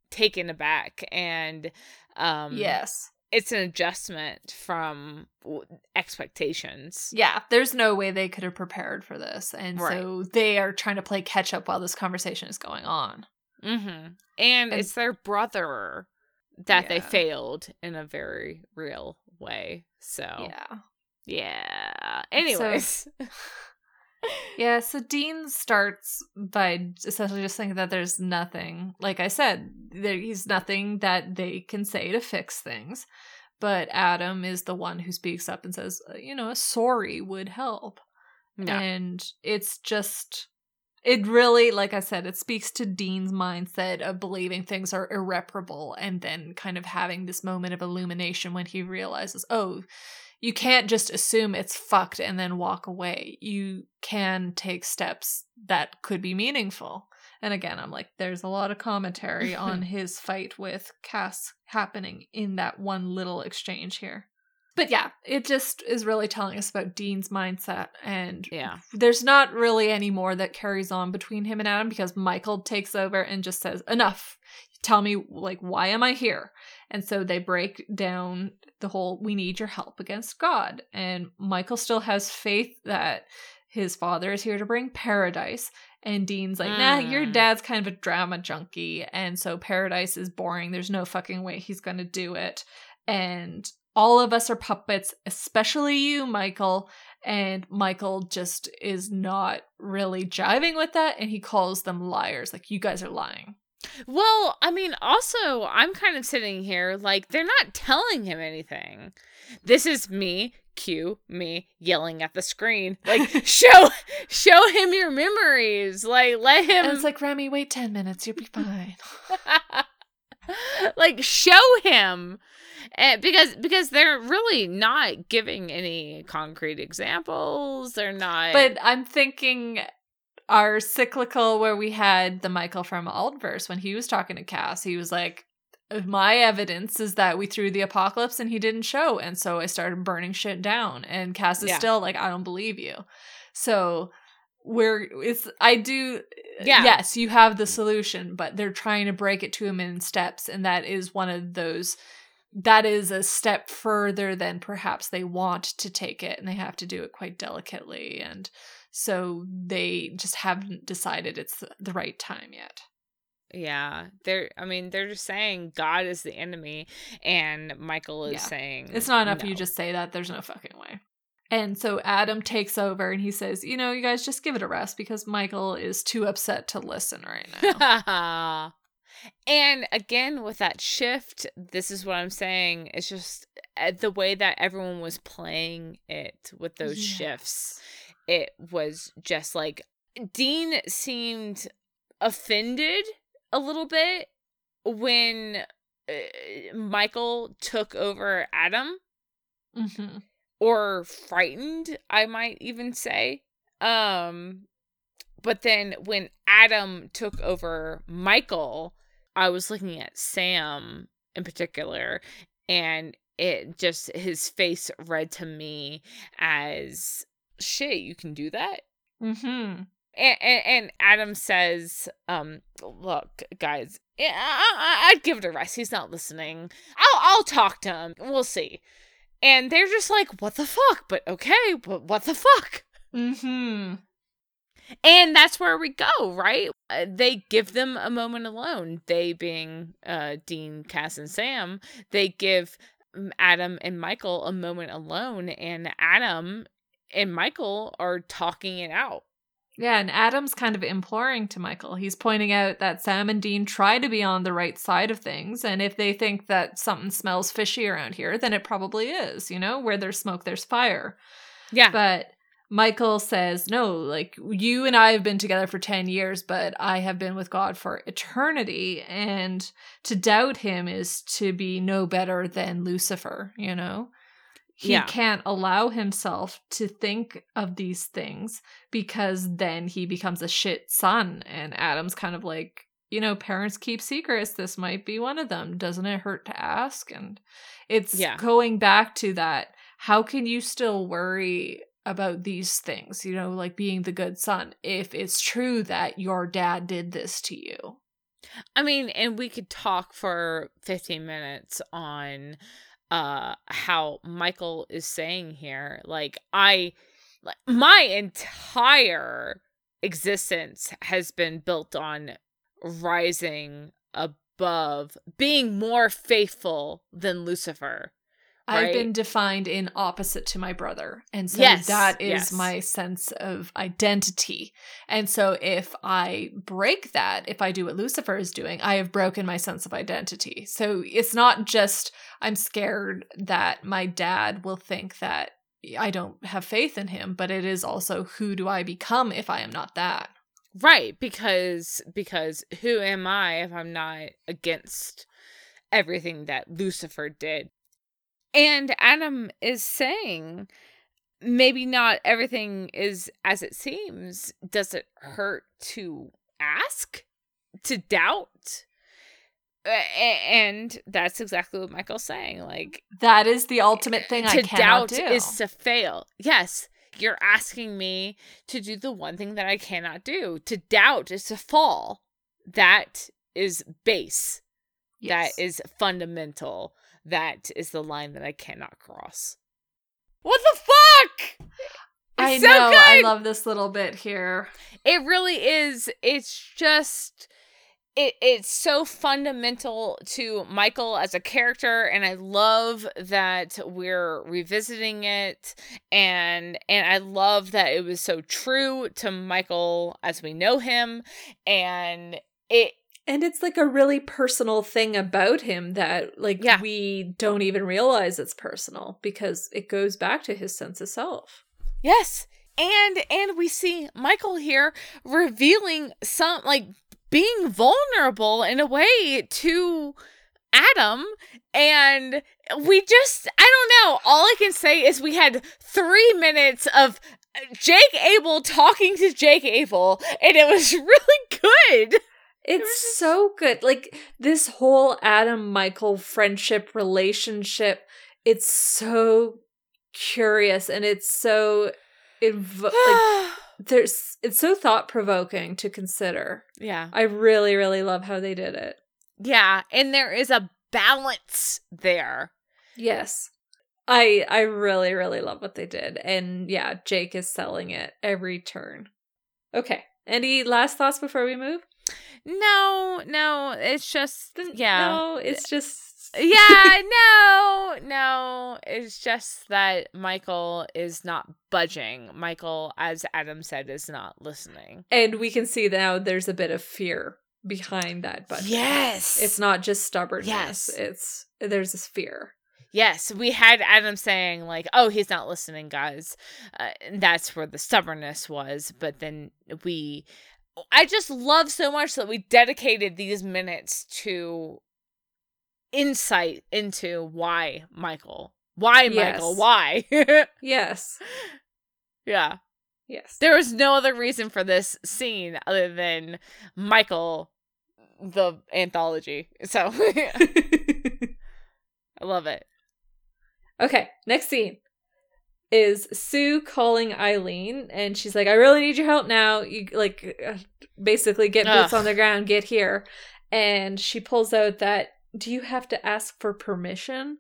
[SPEAKER 1] taken aback, and um,
[SPEAKER 2] yes,
[SPEAKER 1] it's an adjustment from expectations.
[SPEAKER 2] Yeah, there's no way they could have prepared for this, and right. so they are trying to play catch up while this conversation is going on.
[SPEAKER 1] Mm-hmm. And, and, it's their brother that yeah. they failed in a very real way. So
[SPEAKER 2] yeah,
[SPEAKER 1] yeah. Anyways.
[SPEAKER 2] So, yeah, so Dean starts by essentially just saying that there's nothing, like I said, there's nothing that they can say to fix things. But Adam is the one who speaks up and says, uh, you know, a sorry would help. Yeah. And it's just it really, like I said, it speaks to Dean's mindset of believing things are irreparable and then kind of having this moment of illumination when he realizes, oh, you can't just assume it's fucked and then walk away. You can take steps that could be meaningful. And again, I'm like, there's a lot of commentary on his fight with Cass happening in that one little exchange here but yeah, it just is really telling us about Dean's mindset. And
[SPEAKER 1] yeah,
[SPEAKER 2] there's not really any more that carries on between him and Adam because Michael takes over and just says, Enough. Tell me, like, why am I here? And so they break down the whole we need your help against God. And Michael still has faith that his father is here to bring paradise. And Dean's like, nah, your mm. dad's kind of a drama junkie. And so paradise is boring. There's no fucking way he's going to do it. And all of us are puppets, especially you, Michael. And Michael just is not really jiving with that. And he calls them liars. Like, you guys are lying.
[SPEAKER 1] Well, I mean, also, I'm kind of sitting here like they're not telling him anything. This is me, cue me yelling at the screen. Like, show show him your memories. Like, let him.
[SPEAKER 2] And it's like, Remy, wait 10 minutes. You'll be fine.
[SPEAKER 1] like, show him and because because they're really not giving any concrete examples. They're not.
[SPEAKER 2] But I'm thinking our cyclical where we had the Michael from Aldverse when he was talking to Cass, he was like, my evidence is that we threw the apocalypse and he didn't show. And so I started burning shit down. And Cass is
[SPEAKER 1] Yeah.
[SPEAKER 2] still like, I don't believe you. So we're it's I do
[SPEAKER 1] Yeah.
[SPEAKER 2] yes, you have the solution, but they're trying to break it to him in steps, and that is one of those that is a step further than perhaps they want to take it, and they have to do it quite delicately. And so they just haven't decided it's the- right time yet.
[SPEAKER 1] Yeah, they're. I mean, they're just saying God is the enemy, and Michael is
[SPEAKER 2] Yeah.
[SPEAKER 1] saying
[SPEAKER 2] It's not enough
[SPEAKER 1] no.
[SPEAKER 2] you just say that. There's no fucking way. And so Adam takes over and he says, You know, you guys just give it a rest because Michael is too upset to listen right now.
[SPEAKER 1] and again, with that shift, this is what I'm saying. It's just uh, the way that everyone was playing it with those shifts. It was just like Dean seemed offended a little bit when uh, Michael took over Adam.
[SPEAKER 2] hmm
[SPEAKER 1] or frightened i might even say um but then when adam took over michael i was looking at sam in particular and it just his face read to me as shit you can do that
[SPEAKER 2] hmm
[SPEAKER 1] and, and, and Adam says, um, look, guys, I, I- I'd give it a rest. He's not listening. I'll, I'll talk to him. We'll see. And they're just like, what the fuck? But okay, but what the fuck?
[SPEAKER 2] hmm
[SPEAKER 1] And that's where we go, right? Uh, they give them a moment alone. They being uh, Dean, Cass, and Sam. They give Adam and Michael a moment alone, and Adam and Michael are talking it out.
[SPEAKER 2] Yeah, and Adam's kind of imploring to Michael. He's pointing out that Sam and Dean try to be on the right side of things, and if they think that something smells fishy around here, then it probably is, you know? Where there's smoke, there's fire.
[SPEAKER 1] Yeah.
[SPEAKER 2] But Michael says, No, like you and I have been together for 10 years, but I have been with God for eternity. And to doubt him is to be no better than Lucifer, you know? He
[SPEAKER 1] Yeah.
[SPEAKER 2] can't allow himself to think of these things because then he becomes a shit son. And Adam's kind of like, you know, parents keep secrets. This might be one of them. Doesn't it hurt to ask? And it's
[SPEAKER 1] Yeah.
[SPEAKER 2] going back to that. How can you still worry about these things, you know, like being the good son, if it's true that your dad did this to you?
[SPEAKER 1] I mean, and we could talk for 15 minutes on uh how Michael is saying here like I like my entire existence has been built on rising above being more faithful than Lucifer.
[SPEAKER 2] I've been defined in opposite to my brother. And so
[SPEAKER 1] Yes,
[SPEAKER 2] that is
[SPEAKER 1] yes.
[SPEAKER 2] my sense of identity. And so if I break that, if I do what Lucifer is doing, I have broken my sense of identity. So it's not just I'm scared that my dad will think that I don't have faith in him, but it is also who do I become if I am not that?
[SPEAKER 1] Right, because because who am I if I'm not against everything that Lucifer did? And Adam is saying maybe not everything is as it seems. Does it hurt to ask? To doubt? And that's exactly what Michael's saying. Like
[SPEAKER 2] That is the eh, ultimate thing I
[SPEAKER 1] to doubt
[SPEAKER 2] do.
[SPEAKER 1] is to fail. Yes, you're asking me to do the one thing that I cannot do. To doubt is to fall. That is base.
[SPEAKER 2] Yes.
[SPEAKER 1] That is fundamental. That is the line that I cannot cross. What the fuck?
[SPEAKER 2] I
[SPEAKER 1] so
[SPEAKER 2] know. I love this little bit here.
[SPEAKER 1] It really is. It's just it it's so fundamental to Michael as a character and I love that we're revisiting it and and I love that it was so true to Michael as we know him and it
[SPEAKER 2] And it's like a really personal thing about him that like
[SPEAKER 1] Yeah.
[SPEAKER 2] we don't even realize it's personal because it goes back to his sense of self.
[SPEAKER 1] Yes. And and we see Michael here revealing some like being vulnerable in a way to Adam and we just I don't know. All I can say is we had 3 minutes of Jake Abel talking to Jake Abel and it was really good.
[SPEAKER 2] It's just... so good. Like this whole Adam Michael friendship relationship, it's so curious and it's so inv- like there's it's so thought provoking to consider.
[SPEAKER 1] Yeah.
[SPEAKER 2] I really really love how they did it.
[SPEAKER 1] Yeah, and there is a balance there.
[SPEAKER 2] Yes. I I really really love what they did. And yeah, Jake is selling it every turn. Okay. Any last thoughts before we move?
[SPEAKER 1] No, no, it's just yeah.
[SPEAKER 2] No, it's just
[SPEAKER 1] yeah, no, no. It's just that Michael is not budging. Michael, as Adam said, is not listening.
[SPEAKER 2] And we can see now there's a bit of fear behind that budging.
[SPEAKER 1] Yes.
[SPEAKER 2] It's not just stubbornness.
[SPEAKER 1] Yes.
[SPEAKER 2] It's there's this fear.
[SPEAKER 1] Yes, we had Adam saying like, "Oh, he's not listening, guys." Uh, that's where the stubbornness was, but then we I just love so much that we dedicated these minutes to insight into why Michael. Why yes. Michael? Why?
[SPEAKER 2] yes.
[SPEAKER 1] Yeah.
[SPEAKER 2] Yes.
[SPEAKER 1] There was no other reason for this scene other than Michael the anthology. So I love it.
[SPEAKER 2] Okay, next scene is Sue calling Eileen and she's like, I really need your help now. You like uh, basically get boots Ugh. on the ground, get here. And she pulls out that do you have to ask for permission?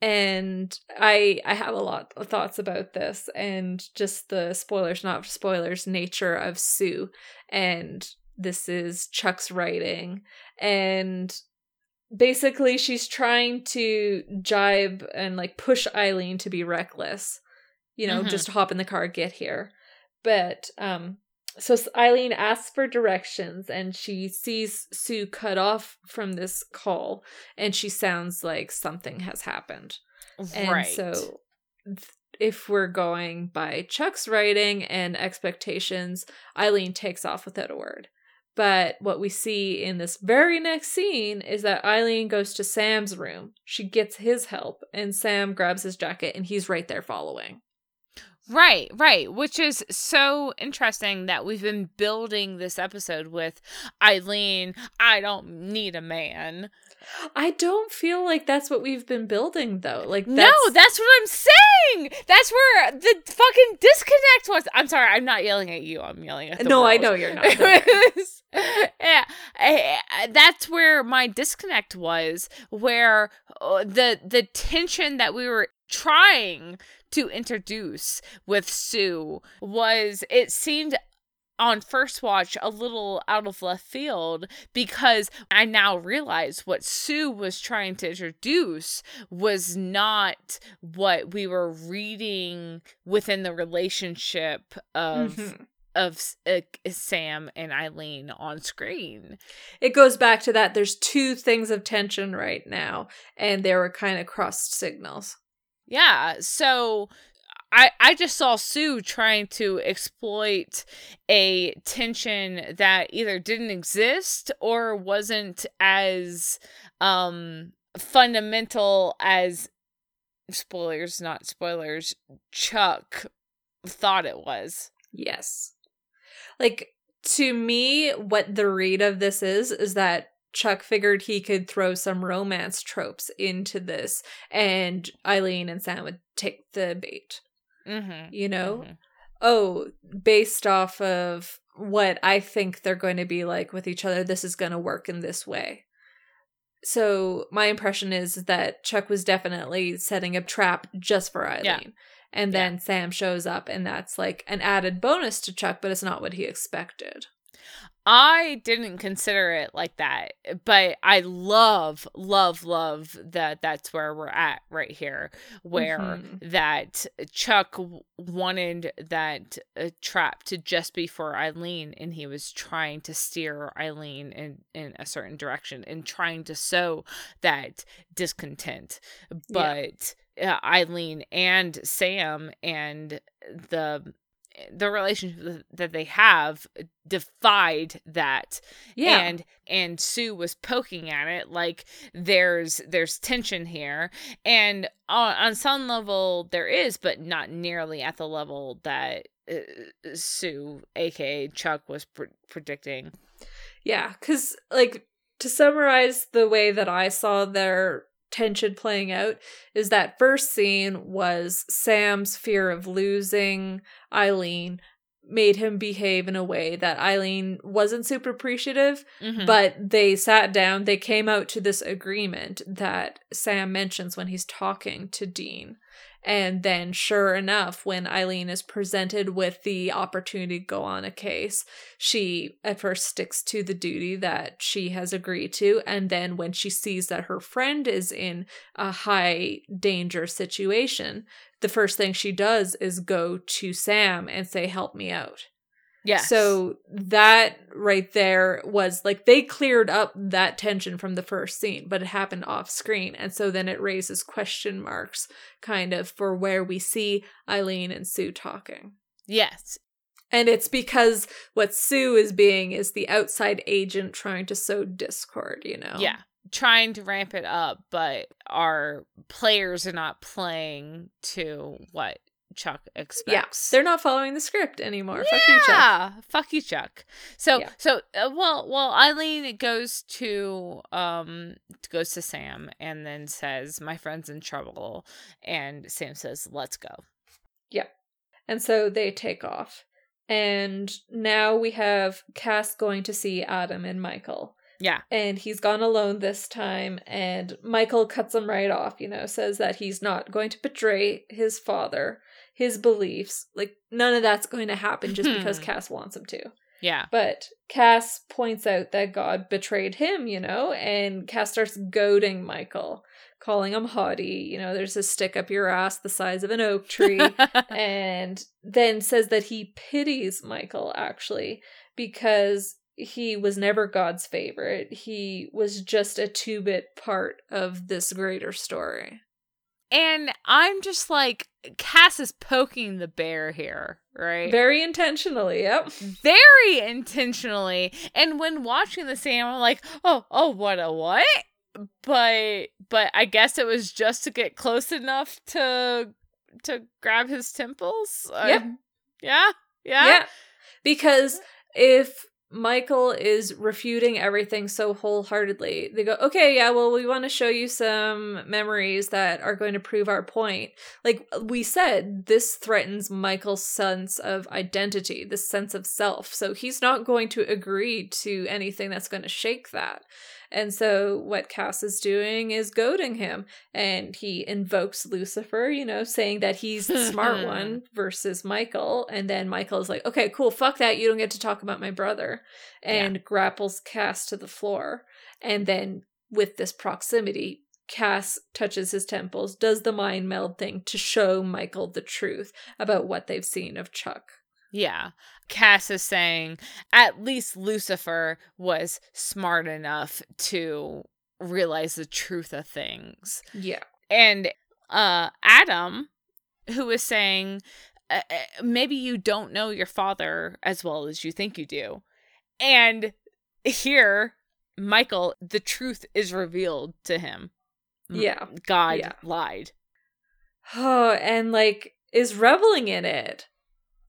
[SPEAKER 2] And I I have a lot of thoughts about this and just the spoilers, not spoilers, nature of Sue. And this is Chuck's writing. And basically she's trying to jibe and like push Eileen to be reckless you know, mm-hmm. just hop in the car, get here. But um so Eileen asks for directions and she sees Sue cut off from this call and she sounds like something has happened. Right. And so if we're going by Chuck's writing and expectations, Eileen takes off without a word. But what we see in this very next scene is that Eileen goes to Sam's room. She gets his help, and Sam grabs his jacket, and he's right there following.
[SPEAKER 1] Right, right. Which is so interesting that we've been building this episode with Eileen, I don't need a man.
[SPEAKER 2] I don't feel like that's what we've been building though. Like
[SPEAKER 1] that's... No, that's what I'm saying. That's where the fucking disconnect was. I'm sorry, I'm not yelling at you. I'm yelling at
[SPEAKER 2] No,
[SPEAKER 1] world.
[SPEAKER 2] I know you're not.
[SPEAKER 1] yeah, I, I, that's where my disconnect was where uh, the the tension that we were trying to introduce with Sue was it seemed on first watch a little out of left field because I now realize what Sue was trying to introduce was not what we were reading within the relationship of mm-hmm. of uh, Sam and Eileen on screen.
[SPEAKER 2] It goes back to that there's two things of tension right now and there were kind of crossed signals.
[SPEAKER 1] Yeah. So I I just saw Sue trying to exploit a tension that either didn't exist or wasn't as um fundamental as spoilers not spoilers Chuck thought it was.
[SPEAKER 2] Yes. Like to me what the read of this is is that Chuck figured he could throw some romance tropes into this, and Eileen and Sam would take the bait.
[SPEAKER 1] Mm-hmm.
[SPEAKER 2] You know? Mm-hmm. Oh, based off of what I think they're going to be like with each other, this is going to work in this way. So, my impression is that Chuck was definitely setting a trap just for Eileen. Yeah. And then yeah. Sam shows up, and that's like an added bonus to Chuck, but it's not what he expected.
[SPEAKER 1] I didn't consider it like that, but I love, love, love that that's where we're at right here, where mm-hmm. that Chuck wanted that uh, trap to just be for Eileen, and he was trying to steer Eileen in, in a certain direction and trying to sow that discontent. But yeah. uh, Eileen and Sam and the the relationship that they have defied that. Yeah. And and sue was poking at it like there's there's tension here. And on, on some level there is but not nearly at the level that uh, sue aka chuck was pr- predicting.
[SPEAKER 2] Yeah, because, like, to summarize the way that I saw their tension playing out is that first scene was Sam's fear of losing Eileen made him behave in a way that Eileen wasn't super appreciative,
[SPEAKER 1] Mhm.
[SPEAKER 2] but they sat down, they came out to this agreement that Sam mentions when he's talking to Dean. And then, sure enough, when Eileen is presented with the opportunity to go on a case, she at first sticks to the duty that she has agreed to. And then, when she sees that her friend is in a high danger situation, the first thing she does is go to Sam and say, Help me out.
[SPEAKER 1] Yes.
[SPEAKER 2] So that right there was like they cleared up that tension from the first scene, but it happened off screen. And so then it raises question marks kind of for where we see Eileen and Sue talking.
[SPEAKER 1] yes.
[SPEAKER 2] And it's because what Sue is being is the outside agent trying to sow discord, you know?
[SPEAKER 1] Yeah. Trying to ramp it up, but our players are not playing to what Chuck expects. Yeah.
[SPEAKER 2] They're not following the script anymore. Fuck you, Chuck.
[SPEAKER 1] Yeah, fuck you, Chuck. So,
[SPEAKER 2] Yeah.
[SPEAKER 1] so uh, well, well, Eileen goes to um goes to Sam and then says, "My friend's in trouble," and Sam says, "Let's go." Yeah.
[SPEAKER 2] And so they take off. And now we have Cass going to see Adam and Michael.
[SPEAKER 1] Yeah,
[SPEAKER 2] and he's gone alone this time and michael cuts him right off you know says that he's not going to betray his father his beliefs like none of that's going to happen just because
[SPEAKER 1] Hmm.
[SPEAKER 2] cass wants him to
[SPEAKER 1] yeah,
[SPEAKER 2] but cass points out that god betrayed him you know and cass starts goading michael calling him haughty you know there's a stick up your ass the size of an oak tree and then says that he pities Michael actually because he was never God's favorite. He was just a two bit part of this greater story.
[SPEAKER 1] And I'm just like, Cass is poking the bear here, right?
[SPEAKER 2] Very intentionally, yep.
[SPEAKER 1] very intentionally. And when watching the scene, I'm like, oh, oh, what a what? But but I guess it was just to get close enough to to grab his temples.
[SPEAKER 2] Yep.
[SPEAKER 1] Um, yeah. Yeah.
[SPEAKER 2] Yeah. Because if Michael is refuting everything so wholeheartedly, they go, okay, yeah, well, we want to show you some memories that are going to prove our point. Like we said, this threatens Michael's sense of identity, this sense of self. So he's not going to agree to anything that's going to shake that. And so what Cass is doing is goading him. And he invokes Lucifer, you know, saying that he's the smart one versus Michael. And then Michael is like, okay, cool, fuck that. You don't get to talk about my brother. And grapples Cass to the floor. And then with this proximity, Cass touches his temples, does the mind meld thing to show Michael the truth about what they've seen of Chuck.
[SPEAKER 1] Yeah. Cass is saying at least Lucifer was smart enough to realize the truth of things.
[SPEAKER 2] Yeah.
[SPEAKER 1] and uh adam who is saying uh, uh, maybe you don't know your father as well as you think you do and here michael the truth is revealed to him
[SPEAKER 2] Yeah.
[SPEAKER 1] god
[SPEAKER 2] Yeah.
[SPEAKER 1] lied
[SPEAKER 2] Oh, and like is reveling in it.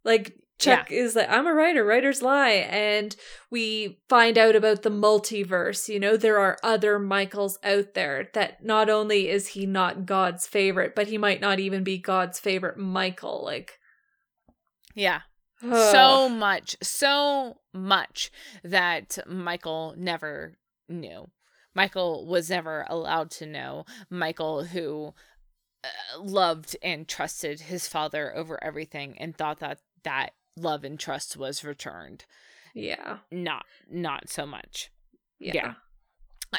[SPEAKER 2] Like Chuck is like, I'm a writer, writers lie. And we find out about the multiverse. You know, there are other Michaels out there that not only is he not God's favorite, but he might not even be God's favorite Michael. Like,
[SPEAKER 1] yeah
[SPEAKER 2] ugh.
[SPEAKER 1] so much so much that michael never knew michael was never allowed to know michael who uh, loved and trusted his father over everything and thought that that love and trust was returned
[SPEAKER 2] yeah.
[SPEAKER 1] not not so much
[SPEAKER 2] Yeah.
[SPEAKER 1] Yeah.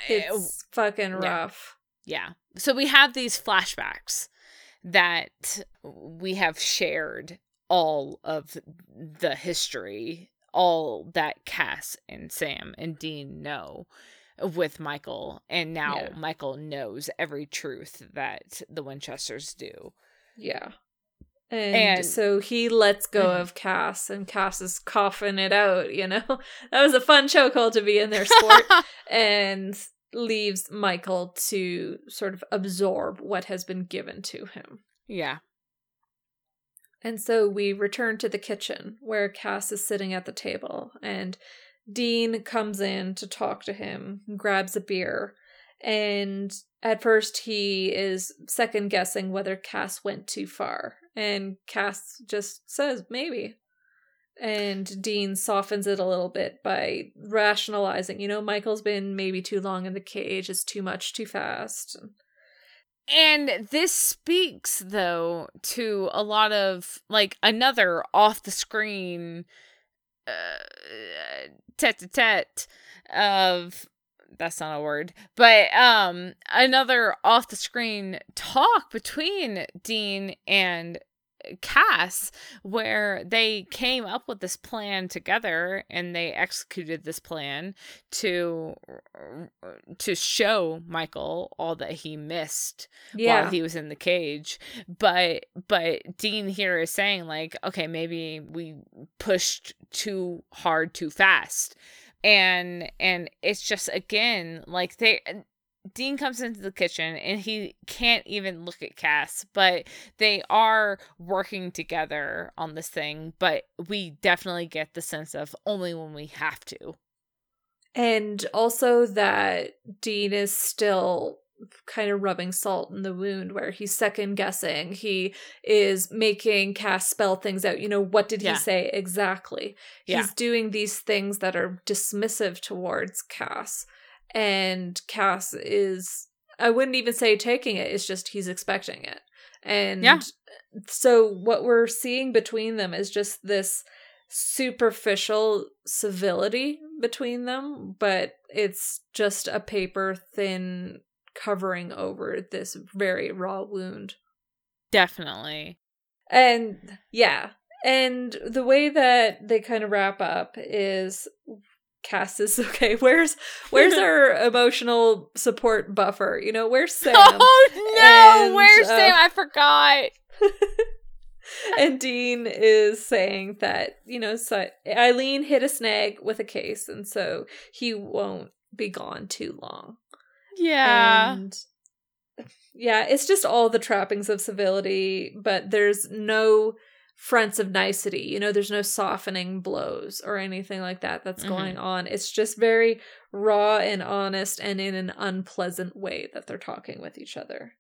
[SPEAKER 2] It's fucking
[SPEAKER 1] yeah.
[SPEAKER 2] rough.
[SPEAKER 1] yeah so we have these flashbacks that we have shared all of the history all that cass and sam and dean know with michael and now
[SPEAKER 2] Yeah.
[SPEAKER 1] michael knows every truth that the winchesters do
[SPEAKER 2] Yeah. And,
[SPEAKER 1] And-
[SPEAKER 2] so he lets go
[SPEAKER 1] Mhm.
[SPEAKER 2] of Cass, and Cass is coughing it out, you know? That was a fun chokehold to be in there, sport. and leaves Michael to sort of absorb what has been given to him.
[SPEAKER 1] yeah
[SPEAKER 2] And so we return to the kitchen where Cass is sitting at the table and Dean comes in to talk to him, grabs a beer, and at first he is second guessing whether Cass went too far. And Cass just says, maybe. And Dean softens it a little bit by rationalizing, you know, Michael's been maybe too long in the cage, it's too much too fast.
[SPEAKER 1] And this speaks, though, to a lot of like another off the screen tete a tete of that's not a word, but um another off the screen talk between Dean and Cass where they came up with this plan together and they executed this plan to to show Michael all that he missed yeah. while he was in the cage but but Dean here is saying like okay maybe we pushed too hard too fast and and it's just again like they Dean comes into the kitchen and he can't even look at Cass, but they are working together on this thing. But we definitely get the sense of only when we have to.
[SPEAKER 2] And also that Dean is still kind of rubbing salt in the wound where he's second guessing. He is making Cass spell things out. You know, what did he yeah. say exactly? Yeah. He's doing these things that are dismissive towards Cass and Cass is I wouldn't even say taking it, it's just he's expecting it. And yeah. so what we're seeing between them is just this superficial civility between them, but it's just a paper thin covering over this very raw wound.
[SPEAKER 1] Definitely.
[SPEAKER 2] And yeah. And the way that they kind of wrap up is Cass is okay. Where's where's our emotional support buffer? You know, where's Sam?
[SPEAKER 1] Oh no, and, where's uh, Sam? I forgot.
[SPEAKER 2] and Dean is saying that you know, so Eileen hit a snag with a case, and so he won't be gone too long.
[SPEAKER 1] Yeah. And
[SPEAKER 2] yeah, it's just all the trappings of civility, but there's no fronts of nicety. You know, there's no softening blows or anything like that that's mm-hmm. going on. It's just very raw and honest and in an unpleasant way that they're talking with each other.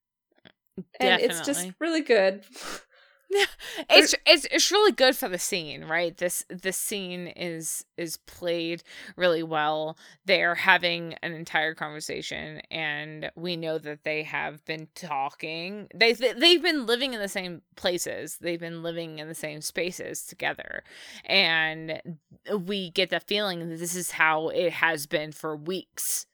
[SPEAKER 2] Definitely. And it's just really good.
[SPEAKER 1] it's it's it's really good for the scene, right? This this scene is is played really well. They're having an entire conversation, and we know that they have been talking. They they've been living in the same places. They've been living in the same spaces together, and we get the feeling that this is how it has been for weeks.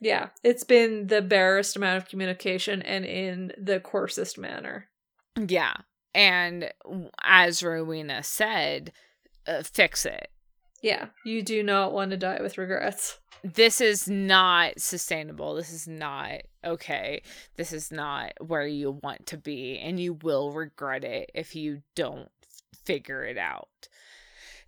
[SPEAKER 2] Yeah, it's been the barest amount of communication and in the coarsest manner.
[SPEAKER 1] Yeah, and as Rowena said, uh, fix it.
[SPEAKER 2] Yeah, you do not want to die with regrets.
[SPEAKER 1] This is not sustainable. This is not okay. This is not where you want to be, and you will regret it if you don't figure it out.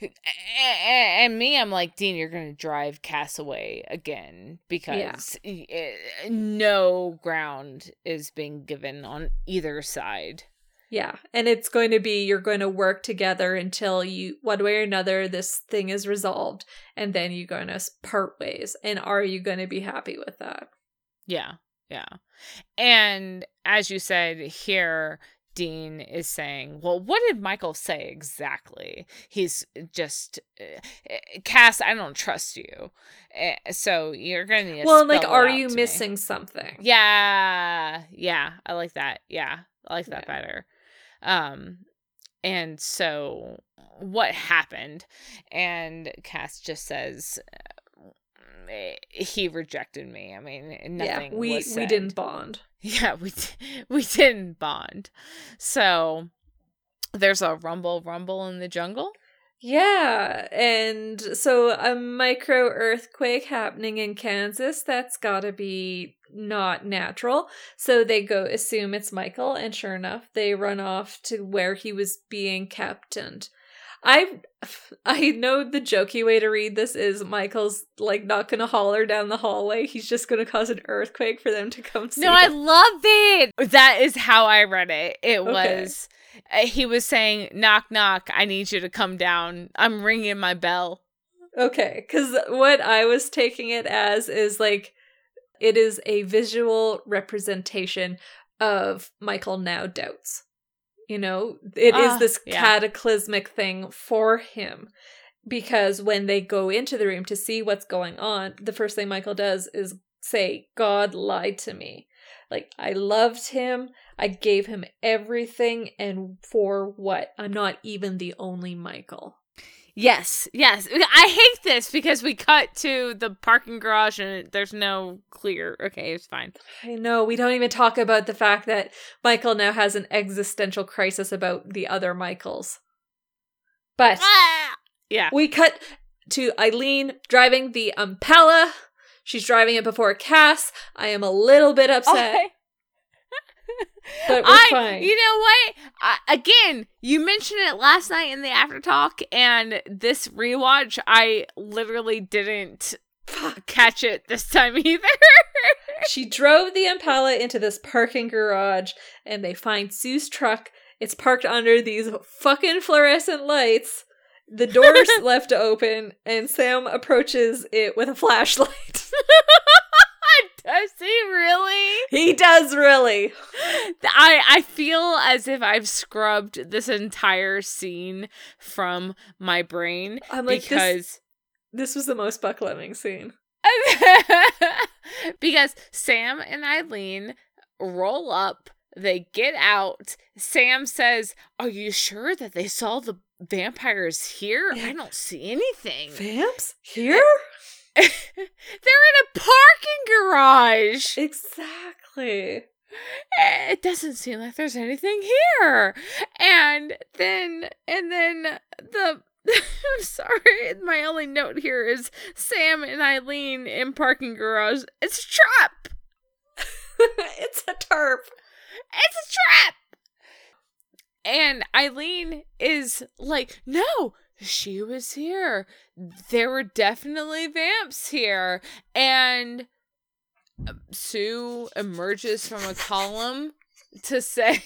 [SPEAKER 1] And me, I'm like, Dean, you're going to drive Cass away again because yeah. no ground is being given on either side.
[SPEAKER 2] Yeah. And it's going to be you're going to work together until you, one way or another, this thing is resolved. And then you're going to part ways. And are you going to be happy with that?
[SPEAKER 1] Yeah. Yeah. And as you said here, Dean is saying, Well, what did Michael say exactly? He's just, uh, Cass, I don't trust you. Uh, so you're going to need
[SPEAKER 2] Well, like, are you missing me. something?
[SPEAKER 1] Yeah. Yeah. I like that. Yeah. I like that yeah. better. Um, and so what happened? And Cass just says eh, he rejected me. I mean, nothing.
[SPEAKER 2] Yeah, we we didn't bond.
[SPEAKER 1] Yeah, we we didn't bond. So there's a rumble, rumble in the jungle.
[SPEAKER 2] Yeah, and so a micro earthquake happening in Kansas, that's gotta be not natural. So they go assume it's Michael, and sure enough, they run off to where he was being kept. And I I know the jokey way to read this is Michael's like not gonna holler down the hallway. He's just gonna cause an earthquake for them to come see.
[SPEAKER 1] No,
[SPEAKER 2] him.
[SPEAKER 1] I love it. That is how I read it. It okay. was he was saying, "Knock, knock! I need you to come down. I'm ringing my bell."
[SPEAKER 2] Okay, because what I was taking it as is like it is a visual representation of Michael now doubts. You know, it is
[SPEAKER 1] Ah,
[SPEAKER 2] this
[SPEAKER 1] yeah.
[SPEAKER 2] cataclysmic thing for him because when they go into the room to see what's going on, the first thing Michael does is say, God lied to me. Like, I loved him, I gave him everything, and for what? I'm not even the only Michael.
[SPEAKER 1] Yes, yes. I hate this because we cut to the parking garage and there's no clear. Okay, it's fine.
[SPEAKER 2] I know, we don't even talk about the fact that Michael now has an existential crisis about the other Michaels. But
[SPEAKER 1] Ah! Yeah.
[SPEAKER 2] we cut to Eileen driving the Impala. She's driving it before Cass. I am a little bit upset,
[SPEAKER 1] Okay.
[SPEAKER 2] but
[SPEAKER 1] I,
[SPEAKER 2] fine.
[SPEAKER 1] you know what? I, again, you mentioned it last night in the after talk, and this rewatch, I literally didn't catch it this time either.
[SPEAKER 2] she drove the Impala into this parking garage and they find Sue's truck. It's parked under these fucking fluorescent lights. The door's left open and Sam approaches it with a flashlight.
[SPEAKER 1] Does he really?
[SPEAKER 2] he does really.
[SPEAKER 1] I I feel as if I've scrubbed this entire scene from my brain
[SPEAKER 2] I'm like, this,
[SPEAKER 1] because
[SPEAKER 2] this was the most Buckleming scene.
[SPEAKER 1] because Sam and Eileen roll up, they get out. Sam says, Are you sure that they saw the vampires here? I don't see anything.
[SPEAKER 2] Vamps? Eh, here?
[SPEAKER 1] They're in a parking garage.
[SPEAKER 2] exactly.
[SPEAKER 1] Eh, it doesn't seem like there's anything here. And then, and then the. I'm sorry. My only note here is Sam and Eileen in parking garage. It's a trap.
[SPEAKER 2] it's a tarp.
[SPEAKER 1] It's a trap. And Eileen is like, no, she was here. There were definitely vamps here. And um, Sue emerges from a column to say,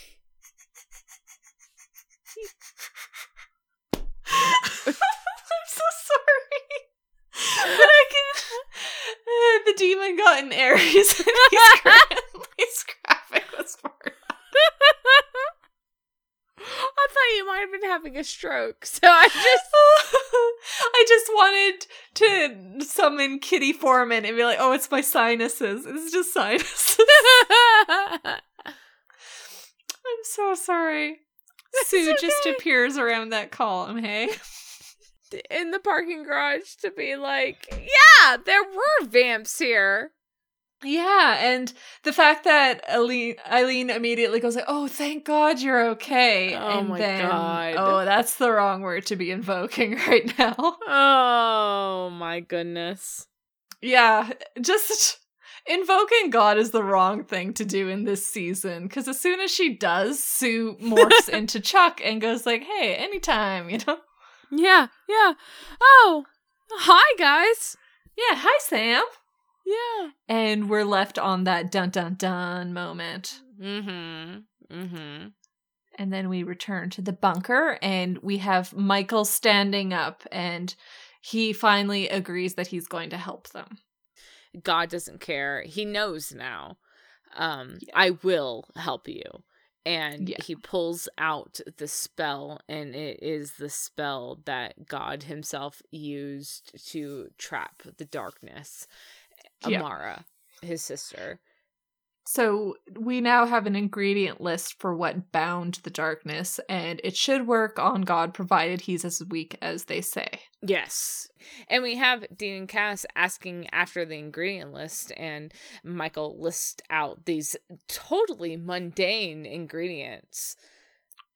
[SPEAKER 2] I'm so sorry. But I can. Uh, the demon got in Aries and he's, he's graphic this part.
[SPEAKER 1] I thought you might have been having a stroke. So I just.
[SPEAKER 2] I just wanted to summon Kitty Forman and be like, oh, it's my sinuses. It's just sinuses. I'm so sorry. Sue just
[SPEAKER 1] okay.
[SPEAKER 2] appears around that column, hey?
[SPEAKER 1] in the parking garage to be like, yeah, there were vamps here.
[SPEAKER 2] Yeah, and the fact that Eileen, Eileen immediately goes like, "Oh, thank God you're okay,"
[SPEAKER 1] Oh
[SPEAKER 2] and
[SPEAKER 1] my
[SPEAKER 2] then,
[SPEAKER 1] God.
[SPEAKER 2] oh, that's the wrong word to be invoking right now.
[SPEAKER 1] Oh my goodness.
[SPEAKER 2] yeah, just invoking God is the wrong thing to do in this season because as soon as she does, Sue morphs into Chuck and goes like, "Hey, anytime," you know.
[SPEAKER 1] Yeah, yeah. Oh, hi guys.
[SPEAKER 2] Yeah, hi Sam.
[SPEAKER 1] Yeah.
[SPEAKER 2] And we're left on that dun dun dun moment.
[SPEAKER 1] Mm-hmm. Mm-hmm.
[SPEAKER 2] And then we return to the bunker and we have Michael standing up and he finally agrees that he's going to help them.
[SPEAKER 1] God doesn't care. He knows now. Um, I will help you. And
[SPEAKER 2] Yeah.
[SPEAKER 1] he pulls out the spell, and it is the spell that God himself used to trap the darkness.
[SPEAKER 2] Yeah.
[SPEAKER 1] Amara, his sister.
[SPEAKER 2] So we now have an ingredient list for what bound the darkness, and it should work on God provided he's as weak as they say.
[SPEAKER 1] Yes. And we have Dean and Cass asking after the ingredient list, and Michael lists out these totally mundane ingredients.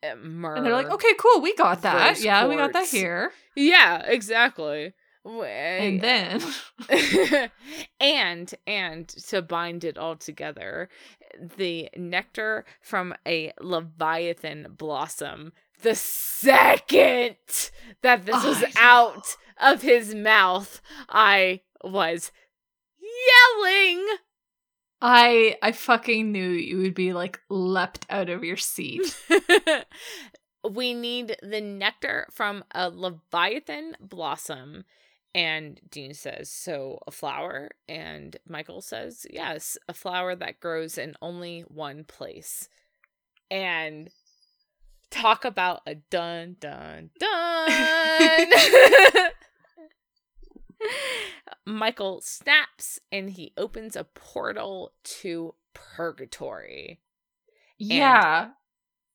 [SPEAKER 1] Uh, Myrrh.
[SPEAKER 2] And they're like, okay, cool, we got that. Yeah, we got that here.
[SPEAKER 1] Yeah, exactly.
[SPEAKER 2] And then
[SPEAKER 1] and and to bind it all together, the nectar from a leviathan blossom. The second that this was out of his mouth, I was yelling.
[SPEAKER 2] I I fucking knew you would be like leapt out of your seat.
[SPEAKER 1] we need the nectar from a leviathan blossom And Dean says, So a flower? And Michael says, Yes, a flower that grows in only one place. And talk about a dun dun dun. Michael snaps and he opens a portal to purgatory.
[SPEAKER 2] Yeah.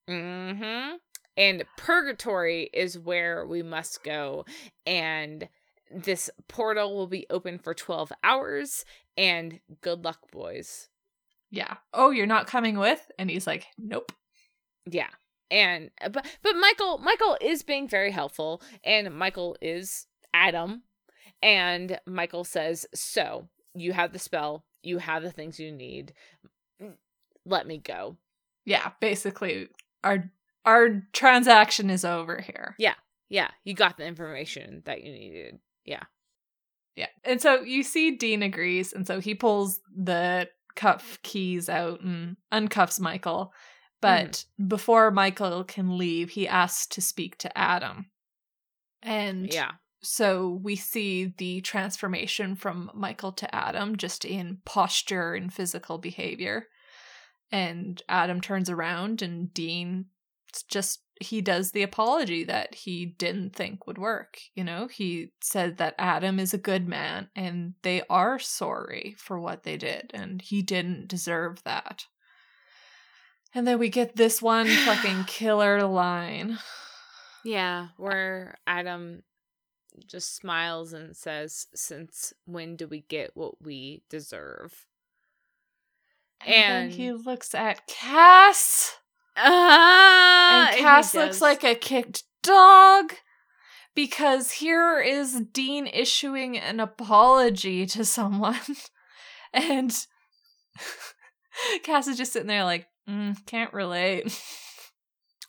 [SPEAKER 1] And, mm-hmm. And purgatory is where we must go. And this portal will be open for 12 hours. And good luck, boys.
[SPEAKER 2] Yeah. Oh, you're not coming with? And he's like, nope.
[SPEAKER 1] Yeah. And uh, but but Michael Michael is being very helpful and Michael is Adam and Michael says, "So, you have the spell, you have the things you need. Let me go."
[SPEAKER 2] Yeah, basically our our transaction is over here.
[SPEAKER 1] Yeah. Yeah, you got the information that you needed. Yeah.
[SPEAKER 2] Yeah. And so you see Dean agrees and so he pulls the cuff keys out and uncuffs Michael but mm. before Michael can leave, he asks to speak to Adam. And
[SPEAKER 1] yeah.
[SPEAKER 2] So we see the transformation from Michael to Adam just in posture and physical behavior. And Adam turns around and Dean just he does the apology that he didn't think would work. You know, he said that Adam is a good man and they are sorry for what they did and he didn't deserve that. And then we get this one fucking killer line.
[SPEAKER 1] Yeah, where Adam just smiles and says, Since when do we get what we deserve?
[SPEAKER 2] And, and he looks at Cass.
[SPEAKER 1] Uh,
[SPEAKER 2] and Cass looks like a kicked dog because here is Dean issuing an apology to someone. and Cass is just sitting there like, Mm, can't relate.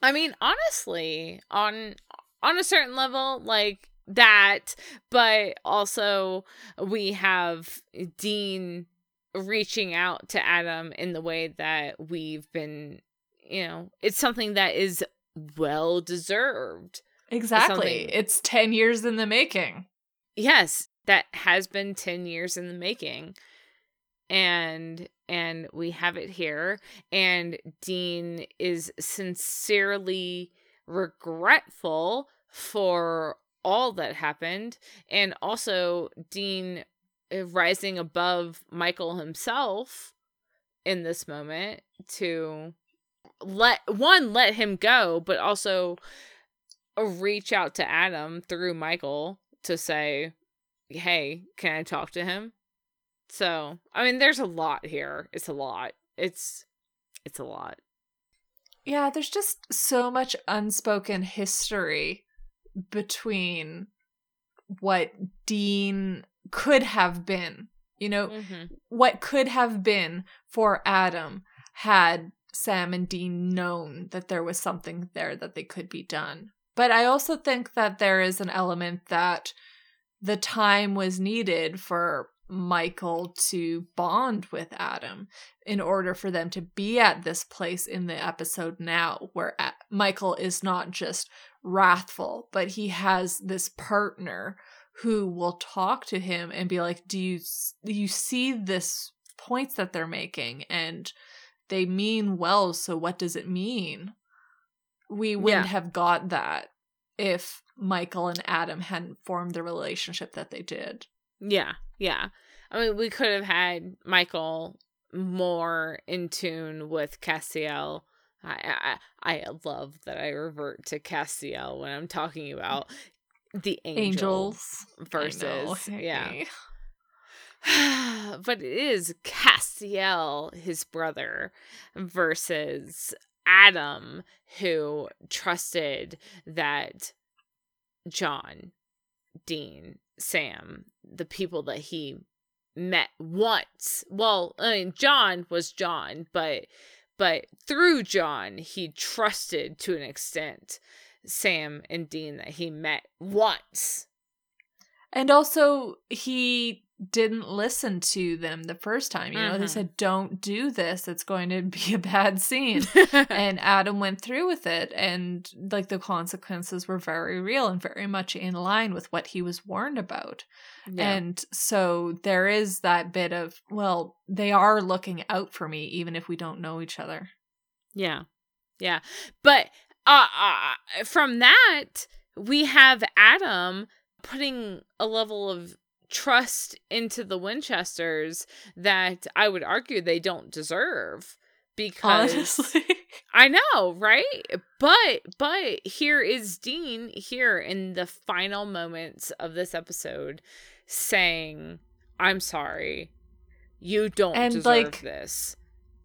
[SPEAKER 1] I mean, honestly, on on a certain level, like that, but also we have Dean reaching out to Adam in the way that we've been, you know, it's something that is well deserved.
[SPEAKER 2] Exactly. It's, it's 10 years in the making.
[SPEAKER 1] Yes, that has been 10 years in the making. And and we have it here and dean is sincerely regretful for all that happened and also dean uh, rising above michael himself in this moment to let one let him go but also reach out to adam through michael to say hey can i talk to him so, I mean, there's a lot here. It's a lot. It's it's a lot.
[SPEAKER 2] Yeah, there's just so much unspoken history between what Dean could have been. You know, mm-hmm. what could have been for Adam had Sam and Dean known that there was something there that they could be done. But I also think that there is an element that the time was needed for Michael to bond with Adam in order for them to be at this place in the episode now where Michael is not just wrathful, but he has this partner who will talk to him and be like, "Do you do you see this points that they're making and they mean well, so what does it mean?" We wouldn't yeah. have got that if Michael and Adam hadn't formed the relationship that they did.
[SPEAKER 1] Yeah, yeah. I mean, we could have had Michael more in tune with Cassiel. I, I I love that I revert to Cassiel when I'm talking about the angels, angels. versus yeah. but it is Castiel, his brother, versus Adam, who trusted that John, Dean, Sam, the people that he met once. Well, I mean, John was John, but but through John, he trusted to an extent Sam and Dean that he met once.
[SPEAKER 2] And also, he didn't listen to them the first time. You know, they
[SPEAKER 1] Mhm.
[SPEAKER 2] said, don't do this. It's going to be a bad scene. and Adam went through with it. And like the consequences were very real and very much in line with what he was warned about.
[SPEAKER 1] Yeah.
[SPEAKER 2] And so there is that bit of, well, they are looking out for me, even if we don't know each other.
[SPEAKER 1] Yeah. Yeah. But uh, uh from that, we have Adam putting a level of trust into the Winchesters that I would argue they don't deserve because
[SPEAKER 2] Honestly.
[SPEAKER 1] I know, right? But but here is Dean here in the final moments of this episode saying, "I'm sorry. You don't
[SPEAKER 2] And,
[SPEAKER 1] deserve
[SPEAKER 2] like,
[SPEAKER 1] this."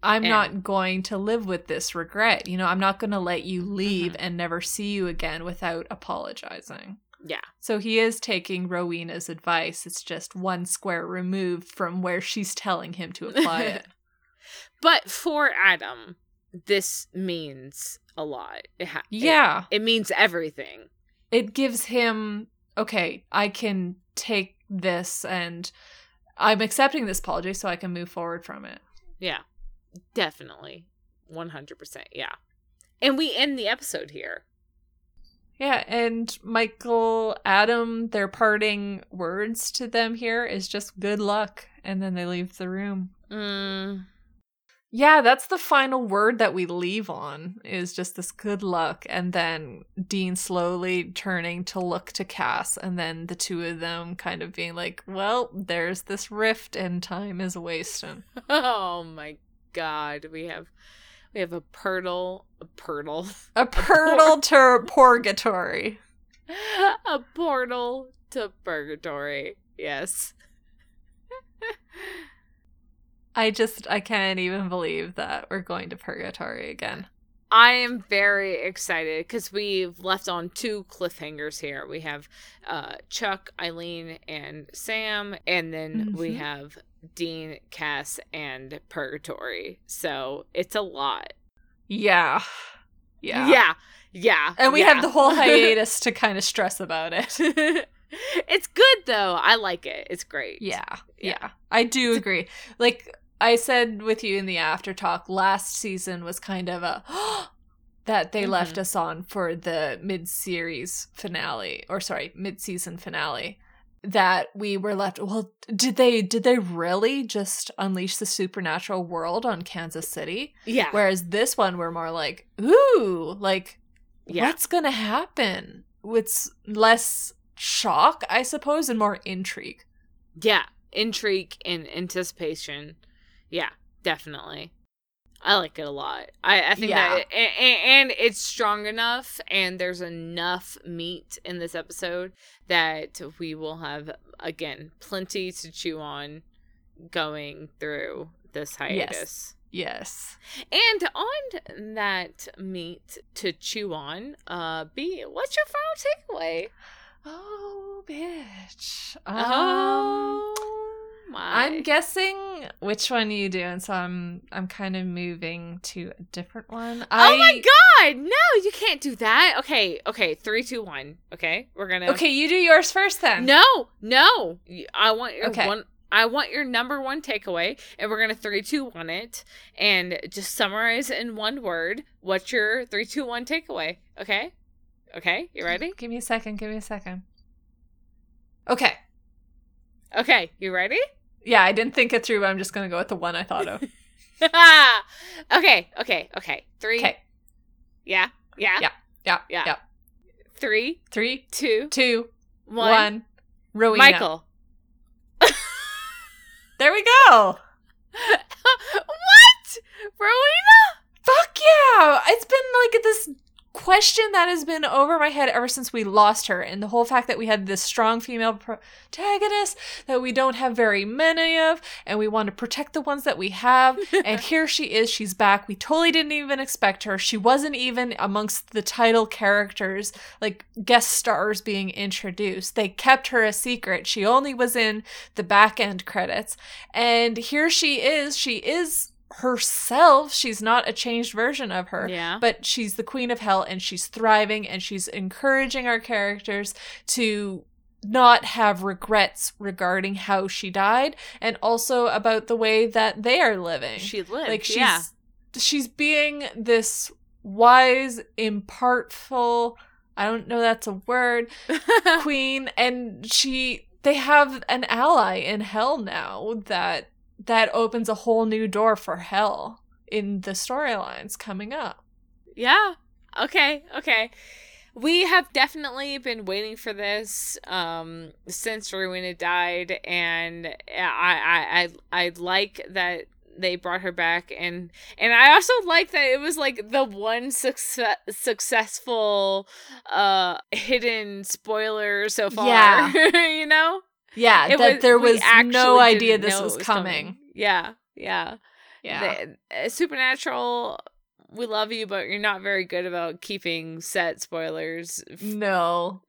[SPEAKER 2] I'm
[SPEAKER 1] And-
[SPEAKER 2] not going to live with this regret. You know, I'm not going to let you leave
[SPEAKER 1] Mhm.
[SPEAKER 2] and never see you again without apologizing.
[SPEAKER 1] Yeah.
[SPEAKER 2] So he is taking Rowena's advice. It's just one square removed from where she's telling him to apply it.
[SPEAKER 1] But for Adam, this means a lot. It ha- it-
[SPEAKER 2] yeah.
[SPEAKER 1] It, means everything.
[SPEAKER 2] It gives him, okay, I can take this and I'm accepting this apology so I can move forward from it.
[SPEAKER 1] Yeah. Definitely. 100%. Yeah. And we end the episode here.
[SPEAKER 2] Yeah, and Michael, Adam, their parting words to them here is just good luck. And then they leave the room.
[SPEAKER 1] Mm,
[SPEAKER 2] Yeah, that's the final word that we leave on is just this good luck. And then Dean slowly turning to look to Cass, and then the two of them kind of being like, well, there's this rift and time is wasting.
[SPEAKER 1] Oh my god. We have we have a purtle a purtle.
[SPEAKER 2] A portal to purgatory.
[SPEAKER 1] a portal to purgatory. Yes.
[SPEAKER 2] I just, I can't even believe that we're going to purgatory again.
[SPEAKER 1] I am very excited because we've left on two cliffhangers here. We have uh, Chuck, Eileen, and Sam, and then we
[SPEAKER 2] Mhm.
[SPEAKER 1] have Dean, Cass, and Purgatory. So it's a lot.
[SPEAKER 2] Yeah. Yeah.
[SPEAKER 1] Yeah. Yeah.
[SPEAKER 2] And we
[SPEAKER 1] yeah.
[SPEAKER 2] have the whole hiatus to kind of stress about it.
[SPEAKER 1] it's good though. I like it. It's great.
[SPEAKER 2] Yeah,
[SPEAKER 1] Yeah.
[SPEAKER 2] yeah, I do agree. Like I said with you in the after talk, last season was kind of a that they left
[SPEAKER 1] Mhm.
[SPEAKER 2] us on for the mid series finale, or sorry, mid season finale. That we were left. Well, did they did they really just unleash the supernatural world on Kansas City?
[SPEAKER 1] Yeah.
[SPEAKER 2] Whereas this one, we're more like, ooh, like
[SPEAKER 1] Yeah.
[SPEAKER 2] what's gonna happen? It's less shock, I suppose, and more intrigue.
[SPEAKER 1] Yeah, intrigue and anticipation. Yeah, definitely. I like it a lot. I, I think
[SPEAKER 2] Yeah.
[SPEAKER 1] that, and, and it's strong enough, and there's enough meat in this episode that we will have again plenty to chew on going through this hiatus.
[SPEAKER 2] Yes.
[SPEAKER 1] And on that meat to chew on, uh, B, what's your final takeaway?
[SPEAKER 2] Oh, bitch. Um,
[SPEAKER 1] oh my!
[SPEAKER 2] I'm guessing which one you doing, so I'm I'm kind of moving to a different one.
[SPEAKER 1] Oh my god! No, you can't do that. Okay, okay, three, two, one. Okay, we're gonna.
[SPEAKER 2] Okay, you do yours first then.
[SPEAKER 1] No, no. I want your
[SPEAKER 2] Okay.
[SPEAKER 1] one. I want your number one takeaway, and we're gonna three, two, one it, and just summarize in one word. What's your three, two, one takeaway? Okay, okay, you ready?
[SPEAKER 2] Give me a second. Give me a second. Okay.
[SPEAKER 1] Okay, you ready?
[SPEAKER 2] Yeah, I didn't think it through, but I'm just gonna go with the one I thought of.
[SPEAKER 1] okay, okay, okay. Three.
[SPEAKER 2] Okay.
[SPEAKER 1] Yeah, yeah,
[SPEAKER 2] Yeah. Yeah.
[SPEAKER 1] Yeah.
[SPEAKER 2] Yeah.
[SPEAKER 1] Three,
[SPEAKER 2] Three,
[SPEAKER 1] two,
[SPEAKER 2] two,
[SPEAKER 1] one.
[SPEAKER 2] one. Rowena.
[SPEAKER 1] Michael.
[SPEAKER 2] There we go.
[SPEAKER 1] what? Rowena?
[SPEAKER 2] Fuck yeah! It's been like this question that has been over my head ever since we lost her, and the whole fact that we had this strong female protagonist that we don't have very many of, and we want to protect the ones that we have. and here she is, she's back. We totally didn't even expect her. She wasn't even amongst the title characters, like guest stars being introduced. They kept her a secret. She only was in the back end credits. And here she is. She is herself. She's not a changed version of her.
[SPEAKER 1] Yeah.
[SPEAKER 2] But she's the queen of hell and she's thriving and she's encouraging our characters to not have regrets regarding how she died and also about the way that they are living.
[SPEAKER 1] She lived.
[SPEAKER 2] like she's
[SPEAKER 1] yeah.
[SPEAKER 2] she's being this wise, impartful, I don't know that's a word, queen and she they have an ally in hell now that that opens a whole new door for hell in the storylines coming up.
[SPEAKER 1] Yeah. Okay. Okay. We have definitely been waiting for this um, since Rowena died, and I, I I I like that they brought her back, and and I also like that it was like the one success successful uh hidden spoiler so far.
[SPEAKER 2] Yeah.
[SPEAKER 1] you know.
[SPEAKER 2] Yeah,
[SPEAKER 1] It
[SPEAKER 2] that
[SPEAKER 1] was-
[SPEAKER 2] there was no idea this was
[SPEAKER 1] was
[SPEAKER 2] coming.
[SPEAKER 1] Yeah. Yeah.
[SPEAKER 2] Yeah.
[SPEAKER 1] The- uh, supernatural we love you but you're not very good about keeping set spoilers
[SPEAKER 2] no.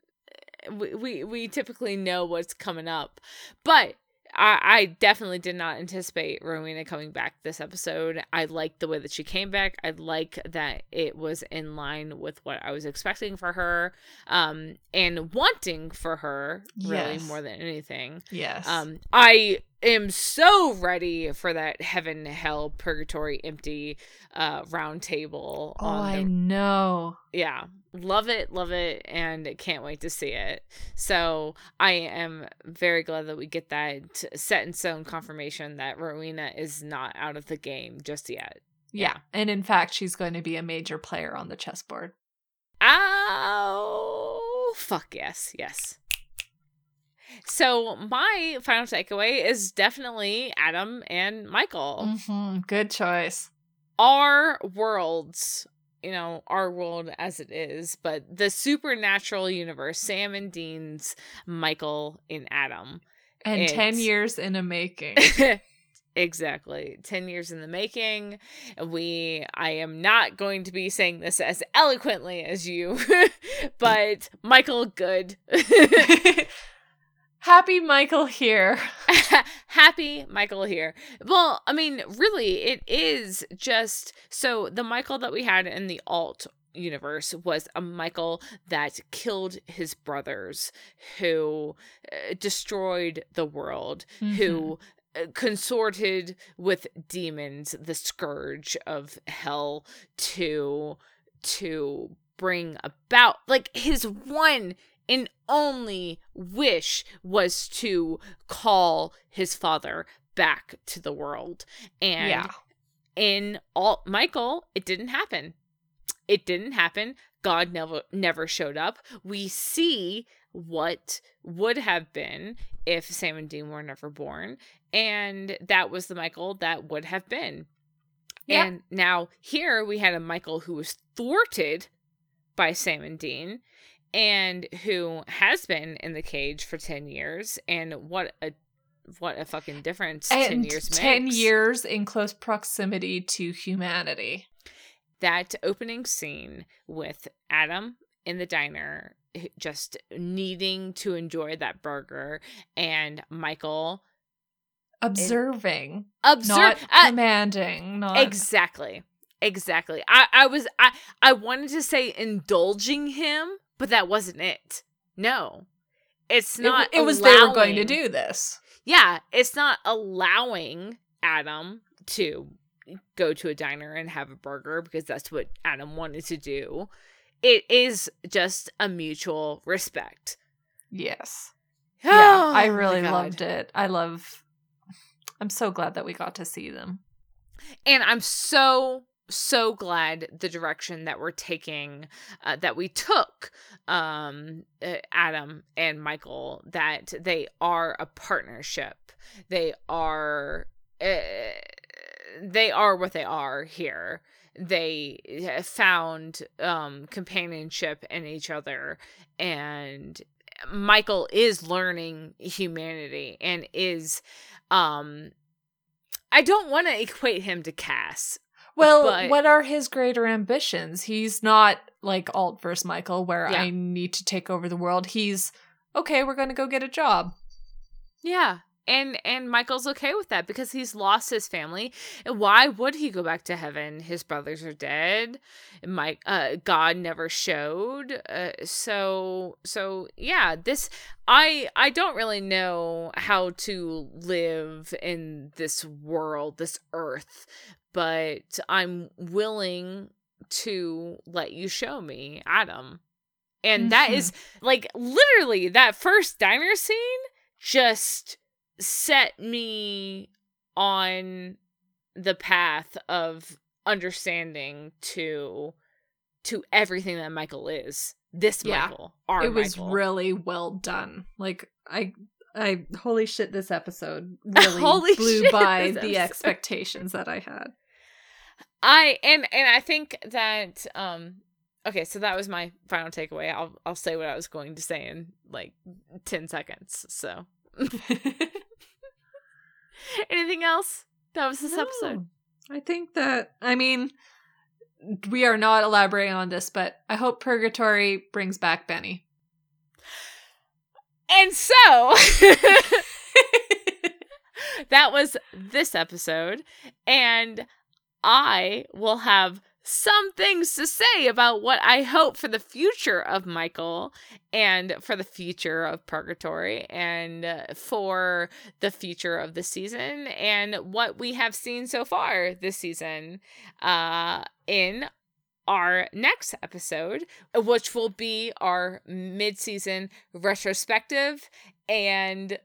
[SPEAKER 1] we, we we typically know what's coming up but I, I definitely did not anticipate Rowena coming back this episode. I liked the way that she came back. I like that it was in line with what I was expecting for her, um, and wanting for her really
[SPEAKER 2] Yes.
[SPEAKER 1] more than anything.
[SPEAKER 2] Yes.
[SPEAKER 1] Um, I am so ready for that heaven, hell, purgatory, empty, uh, round table.
[SPEAKER 2] oh,
[SPEAKER 1] on
[SPEAKER 2] I know.
[SPEAKER 1] yeah, love it, love it, and can't wait to see it. So I am very glad that we get that set in stone confirmation that Rowena is not out of the game just yet.
[SPEAKER 2] Yeah. And in fact, she's going to be a major player on the chessboard.
[SPEAKER 1] Oh, Fuck yes, yes. So my final takeaway is definitely Adam and Michael.
[SPEAKER 2] hmm Good choice.
[SPEAKER 1] Our worlds, you know, our world as it is, but the supernatural universe, Sam and Dean's Michael and Adam.
[SPEAKER 2] And 10 years in a making.
[SPEAKER 1] exactly 10 years in the making we i am not going to be saying this as eloquently as you but michael good
[SPEAKER 2] Happy Michael here.
[SPEAKER 1] happy michael here well i mean really it is just so the michael that we had in the alt universe was a michael that killed his brothers who uh, destroyed the world who uh, consorted with demons the scourge of hell to to bring about like his one and only wish was to call his father back to the world and
[SPEAKER 2] yeah.
[SPEAKER 1] in all Michael, it didn't happen. It didn't happen. God never never showed up. We see what would have been if Sam and Dean were never born, and that was the Michael that would have been.
[SPEAKER 2] Yeah.
[SPEAKER 1] And now here we had a Michael who was thwarted by Sam and Dean and who has been in the cage for 10 years and what a what a fucking difference 10
[SPEAKER 2] And
[SPEAKER 1] years
[SPEAKER 2] 10
[SPEAKER 1] makes.
[SPEAKER 2] years in close proximity to humanity.
[SPEAKER 1] that opening scene with Adam in the diner just needing to enjoy that burger and Michael
[SPEAKER 2] Observing,
[SPEAKER 1] observe
[SPEAKER 2] not
[SPEAKER 1] uh,
[SPEAKER 2] commanding, not
[SPEAKER 1] exactly exactly I I was I I wanted to say indulging him but that wasn't it no it's not
[SPEAKER 2] It, was they were going to do this.
[SPEAKER 1] yeah it's not allowing Adam to go to a diner and have a burger because that's what Adam wanted to do. It is just a mutual respect.
[SPEAKER 2] Yes. Yeah, I
[SPEAKER 1] Oh,
[SPEAKER 2] really loved it. I love. I'm so glad that we got to see them.
[SPEAKER 1] And I'm so so glad the direction that we're taking uh, that we took um uh, Adam and Michael that they are a partnership. They are uh, they are what they are here. They found um companionship in each other and Michael is learning humanity and is um I don't want to equate him to Cass.
[SPEAKER 2] Well,
[SPEAKER 1] But-
[SPEAKER 2] what are his greater ambitions? He's not like Alt versus Michael, where
[SPEAKER 1] Yeah.
[SPEAKER 2] I need to take over the world. He's okay. We're going to go get a job.
[SPEAKER 1] Yeah. and and Michael's okay with that because he's lost his family. And why would he go back to heaven? His brothers are dead. Mike, uh, God never showed. Uh, so so yeah, this I I don't really know how to live in this world, this earth, but I'm willing to let you show me Adam. And mm-hmm. that is like literally that first diner scene just set me on the path of understanding to to everything that Michael is. This yeah, Michael, our
[SPEAKER 2] it was
[SPEAKER 1] Michael.
[SPEAKER 2] really well done. Like I, I holy shit, this episode really holy blew shit, by the expectations that I had.
[SPEAKER 1] I and and I think that um okay, so that was my final takeaway. I'll I'll say what I was going to say in like 10 seconds. So Anything else? That was this no, episode.
[SPEAKER 2] I think that I mean we are not elaborating on this, but I hope Purgatory brings back Benny.
[SPEAKER 1] And so that was this episode. And I will have some things to say about what I hope for the future of Michael and for the future of Purgatory and uh, for the future of the season and what we have seen so far this season uh, in our next episode, which will be our mid season retrospective and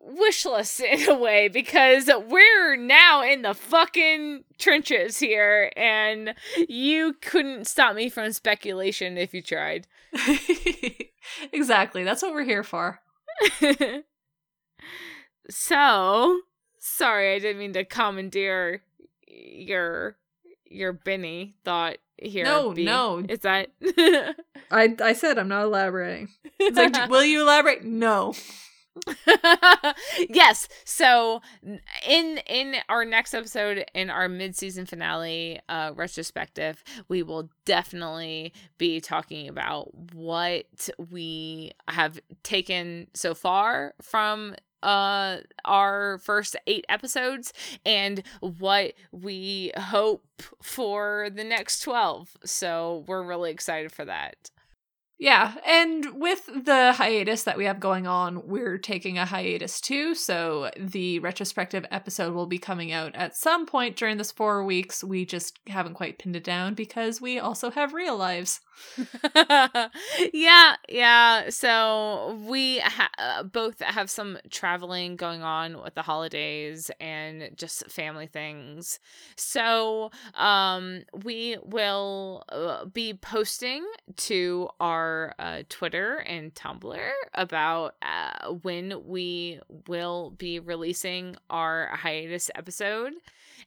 [SPEAKER 1] wish list in a way because we're now in the fucking trenches here and you couldn't stop me from speculation if you tried.
[SPEAKER 2] exactly. That's what we're here for.
[SPEAKER 1] so, sorry, I didn't mean to commandeer your your Benny thought here.
[SPEAKER 2] No, B. no.
[SPEAKER 1] Is that
[SPEAKER 2] I I said I'm not elaborating. It's like, will you elaborate? No.
[SPEAKER 1] yes. So in in our next episode in our mid-season finale uh retrospective, we will definitely be talking about what we have taken so far from uh our first 8 episodes and what we hope for the next 12. So we're really excited for that.
[SPEAKER 2] Yeah, and with the hiatus that we have going on, we're taking a hiatus too. So the retrospective episode will be coming out at some point during this four weeks. We just haven't quite pinned it down because we also have real lives.
[SPEAKER 1] yeah, yeah. So we ha- uh, both have some traveling going on with the holidays and just family things. So um, we will uh, be posting to our uh, Twitter and Tumblr about uh, when we will be releasing our hiatus episode.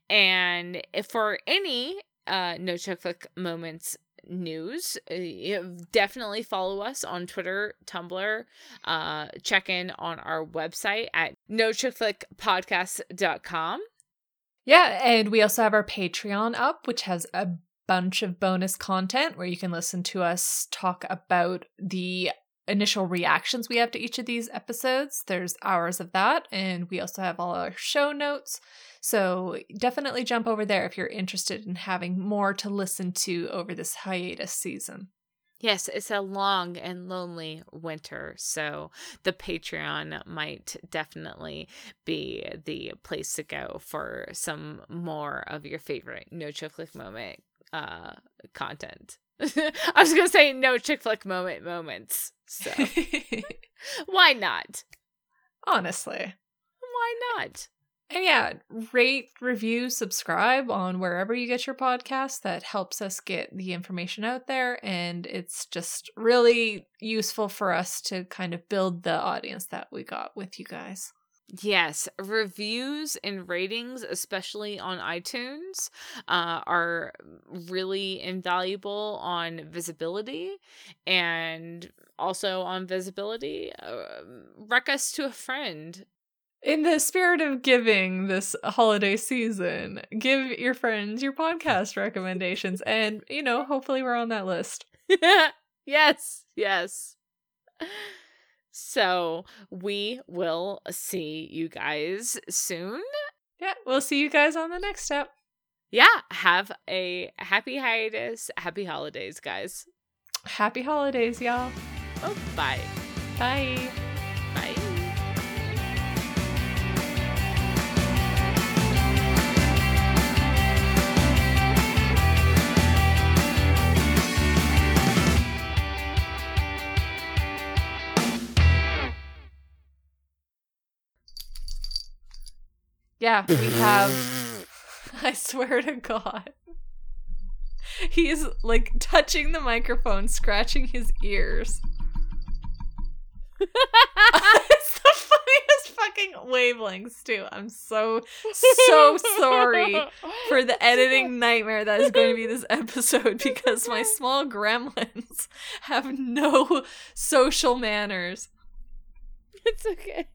[SPEAKER 1] And if for any uh, no chick flick moments news. Uh, definitely follow us on Twitter, Tumblr. Uh, check in on our website at nochickflickpodcast.com.
[SPEAKER 2] Yeah, and we also have our Patreon up, which has a bunch of bonus content where you can listen to us talk about the initial reactions we have to each of these episodes. There's hours of that, and we also have all our show notes. So definitely jump over there if you're interested in having more to listen to over this hiatus season.
[SPEAKER 1] Yes, it's a long and lonely winter, so the Patreon might definitely be the place to go for some more of your favorite no flick moment uh, content. I was gonna say no chick flick moment moments, so why not?
[SPEAKER 2] Honestly,
[SPEAKER 1] why not?
[SPEAKER 2] And yeah, rate, review, subscribe on wherever you get your podcast. That helps us get the information out there. And it's just really useful for us to kind of build the audience that we got with you guys.
[SPEAKER 1] Yes, reviews and ratings, especially on iTunes, uh, are really invaluable on visibility and also on visibility. Uh, rec us to a friend
[SPEAKER 2] in the spirit of giving this holiday season, give your friends your podcast recommendations. And, you know, hopefully we're on that list.
[SPEAKER 1] yes, yes. So we will see you guys soon.
[SPEAKER 2] Yeah, we'll see you guys on the next step.
[SPEAKER 1] Yeah, have a happy hiatus. Happy holidays, guys.
[SPEAKER 2] Happy holidays, y'all.
[SPEAKER 1] Oh, bye.
[SPEAKER 2] Bye.
[SPEAKER 1] Bye.
[SPEAKER 2] Yeah, we have. I swear to God. He's like touching the microphone, scratching his ears. it's the funniest fucking wavelengths, too. I'm so, so sorry for the editing nightmare that is going to be this episode because my small gremlins have no social manners.
[SPEAKER 1] It's okay.